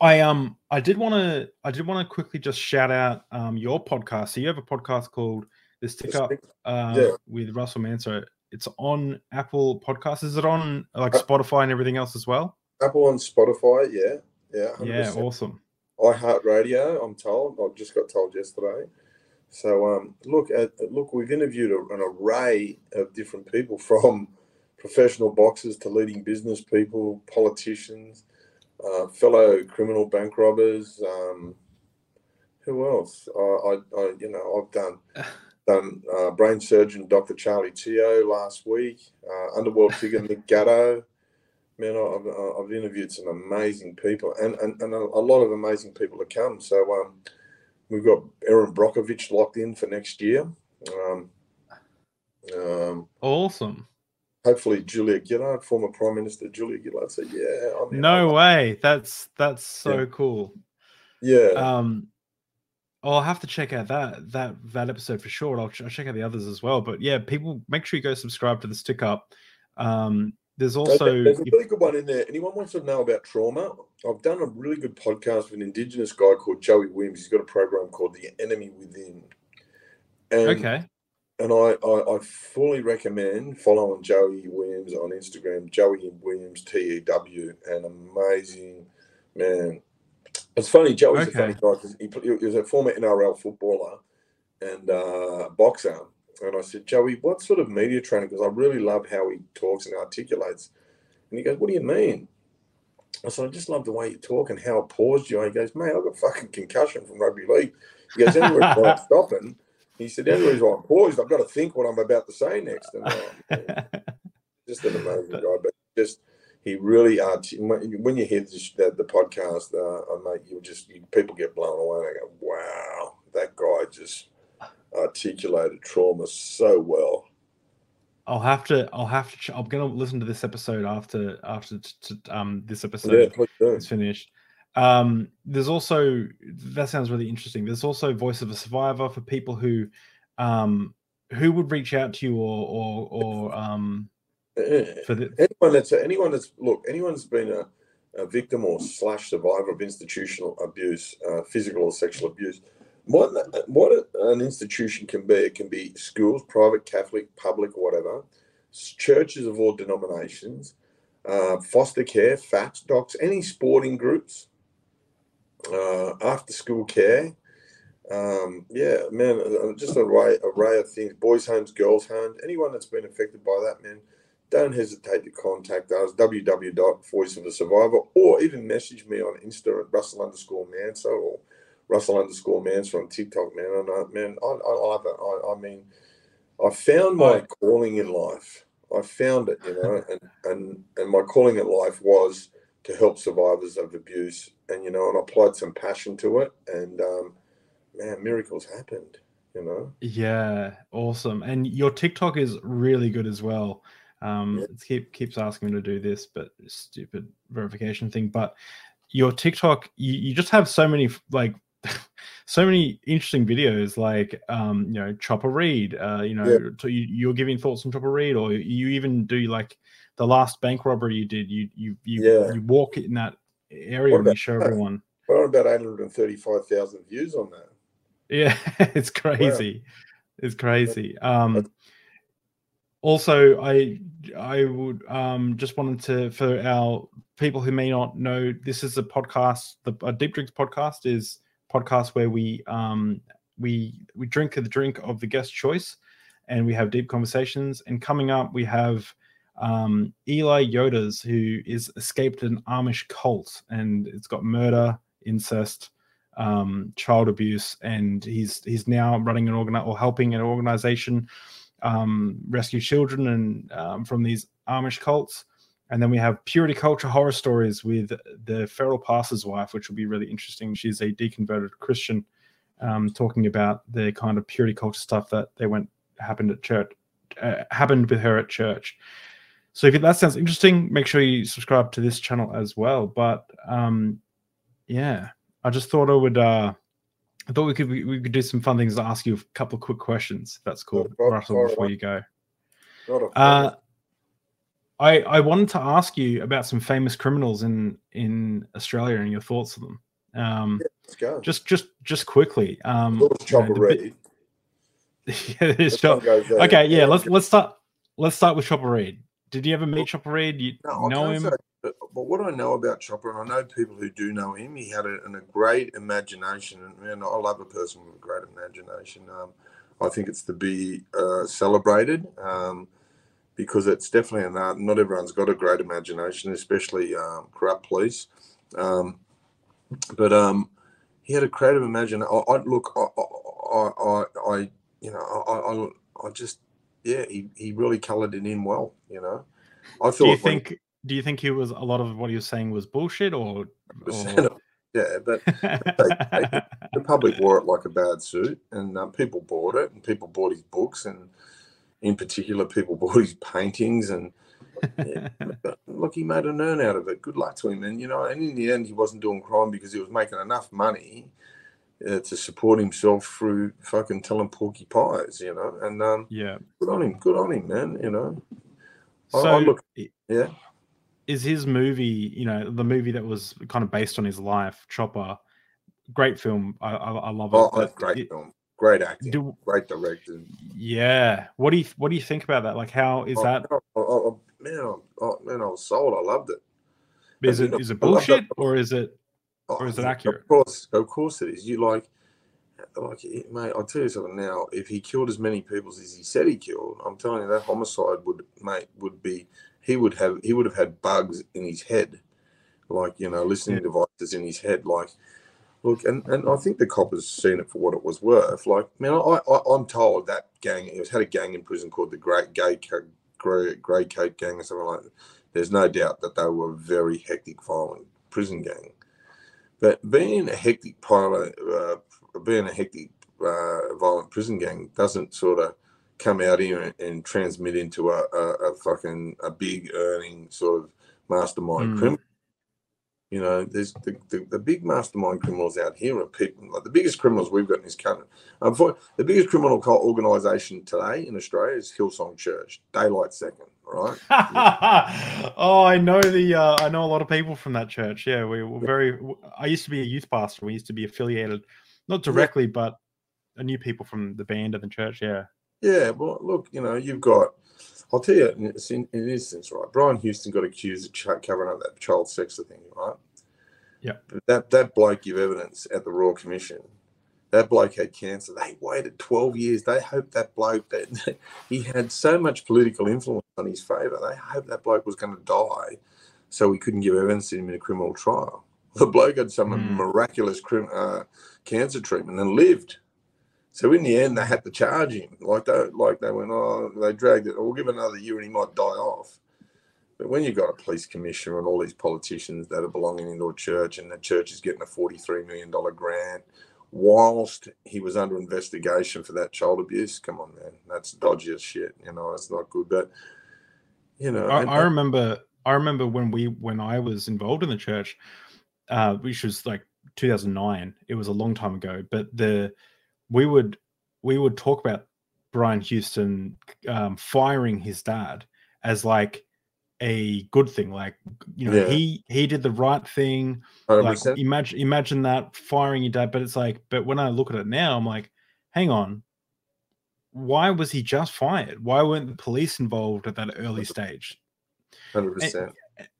i um i did want to i did want to quickly just shout out um your podcast so you have a podcast called the stick up uh, yeah. with russell manser it's on apple podcasts is it on like uh, spotify and everything else as well apple on spotify yeah yeah 100%. yeah awesome iHeartRadio, I'm told. I just got told yesterday. So um, look at look, we've interviewed an array of different people from professional boxers to leading business people, politicians, uh, fellow criminal bank robbers. Um, who else? I, I, I, you know, I've done done uh, brain surgeon Dr. Charlie Teo last week, uh, underworld figure Mick Gatto. Man, I've, I've interviewed some amazing people, and and, and a, a lot of amazing people to come. So um, we've got Erin Brockovich locked in for next year. Um, um, awesome hopefully Julia Gillard, former Prime Minister Julia Gillard, said, "Yeah, I'm no way. That's that's so yeah. cool." Yeah. Um, I'll have to check out that that that episode for sure. I'll, I'll check out the others as well. But yeah, people make sure you go subscribe to the stick up. Um, there's also there's a really good one in there. Anyone wants to know about trauma? I've done a really good podcast with an Indigenous guy called Joey Williams. He's got a program called The Enemy Within. And okay and I, I, I, fully recommend following Joey Williams on Instagram, Joey Williams T E W, an amazing man. It's funny, Joey's okay. a funny guy because he, he, was a former NRL footballer and uh, boxer, and I said, Joey, what sort of media training? Because I really love how he talks and articulates. And he goes, What do you mean? I said, I just love the way you talk and how paused you. are. he goes, Mate, I've got fucking concussion from rugby league. He goes, Anyway, I'm stopping. He said, The only reason I'm paused, I've got to think what I'm about to say next. And uh, just an amazing guy. But just, he really, arts- when you hear this, the, the podcast, uh, mate, you just, you, people get blown away. And I go, Wow, that guy just articulated trauma so well. I'll have to. I'll have to. Ch- I'm gonna listen to this episode after after t- t- um this episode Yeah, is finished. Um, there's also that sounds really interesting. There's also voice of a survivor for people who, um, who would reach out to you or or or um for the anyone that's anyone that's look anyone that's been a, a victim or slash survivor of institutional abuse, uh, physical or sexual abuse. What what an institution can be, it can be schools, private, Catholic, public, whatever, churches of all denominations, uh, foster care, FACS, docs, any sporting groups, uh, after school care. Um, yeah, man, uh, just an array, array of things. Boys' homes, girls' homes, anyone that's been affected by that, man, don't hesitate to contact us, www.voiceofasurvivor, or even message me on Insta at Russell underscore Manser or Russell underscore Manser on TikTok, man. And I, man, I, I love it. I, I mean, I found my calling in life. I found it, you know, and, and, and my calling in life was to help survivors of abuse. And, you know, and I applied some passion to it. And, um, man, miracles happened, you know. yeah, awesome. And your TikTok is really good as well. Um, Yeah. it keep keeps asking me to do this, but stupid verification thing. But your TikTok, you, you just have so many like so many interesting videos like um you know chopper read uh you know Yeah. you, you're giving thoughts on chopper read or you even do like the last bank robbery you did you you you, Yeah. you walk in that area What and you show that? everyone on about 835,000 views on that. yeah it's crazy it's crazy um also i i would um just wanted to for our people who may not know this is a podcast the deep drinks podcast is podcast where we um we we drink the drink of the guest choice and we have deep conversations. And coming up we have um eli yodas who is escaped an amish cult and it's got murder incest um, child abuse, and he's he's now running an organ or helping an organization um, rescue children and um, from these Amish cults. And then we have purity culture horror stories with the feral pastor's wife, which will be really interesting. She's a deconverted Christian, um, talking about the kind of purity culture stuff that they went happened at church, uh, happened with her at church. So if that sounds interesting, make sure you subscribe to this channel as well. But um, yeah, I just thought I would. Uh, I thought we could we, we could do some fun things to ask you a couple of quick questions. That's cool, Russell. Before away. you go, uh, I I wanted to ask you about some famous criminals in in Australia and your thoughts on them. Um, let's go. just just just quickly. Um, Chopper Read. yeah, it is This Chop- Okay, yeah. Let's let's start. Let's start with Chopper Read. Did you ever meet Well, Chopper Read? You No, know him? But, what I know about Chopper, and I know people who do know him, he had a, an, a great imagination. And man, I love a person with a great imagination. Um, I think it's to be uh, celebrated um, because it's definitely an art. Not everyone's got a great imagination, especially um, corrupt police. Um, but um, he had a creative imagination. I, I look, I, I, I, I you know, I, I, I just, yeah, he, he really coloured it in well. You know, I thought. Do you when- think? Do you think he was a lot of what he was saying was bullshit or? or... yeah, but the public wore it like a bad suit, and um, people bought it, and people bought his books, and in particular, people bought his paintings, and yeah, look, he made an earn out of it. Good luck to him, and you know, and in the end, he wasn't doing crime because he was making enough money uh, to support himself through fucking telling porky pies, you know, and um, yeah. good on him, good on him, man, you know. So I look- Yeah, is his movie, you know, the movie that was kind of based on his life, Chopper, great film. I I, I love it. oh, great it- film, great acting, do, great director. yeah. What do you what do you think about that? Like, how is Oh, that? oh, oh, oh, man, oh, oh, man, I was sold. I loved it. Is you it know, is it bullshit or is it? Oh, Or is it accurate? Of course, of course it is. You like, like, eh, mate, I'll tell you something now. If he killed as many people as he said he killed, I'm telling you that homicide would, mate, would be. He would have. He would have had bugs in his head, like you know, listening devices in his head. Like, look, and, and I think the cop has seen it for what it was worth. Like, man, I, I I'm told that gang. It was had a gang in prison called the Great Gay Grey, Grey Cape Gang or something like that. There's no doubt that they were a very hectic, violent prison gang. But being a hectic pilot, uh, being a hectic, uh, violent prison gang doesn't sort of come out here and, and transmit into a, a, a, fucking a big earning sort of mastermind mm. criminal. You know, there's the, the, the, big mastermind criminals out here are people like the biggest criminals we've got in this country. Um, for, the biggest criminal organisation today in Australia is Hillsong Church, daylight second, right? oh, I know the uh, I know a lot of people from that church. Yeah, we were very. I used to be a youth pastor. We used to be affiliated, not directly, yeah. but I knew people from the band and the church. Yeah. Yeah, well, look, you know, you've got. I'll tell you, in, in, in instance, right? Brian Houston got accused of covering up that child sex thing, right? Yeah. But that that bloke gave evidence at the Royal Commission. That bloke had cancer. They waited 12 years. They hoped that bloke that he had so much political influence on his favour. They hoped that bloke was going to die, so we couldn't give evidence in a criminal trial. The bloke had some mm. miraculous uh, cancer treatment and lived. So in the end, they had to charge him. Like they, like they went, oh, they dragged it. We'll give another year, and he might die off. But when you've got a police commissioner and all these politicians that are belonging into a church, and the church is getting a forty-three million dollar grant, whilst he was under investigation for that child abuse, come on, man, that's dodgy as shit. You know, it's not good. But you know, I, I remember, I remember when we, when I was involved in the church, uh, which was like 2009. It was a long time ago, but the we would we would talk about Brian Houston um, firing his dad as like a good thing. Like you know, yeah. he he did the right thing. 100%. Like imagine imagine that firing your dad, but it's like, but when I look at it now, I'm like, hang on, why was he just fired? Why weren't the police involved at that early stage? Hundred percent.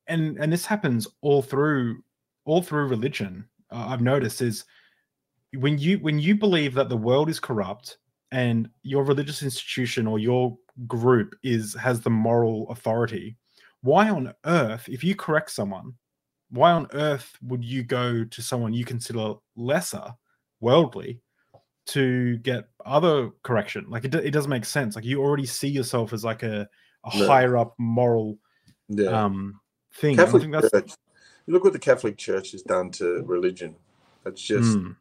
And and this happens all through all through religion. Uh, I've noticed is when you when you believe that the world is corrupt and your religious institution or your group is has the moral authority why on earth if you correct someone why on earth would you go to someone you consider lesser worldly to get other correction like it, it doesn't make sense like you already see yourself as like a, a no. higher up moral yeah. um thing Catholic Church, look what the catholic church has done to religion That's just mm.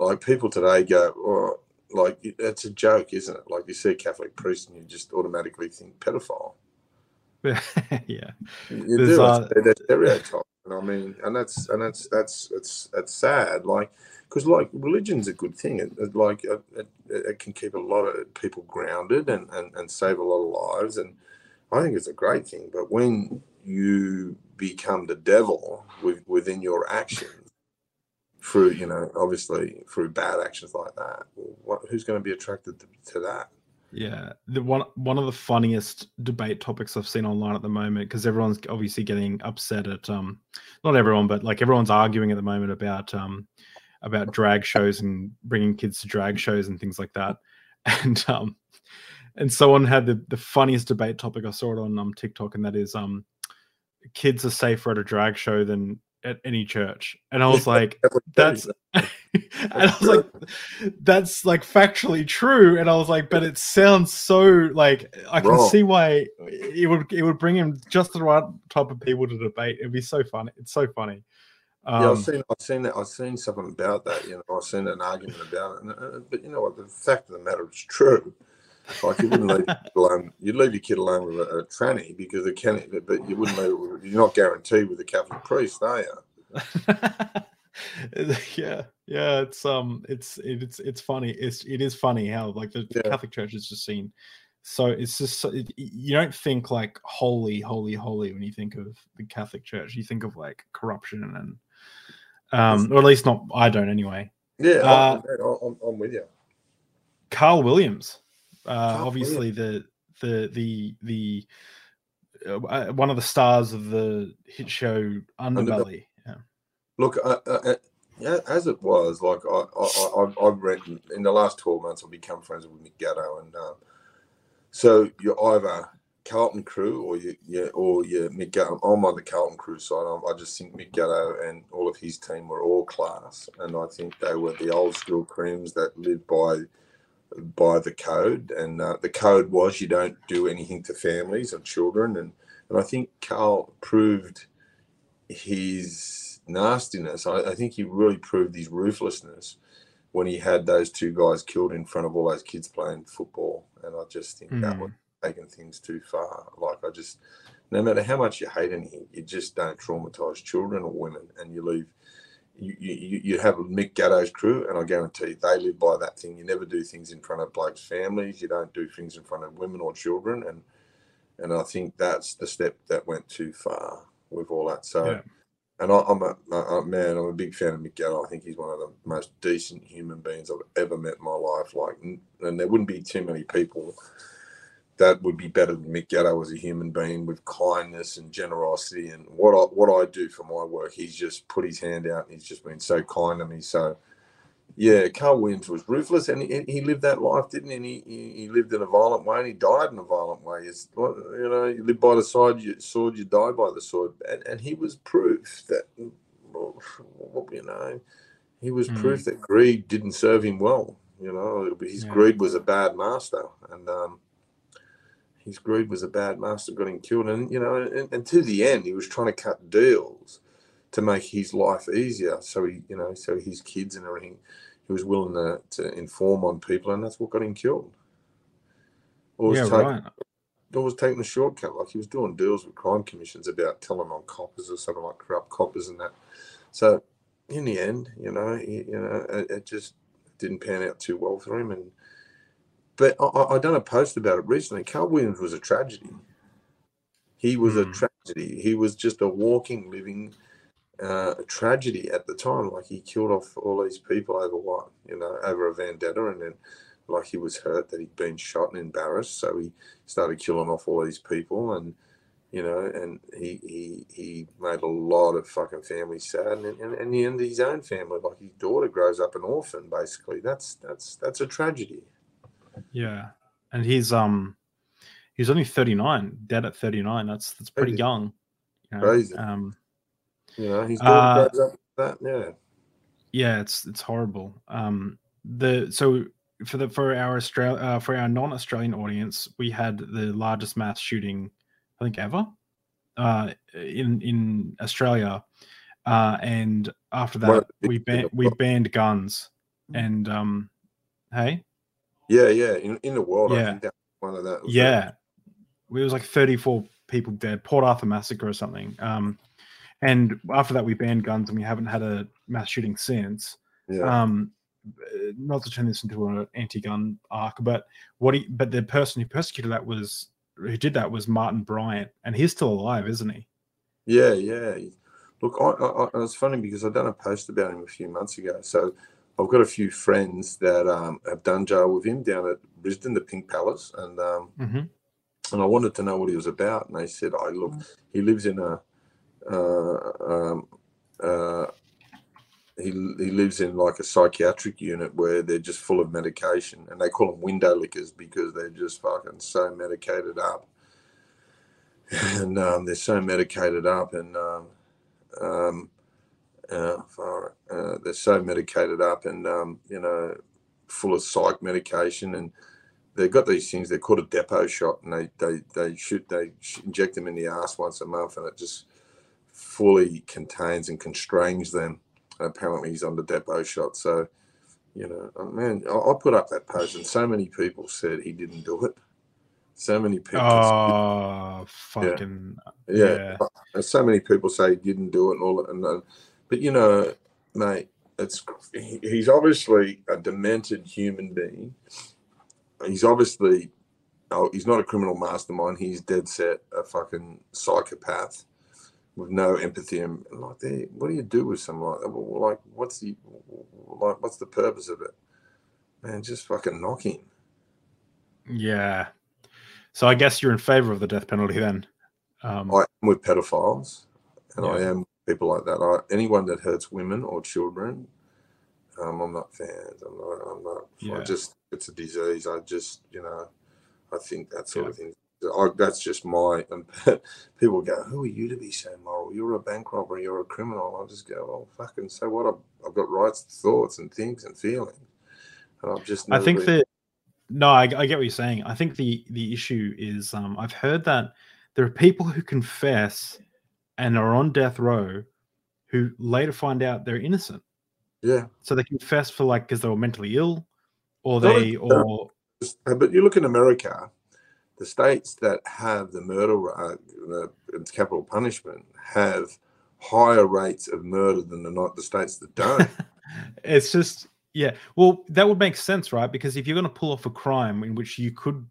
Like people today go, oh, like that's a joke, isn't it? Like you see a Catholic priest and you just automatically think pedophile. yeah, you There's, do. Uh, that stereotype, and I mean, and that's and that's that's it's it's sad. Like because like religion's a good thing. It, it like it, it, it, can keep a lot of people grounded and, and and save a lot of lives, and I think it's a great thing. But when you become the devil with, within your actions through you know obviously through bad actions like that. What, who's going to be attracted to, to, that? Yeah the one one of the funniest debate topics i've seen online at the moment because everyone's obviously getting upset at um not everyone but like everyone's arguing at the moment about um about drag shows and bringing kids to drag shows and things like that. And um and someone had the, the funniest debate topic i saw it on um tiktok and that is um kids are safer at a drag show than at any church and i was like that's and i was like that's like factually true and i was like but it sounds so like i can see why it would it would bring him just the right type of people to debate it'd be so funny it's so funny um, yeah, I've seen, I've seen that. I've seen something about that. You know, I've seen an argument about it. And, uh, but you know what? The fact of the matter is true. Like you wouldn't leave alone. You'd leave your kid alone with a, a tranny because it can, but you wouldn't. Leave, you're not guaranteed with a Catholic priest, are you? yeah, yeah. It's um, it's it's it's funny. It's it is funny how like the, yeah. Catholic Church is just seen. So it's just it, you don't think like holy, holy, holy when you think of the Catholic Church. You think of like corruption and um, or at least not. I don't anyway. Yeah, uh, I'm, I'm with you. Carl Williams uh, obviously the the the the uh, one of the stars of the hit show Underbelly. Yeah. Look, uh, uh, uh yeah, as it was, like I, I, I, I've read in the last twelve months, I've become friends with Mick Gatto, and um, so you're either Carlton crew or you, yeah, or yeah, Mick Gatto. I'm on the Carlton crew side. I, I just think Mick Gatto and all of his team were all class, and I think they were the old school creams that lived by by the code, and uh, the code was you don't do anything to families and children, and and I think Carl proved his nastiness. I, I think he really proved his ruthlessness when he had those two guys killed in front of all those kids playing football, and I just think mm. that was taking things too far. Like I just, no matter how much you hate anything, you just don't traumatize children or women, and you leave you, you, you have Mick Gatto's crew, and I guarantee they live by that thing. You never do things in front of blokes' families. You don't do things in front of women or children, and and I think that's the step that went too far with all that. So, yeah. and I, am a, a, man. I'm a big fan of Mick Gatto. I think he's one of the most decent human beings I've ever met in my life. Like, and there wouldn't be too many people that would be better than Mick Gatto as a human being with kindness and generosity and what I what I do for my work. He's just put his hand out and he's just been so kind to me. So yeah, Carl Williams was ruthless and he, he lived that life, didn't he? And he, he lived in a violent way and he died in a violent way. It's, you know, you live by the side you, sword, you die by the sword. And, and he was proof that, you know, he was mm. proof that greed didn't serve him well. You know, his yeah. greed was a bad master. And, um, his greed was a bad master, got him killed. And, you know, and, and, to the end, he was trying to cut deals to make his life easier. So he, you know, so his kids and everything, he was willing to, to inform on people, and that's what got him killed. Or yeah, taking, right. Or was taking a shortcut, like he was doing deals with crime commissions about telling on coppers or something like corrupt coppers and that. So in the end, you know, he, you know, it, it just didn't pan out too well for him, and but I, I done a post about it recently. Carl Williams was a tragedy. He was mm. a hmm. tragedy. He was just a walking, living uh, tragedy at the time. Like he killed off all these people over what, you know, over a vendetta, and then like he was hurt that he'd been shot and embarrassed, so he started killing off all these people, and you know, and he he he made a lot of fucking families sad, and and, and the end his own family, like his daughter grows up an orphan, basically. That's that's that's a tragedy. Yeah, and he's um he's only thirty nine, dead at thirty nine. That's that's pretty Crazy. young. You know? Crazy. Um, yeah, he's uh, that. Yeah. Yeah, it's it's horrible. Um, the so for the for our Australia uh, for our non Australian audience, we had the largest mass shooting I think ever uh, in in Australia, uh, and after that we ban- we banned guns, and um, hey, yeah, yeah. In, in the world, yeah. I think that one of that. yeah. It was like 34 people dead, Port Arthur massacre or something. Um, and after that, we banned guns and we haven't had a mass shooting since. Yeah. Um, not to turn this into an anti-gun arc, but what he, but the person who persecuted that was who did that was Martin Bryant, and he's still alive, isn't he? Yeah, yeah. Look, I, I, I, it's funny because I done a post about him a few months ago. So I've got a few friends that um, have done jail with him down at Brisbane, the Pink Palace, and um, mm-hmm. and I wanted to know what he was about. And they said, "I oh, look, mm. he lives in a uh, um, uh, he he lives in like a psychiatric unit where they're just full of medication, and they call them window lickers because they're just fucking so medicated up, and um, they're so medicated up, and um, um, uh, far, uh, they're so medicated up and um, you know full of psych medication and they've got these things they're called a depot shot and they they they shoot they inject them in the ass once a month and it just fully contains and constrains them. And apparently he's on the depot shot. So you know oh, man I, I put up that post and so many people said he didn't do it. So many people oh fucking yeah, yeah. so many people say he didn't do it and all that and uh, but you know, mate, it's he's obviously a demented human being. He's obviously oh, he's not a criminal mastermind. He's dead set a fucking psychopath with no empathy and like, there, what do you do with someone like that? Like, what's the like? What's the purpose of it? Man, just fucking knock him. Yeah. So I guess you're in favor of the death penalty then. Um, I am with pedophiles, and yeah. I am people like that. I, anyone that hurts women or children, um, I'm not fans. I'm not. I'm not. Yeah. I just it's a disease. I just you know, I think that sort Yeah. of thing. I, that's just my. And people go, "Who are you to be so moral? You're a bank robber. You're a criminal." I just go, "Well, fucking so what? I've, I've got rights, thoughts, and things and feelings." And I've just. I think been- that no, I, I get what you're saying. I think the the issue is um, I've heard that there are people who confess and are on death row who later find out they're innocent. Yeah. So they confess for like because they were mentally ill, or they or Uh, But you look in America, the states that have the murder, uh, the capital punishment, have higher rates of murder than the not the states that don't. it's just yeah. Well, that would make sense, right? Because if you're going to pull off a crime in which you could,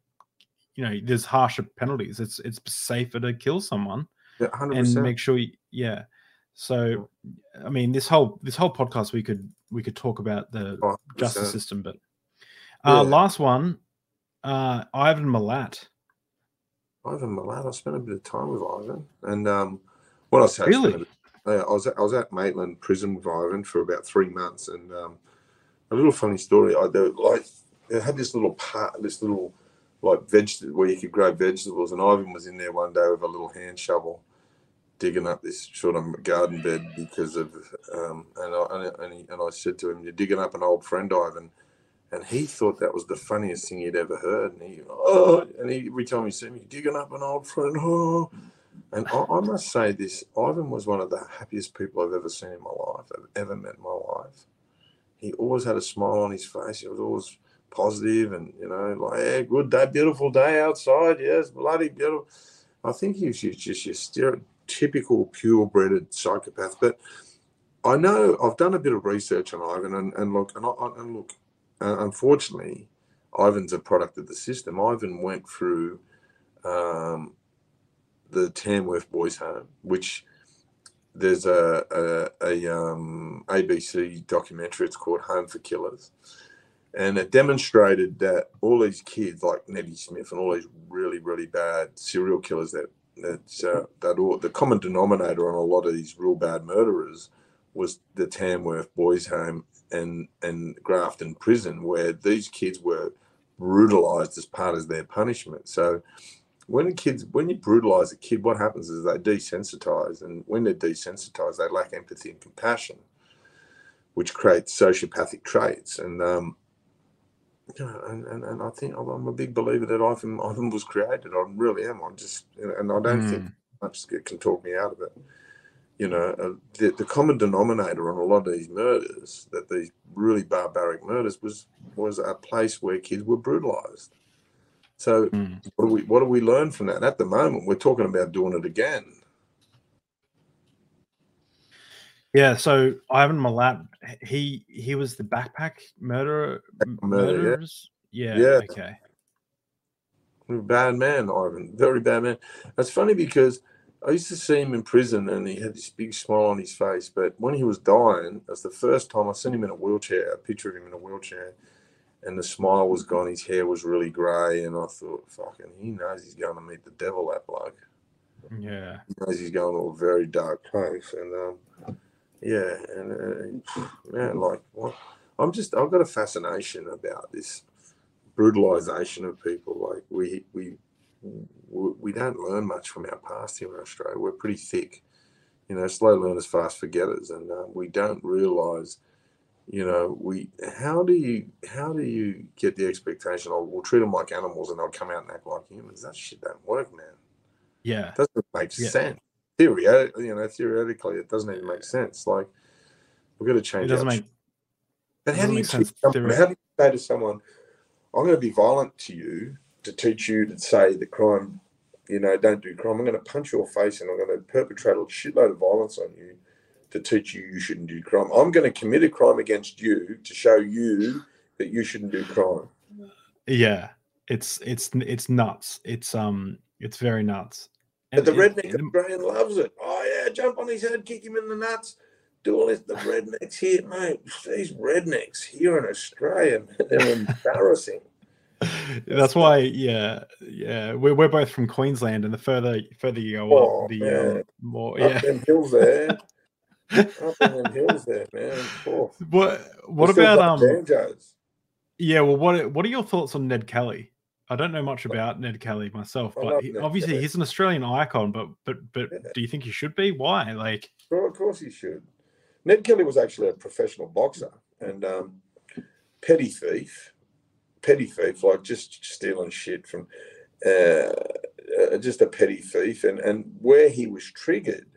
you know, there's harsher penalties. It's it's safer to kill someone. Yeah, hundred and percent. make sure you, yeah so i mean this whole this whole podcast we could we could talk about the justice system but uh Yeah. last one uh ivan milat Ivan Milat, I spent a bit of time with Ivan, and um, what I say, I really yeah, I was at, I was at Maitland Prison with Ivan for about three months, and um, a little funny story. I do like they had this little part, this little like vegetable where you could grow vegetables, and Ivan was in there one day with a little hand shovel, digging up this sort of garden bed because of um, and I and, he, and I said to him, "You're digging up an old friend, Ivan." And he thought that was the funniest thing he'd ever heard. And he, oh, and he, every time he said me, digging up an old friend, oh. And I, I must say this, Ivan was one of the happiest people I've ever seen in my life, I've ever met in my life. He always had a smile on his face. He was always positive and, you know, like, yeah, good day, beautiful day outside. Yes, bloody beautiful. I think he was just, just your stereotypical purebred psychopath. But I know I've done a bit of research on Ivan and, and look, and, I, and look, uh, unfortunately, Ivan's a product of the system. Ivan went through um, the Tamworth Boys Home, which there's a, a, a um, ABC documentary. It's called Home for Killers, and it demonstrated that all these kids, like Neddy Smith, and all these really really bad serial killers, that uh, that all the common denominator on a lot of these real bad murderers was the Tamworth Boys Home and and Grafton Prison, where these kids were brutalized as part of their punishment. So when kids when you brutalize a kid, what happens is they desensitize, and when they're desensitized, they lack empathy and compassion, which creates sociopathic traits. And um, you know, and, and, and I think I'm a big believer that Ivan Ivan was created. I really am. I just you know, and I don't think much can talk me out of it. You know, uh, the, the common denominator on a lot of these murders, that these really barbaric murders, was was a place where kids were brutalized. So Mm. what do we what do we learn from that? At the moment, we're talking about doing it again. Yeah so ivan milat he he was the backpack murderer m- Murder, yeah. murderers yeah. Yeah. okay Bad man, Ivan. Very bad man. That's funny because I used to see him in prison and he had this big smile on his face. But when he was dying, that's the first time I seen him in a wheelchair, a picture of him in a wheelchair, and the smile was gone. His hair was really grey, and I thought, fucking, he knows he's going to meet the devil. That bloke. yeah He knows he's going to a very dark place, and um, yeah, and uh, man, like what? I'm just, I've got a fascination about this brutalization of people. Like we, we, we don't learn much from our past here in Australia. We're pretty thick, you know, slow learners, fast forgetters, and uh, we don't realise, you know, we how do you how do you get the expectation? Oh, we'll treat them like animals, and they'll come out and act like humans. That shit don't work, man yeah doesn't make Yeah. sense. Theory, you know, theoretically, it doesn't even make sense. Like we've got to change. it doesn't make But how do you make sense someone, how do you say to someone, "I'm going to be violent to you to teach you to say the crime, you know, don't do crime. I'm going to punch your face and I'm going to perpetrate a shitload of violence on you to teach you you shouldn't do crime. I'm going to commit a crime against you to show you that you shouldn't do crime." yeah it's it's it's nuts it's um it's very nuts But the it- redneck it- Australian loves it. Oh yeah, jump on his head, kick him in the nuts. Do all this. The rednecks here, mate. These rednecks here in Australia, they're embarrassing. That's why, yeah, yeah. We're, we're both from Queensland, and the further further you go Oh, up, the um, more, Up yeah, them hills there. up in them hills there, man. What what We still about um banjos. yeah, well what what are your thoughts on Ned Kelly? I don't know much about Ned Kelly myself, I but he, obviously Kelly. he's an Australian icon, but but but Yeah. do you think he should be? Why? Like Well, of course he should. Ned Kelly was actually a professional boxer and um, petty thief, petty thief, like just stealing shit from, uh, uh, just a petty thief. And and where he was triggered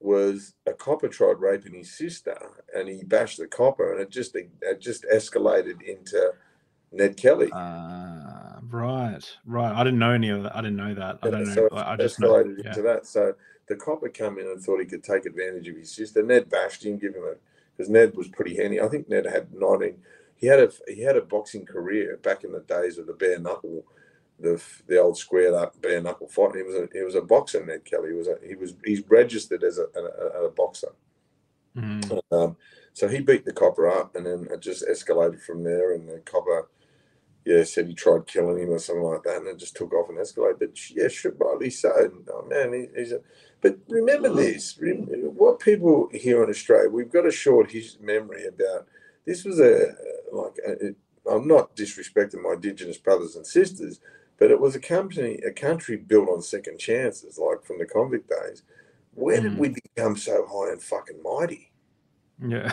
was a copper tried raping his sister, and he bashed the copper, and it just it just escalated into Ned Kelly. uh right, right. I didn't know any of that. I didn't know that. I Yeah, don't know. so it I just know. Yeah. into that. So the copper come in and thought he could take advantage of his sister. Ned bashed him, give him a because Ned was pretty handy. I think Ned had nineteen. He had a he had a boxing career back in the days of the bare knuckle, the the old squared up bare knuckle fight. He was a he was a boxer. Ned Kelly he was a, he was he's registered as a, a, a boxer. Mhm. Um, so he beat the copper up, and then it just escalated from there. And the copper, yeah, said he tried killing him or something like that, and it just took off and escalated. But yeah, sure, rightly so. Oh man, he, he's a. But remember this: rem- what people here in Australia, we've got a short his memory about. This was a like. A, it, I'm not disrespecting my Indigenous brothers and sisters, but it was a company, a country built on second chances, like from the convict days. Where did Mhm. we become so high and fucking mighty? Yeah.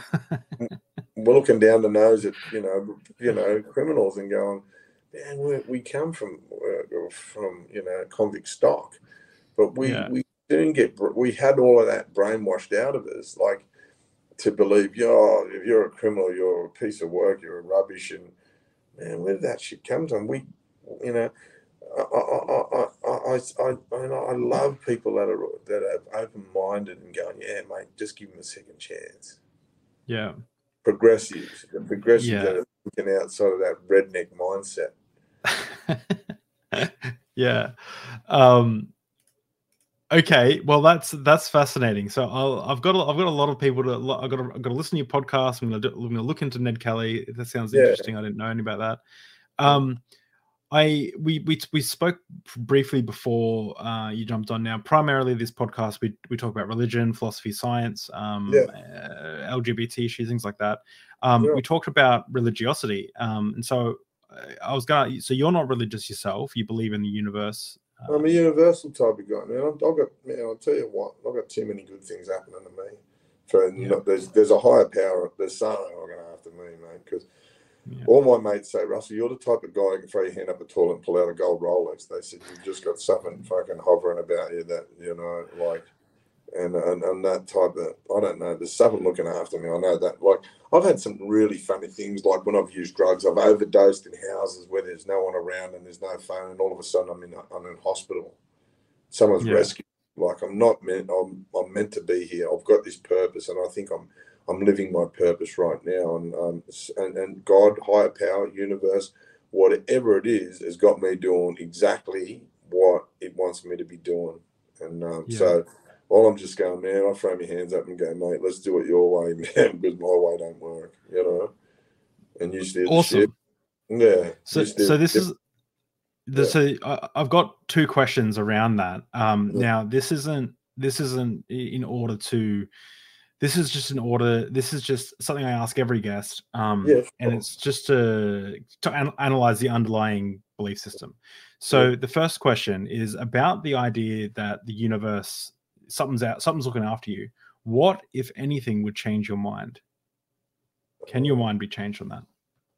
we're looking down the nose at you know you know criminals and going, man, we, we come from uh, from you know convict stock, but we Yeah. we didn't get we had all of that brainwashed out of us, like to believe, yo, if you're a criminal, you're a piece of work, you're a rubbish, and man, where did that shit come from? We, you know. I, I, I, I, I, I, I love people that are that are open minded and going, yeah, mate, just give them a second chance yeah. Progressives, the progressives Yeah. that are thinking outside of that redneck mindset. yeah. Um okay, well that's that's fascinating. So I'll I've got a, I've got a lot of people to I've got to, I've got to listen to your podcast. I'm going to I'm to look into Ned Kelly. That sounds Yeah. interesting. I didn't know any about that. Um I we we we spoke briefly before uh, you jumped on. Now, primarily this podcast, we we talk about religion, philosophy, science, um, Yeah. uh, LGBT issues, things like that. Um, Yeah. We talked about religiosity, um, and so uh, I was gonna. So you're not religious yourself. You believe in the universe. Uh, I'm a universal type of guy, man. I've got, man, I'll tell you what, I've got too many good things happening to me. For Yeah. not, there's there's a higher power. There's something going to after me, man. Because Yeah. all my mates say, Russell, you're the type of guy who can throw your hand up a toilet and pull out a gold Rolex. They said you've just got something fucking hovering about you that you know, like, and and, and that type of I don't know. There's something looking after me. I know that. Like I've had some really funny things. Like when I've used drugs, I've overdosed in houses where there's no one around and there's no phone, and all of a sudden I'm in a, I'm in hospital. Someone's Yeah. rescued. Like I'm not meant. I'm I'm meant to be here. I've got this purpose, and I think I'm I'm living my purpose right now. And um and, and God, higher power, universe, whatever it is, has got me doing exactly what it wants me to be doing. And um, Yeah. so all I'm just going, man, I throw my hands up and go, mate, let's do it your way, man, because my way don't work, you know. And you the Awesome. Yeah. So so this is. The, Yeah. So I, I've got two questions around that. Um, Yeah. Now this isn't this isn't in order to. This is just an order. This is just something I ask every guest. Um, Yeah, and it's just to to an- analyze the underlying belief system. So the first question is about the idea that the universe something's out something's looking after you. What, if anything, would change your mind? Can your mind be changed on that,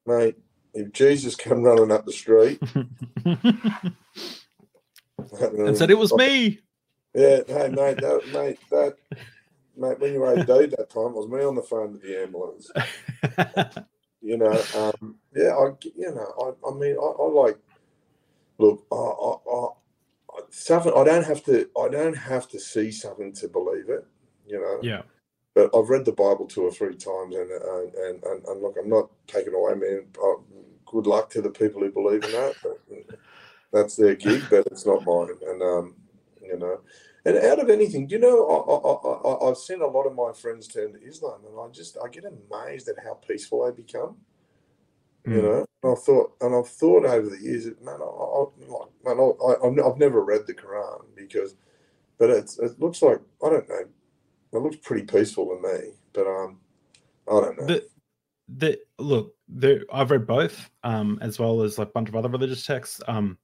mate, if Jesus came running up the street and said it was me. Yeah, hey mate, that mate, that mate, when you AD'd that time, it was me on the phone with the ambulance. You know, um, yeah, I, you know, I, I mean, I, I like, look, I, I, I, something. I don't have to, I don't have to see something to believe it. You know, yeah. but I've read the Bible two or three times, and and and, and, and look, I'm not taking away, man. Uh, good luck to the people who believe in that. But that's their gig, but it's not mine. And um, you know, and out of anything, do you know, I, I, I, I've seen a lot of my friends turn to Islam, and I just I get amazed at how peaceful they become. You Mm. know, and I thought, and I've thought over the years, that, man, I, I, like, man, I, I, I've never read the Quran because, but it's, it looks like I don't know, it looks pretty peaceful to me, but um, I don't know. The, the look, the I've read both, um, as well as like a bunch of other religious texts. Um,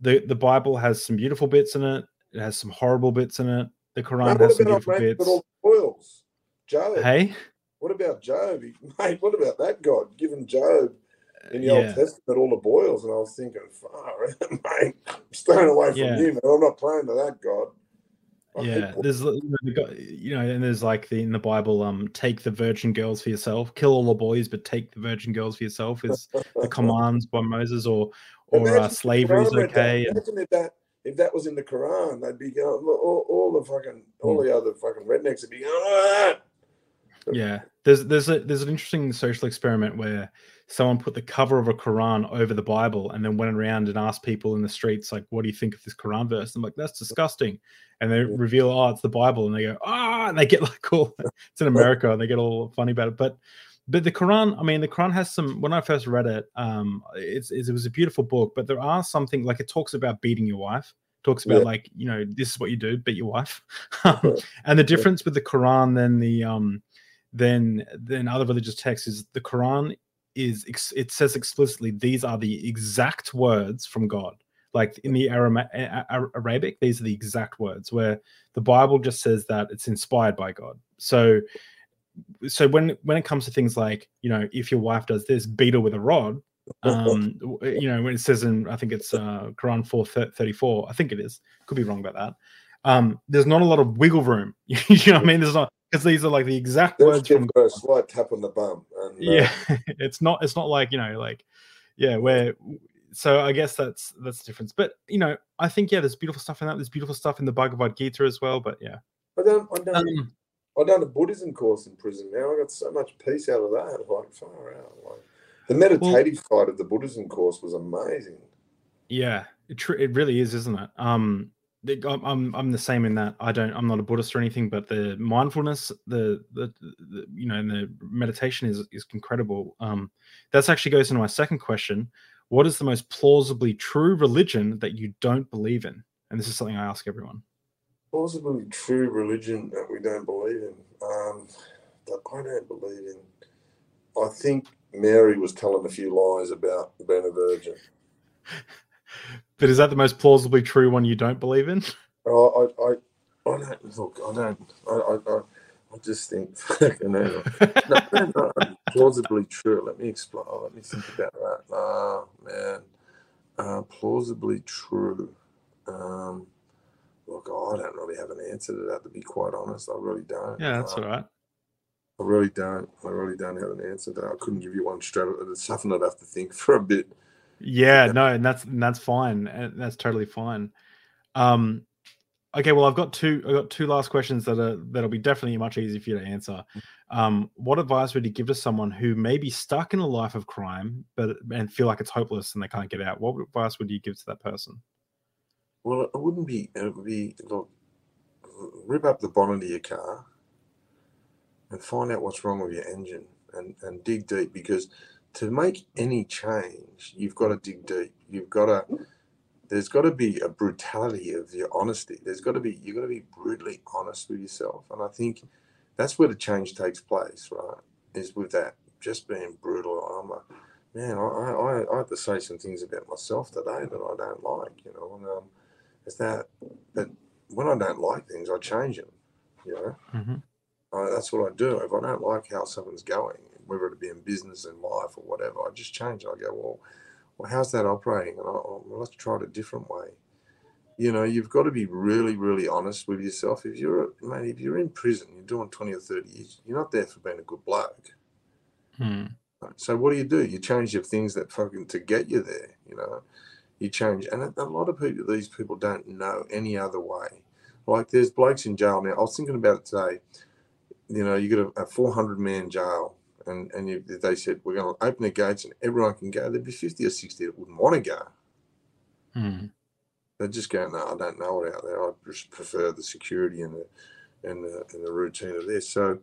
the the Bible has some beautiful bits in it. It has some horrible bits in it. The Quran has some beautiful bits. All oils? Job. Hey, what about Job? Mate, what about that God giving Job in the yeah. Old Testament all the boils? And I was thinking, far, mate, I'm staying away from yeah. you, man. I'm not praying to that God yeah, there's you know, and there's like the in the Bible, um, take the virgin girls for yourself, kill all the boys, but take the virgin girls for yourself is the commands by Moses, or or uh, slavery is okay. Imagine if that if that was in the Quran, they'd be going all, all the fucking all hmm. the other fucking rednecks would be going. Oh, yeah, there's there's a there's an interesting social experiment where someone put the cover of a Quran over the Bible and then went around and asked people in the streets, like, what do you think of this Quran verse? I'm like, that's disgusting. And they reveal, oh, it's the Bible. And they go, ah, and they get like all, it's in America and they get all funny about it. But, but the Quran, I mean, the Quran has some, when I first read it, um, it's, it's it was a beautiful book, but there are something like it talks about beating your wife talks about yeah. like you know this is what you do beat your wife and the difference with the quran than the um then then other religious texts is the quran is it says explicitly these are the exact words from God. Like in the Arabic, these are the exact words. Where the Bible just says that it's inspired by God. So, so when when it comes to things like you know, if your wife does this, beat her with a rod. Um, you know, when it says in I think it's uh, Quran four thirty four. I think it is. Could be wrong about that. Um, there's not a lot of wiggle room. you know what I mean? There's not because these are like the exact Let's words from a slight tap on the bum. And, uh... yeah, it's not it's not like you know like yeah where so I guess that's that's the difference. But you know, I think yeah, there's beautiful stuff in that. There's beautiful stuff in the Bhagavad Gita as well. But yeah, I done I done um, I done a Buddhism course in prison. Now I got so much peace out of that. Like far out. Like the meditative well, side of the Buddhism course was amazing. Yeah, it tr- it really is, isn't it? Um, I'm I'm the same in that I don't I'm not a Buddhist or anything, but the mindfulness, the the, the you know, and the meditation is is incredible. Um, that's actually goes into my second question. What is the most plausibly true religion that you don't believe in? And this is something I ask everyone. Plausibly true religion that we don't believe in. Um, that I don't believe in. I think Mary was telling a few lies about being a virgin. But is that the most plausibly true one you don't believe in? Oh, I, I, I don't look. I don't. I, I, I just think no, no, plausibly true. Let me explain. Oh, let me think about that. Oh man, uh, plausibly true. Um, look, I don't really have an answer to that. To be quite honest, I really don't. Yeah, that's uh, all right. I really don't. I really don't have an answer to that. I couldn't give you one straight. It's something I'd have to think for a bit. Yeah, no, and that's and that's fine. And that's totally fine. Um, okay, well, I've got two. I've got two last questions that are that'll be definitely much easier for you to answer. Um, what advice would you give to someone who may be stuck in a life of crime, but and feel like it's hopeless and they can't get out? What advice would you give to that person? Well, it wouldn't be. It would be look, rip up the bonnet of your car and find out what's wrong with your engine and and dig deep because to make any change, you've got to dig deep. You've got to. There's got to be a brutality of your honesty. There's got to be you've got to be brutally honest with yourself, and I think that's where the change takes place. Right? Is with that just being brutal. I'm a man. I, I I have to say some things about myself today that I don't like. You know, and um, it's that. But when I don't like things, I change them. You know. Mm-hmm. I, that's what I do. If I don't like how something's going, whether it be in business and life or whatever. I just change. I go, well, well, how's that operating? And I, well, let's try it a different way. You know, you've got to be really, really honest with yourself. If you're, mate, if you're in prison, you're doing 20 or 30 years, you're not there for being a good bloke. Hmm. So what do you do? You change your things that fucking to get you there, you know. You change, and a, lot of people, these people don't know any other way. Like there's blokes in jail now. I was thinking about it today. You know, you got a, a 400 man jail and and if they said we're going to open the gates and everyone can go, there'd be fifty or sixty that wouldn't want to go. Hmm. They'd just go, no, I don't know it out there. I just prefer the security and the and the, and the routine of this. So,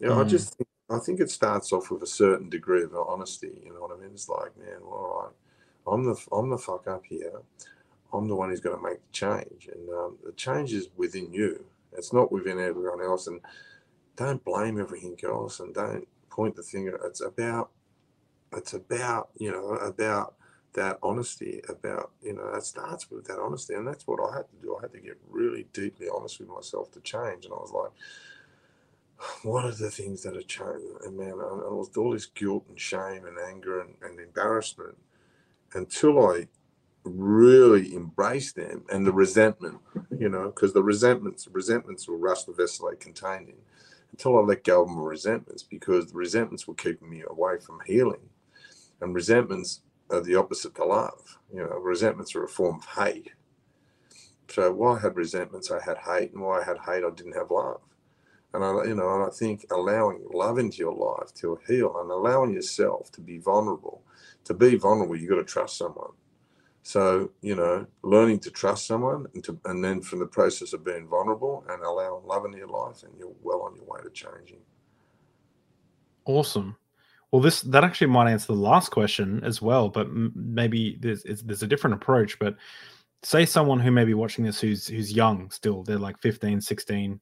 you know, I hmm. just think, I think it starts off with a certain degree of honesty. You know what I mean? It's like, man, well, all right, I'm the I'm the fuck up here. I'm the one who's going to make the change, and um, the change is within you. It's not within everyone else. And don't blame everything else and don't point the finger. It's about, it's about, you know, about that honesty about you know that starts with that honesty and that's what i had to do i had to get really deeply honest with myself to change and i was like what are the things that are changed and man i, I was all this guilt and shame and anger and, and embarrassment until i really embraced them and the resentment you know because the resentments resentments will rust the vessel they contained in until i let go of my resentments because the resentments were keeping me away from healing and resentments are the opposite to love. You know, resentments are a form of hate. So why I had resentments, I had hate, and why I had hate, I didn't have love. And I, you know, and I think allowing love into your life to heal and allowing yourself to be vulnerable. To be vulnerable, you've got to trust someone. So you know, learning to trust someone, and to, and then from the process of being vulnerable and allowing love into your life, and you're well on your way to changing. Awesome. Well, this that actually might answer the last question as well, but maybe there's there's a different approach. But say someone who may be watching this who's who's young still, they're like 15, 16,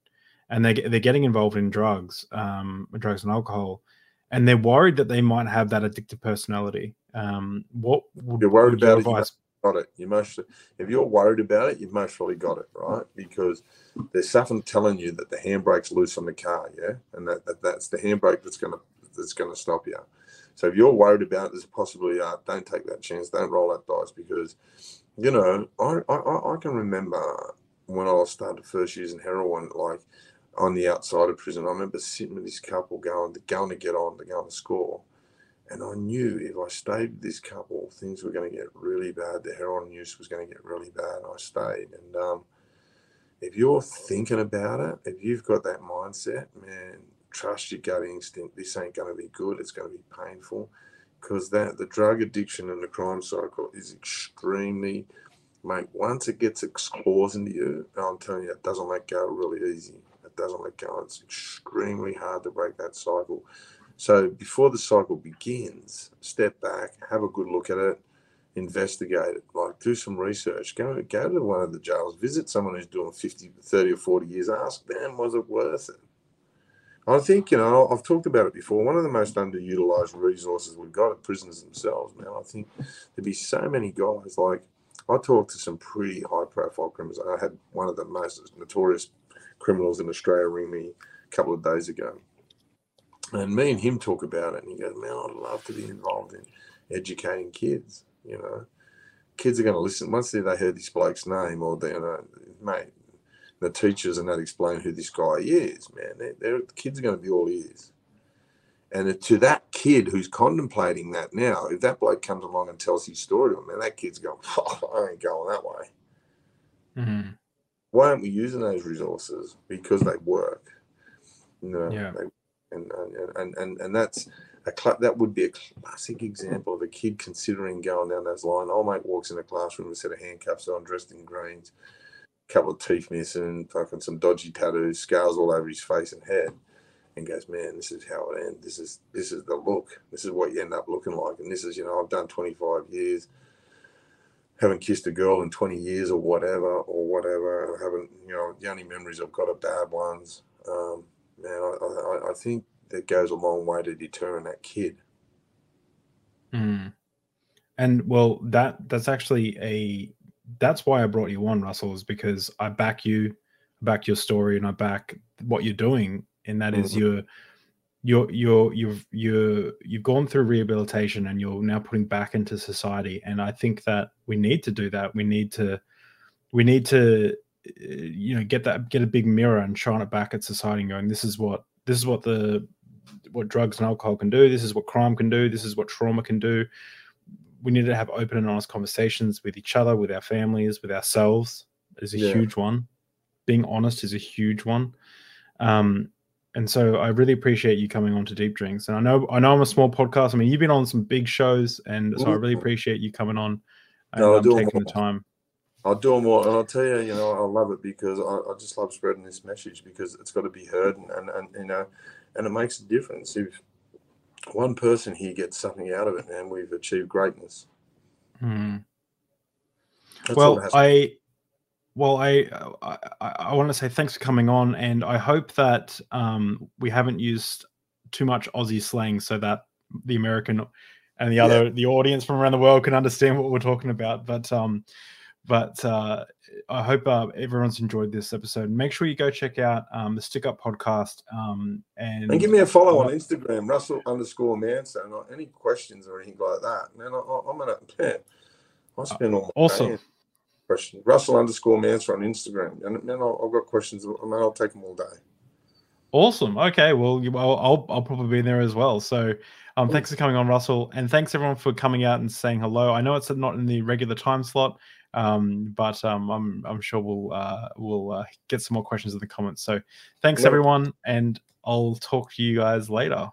and they they're getting involved in drugs, um, drugs and alcohol, and they're worried that they might have that addictive personality. Um, what would, you're worried about? It, got it. You most if you're worried about it, you've most probably got it right because there's something telling you that the handbrake's loose on the car, yeah, and that, that that's the handbrake that's going to that's going to stop you. So if you're worried about it, there's a possibility. Uh, don't take that chance. Don't roll that dice because, you know, I, I, I can remember when I started first using heroin, like on the outside of prison. I remember sitting with this couple going, going to get on, to go to school. And I knew if I stayed with this couple, things were going to get really bad. The heroin use was going to get really bad. I stayed. And um, if you're thinking about it, if you've got that mindset, man, trust your gut instinct. This ain't going to be good. It's going to be painful because that the drug addiction and the crime cycle is extremely, mate. Once it gets its claws into you, I'm telling you, it doesn't let go really easy. It doesn't let go. It's extremely hard to break that cycle. So before the cycle begins, step back, have a good look at it, investigate it, like do some research, go go to one of the jails, visit someone who's doing 50, 30 or 40 years, ask them, was it worth it? I think, you know, I've talked about it before. One of the most underutilized resources we've got are prisoners themselves, man. I think there'd be so many guys. Like, I talked to some pretty high profile criminals. I had one of the most notorious criminals in Australia ring me a couple of days ago. And me and him talk about it. And he goes, man, I'd love to be involved in educating kids, you know. Kids are going to listen. Once they heard this bloke's name or, they, you know, mate, the teachers are not explain who this guy is, man. They're, they're, the kids are going to be all ears. And to that kid who's contemplating that now, if that bloke comes along and tells his story to him, man, that kid's going, oh, I ain't going that way. Mm-hmm. Why aren't we using those resources? Because they work. You know, yeah. They, and, and, and, and that's a cl- that would be a classic example of a kid considering going down those lines. Old mate walks in a classroom with a set of handcuffs on, dressed in greens a couple of teeth missing, fucking some dodgy tattoos, scars all over his face and head, and goes, "Man, this is how it ends. This is this is the look. This is what you end up looking like." And this is, you know, I've done 25 years, haven't kissed a girl in 20 years or whatever, or whatever. I haven't, you know, the only memories I've got are bad ones. Um, man, I, I, I think that goes a long way to deterring that kid. Mm. And well, that that's actually a that's why I brought you on, Russell, is because I back you, back your story, and I back what you're doing, and that mm-hmm. is you're you're you're you've you're you've gone through rehabilitation and you're now putting back into society and i think that we need to do that we need to we need to you know get that get a big mirror and shine it back at society and going this is what this is what the what drugs and alcohol can do this is what crime can do this is what trauma can do we need to have open and honest conversations with each other, with our families, with ourselves is a yeah. huge one. Being honest is a huge one. Um, and so I really appreciate you coming on to Deep Drinks. And I know I know I'm a small podcast. I mean, you've been on some big shows, and so I really appreciate you coming on and no, um, taking the time. I'll do more, and I'll tell you, you know, I love it because I, I just love spreading this message because it's got to be heard, and, and, and you know, and it makes a difference. If one person here gets something out of it, and we've achieved greatness. Hmm. Well, I well, I, I, I want to say thanks for coming on, and I hope that um, we haven't used too much Aussie slang so that the American and the other yeah. the audience from around the world can understand what we're talking about. But um, but uh, I hope uh, everyone's enjoyed this episode. Make sure you go check out um, the Stick Up podcast um, and and give me a follow on Instagram, Russell underscore Manser. Any questions or anything like that, man? I, am gonna I spend all my awesome. Question Russell underscore Manser on Instagram, and man, I've got questions. Man, I'll take them all day. Awesome. Okay. Well, I'll, I'll, I'll probably be there as well. So, um, thanks for coming on, Russell, and thanks everyone for coming out and saying hello. I know it's not in the regular time slot, um, but um, I'm I'm sure we'll uh, we'll uh, get some more questions in the comments. So, thanks everyone, and I'll talk to you guys later.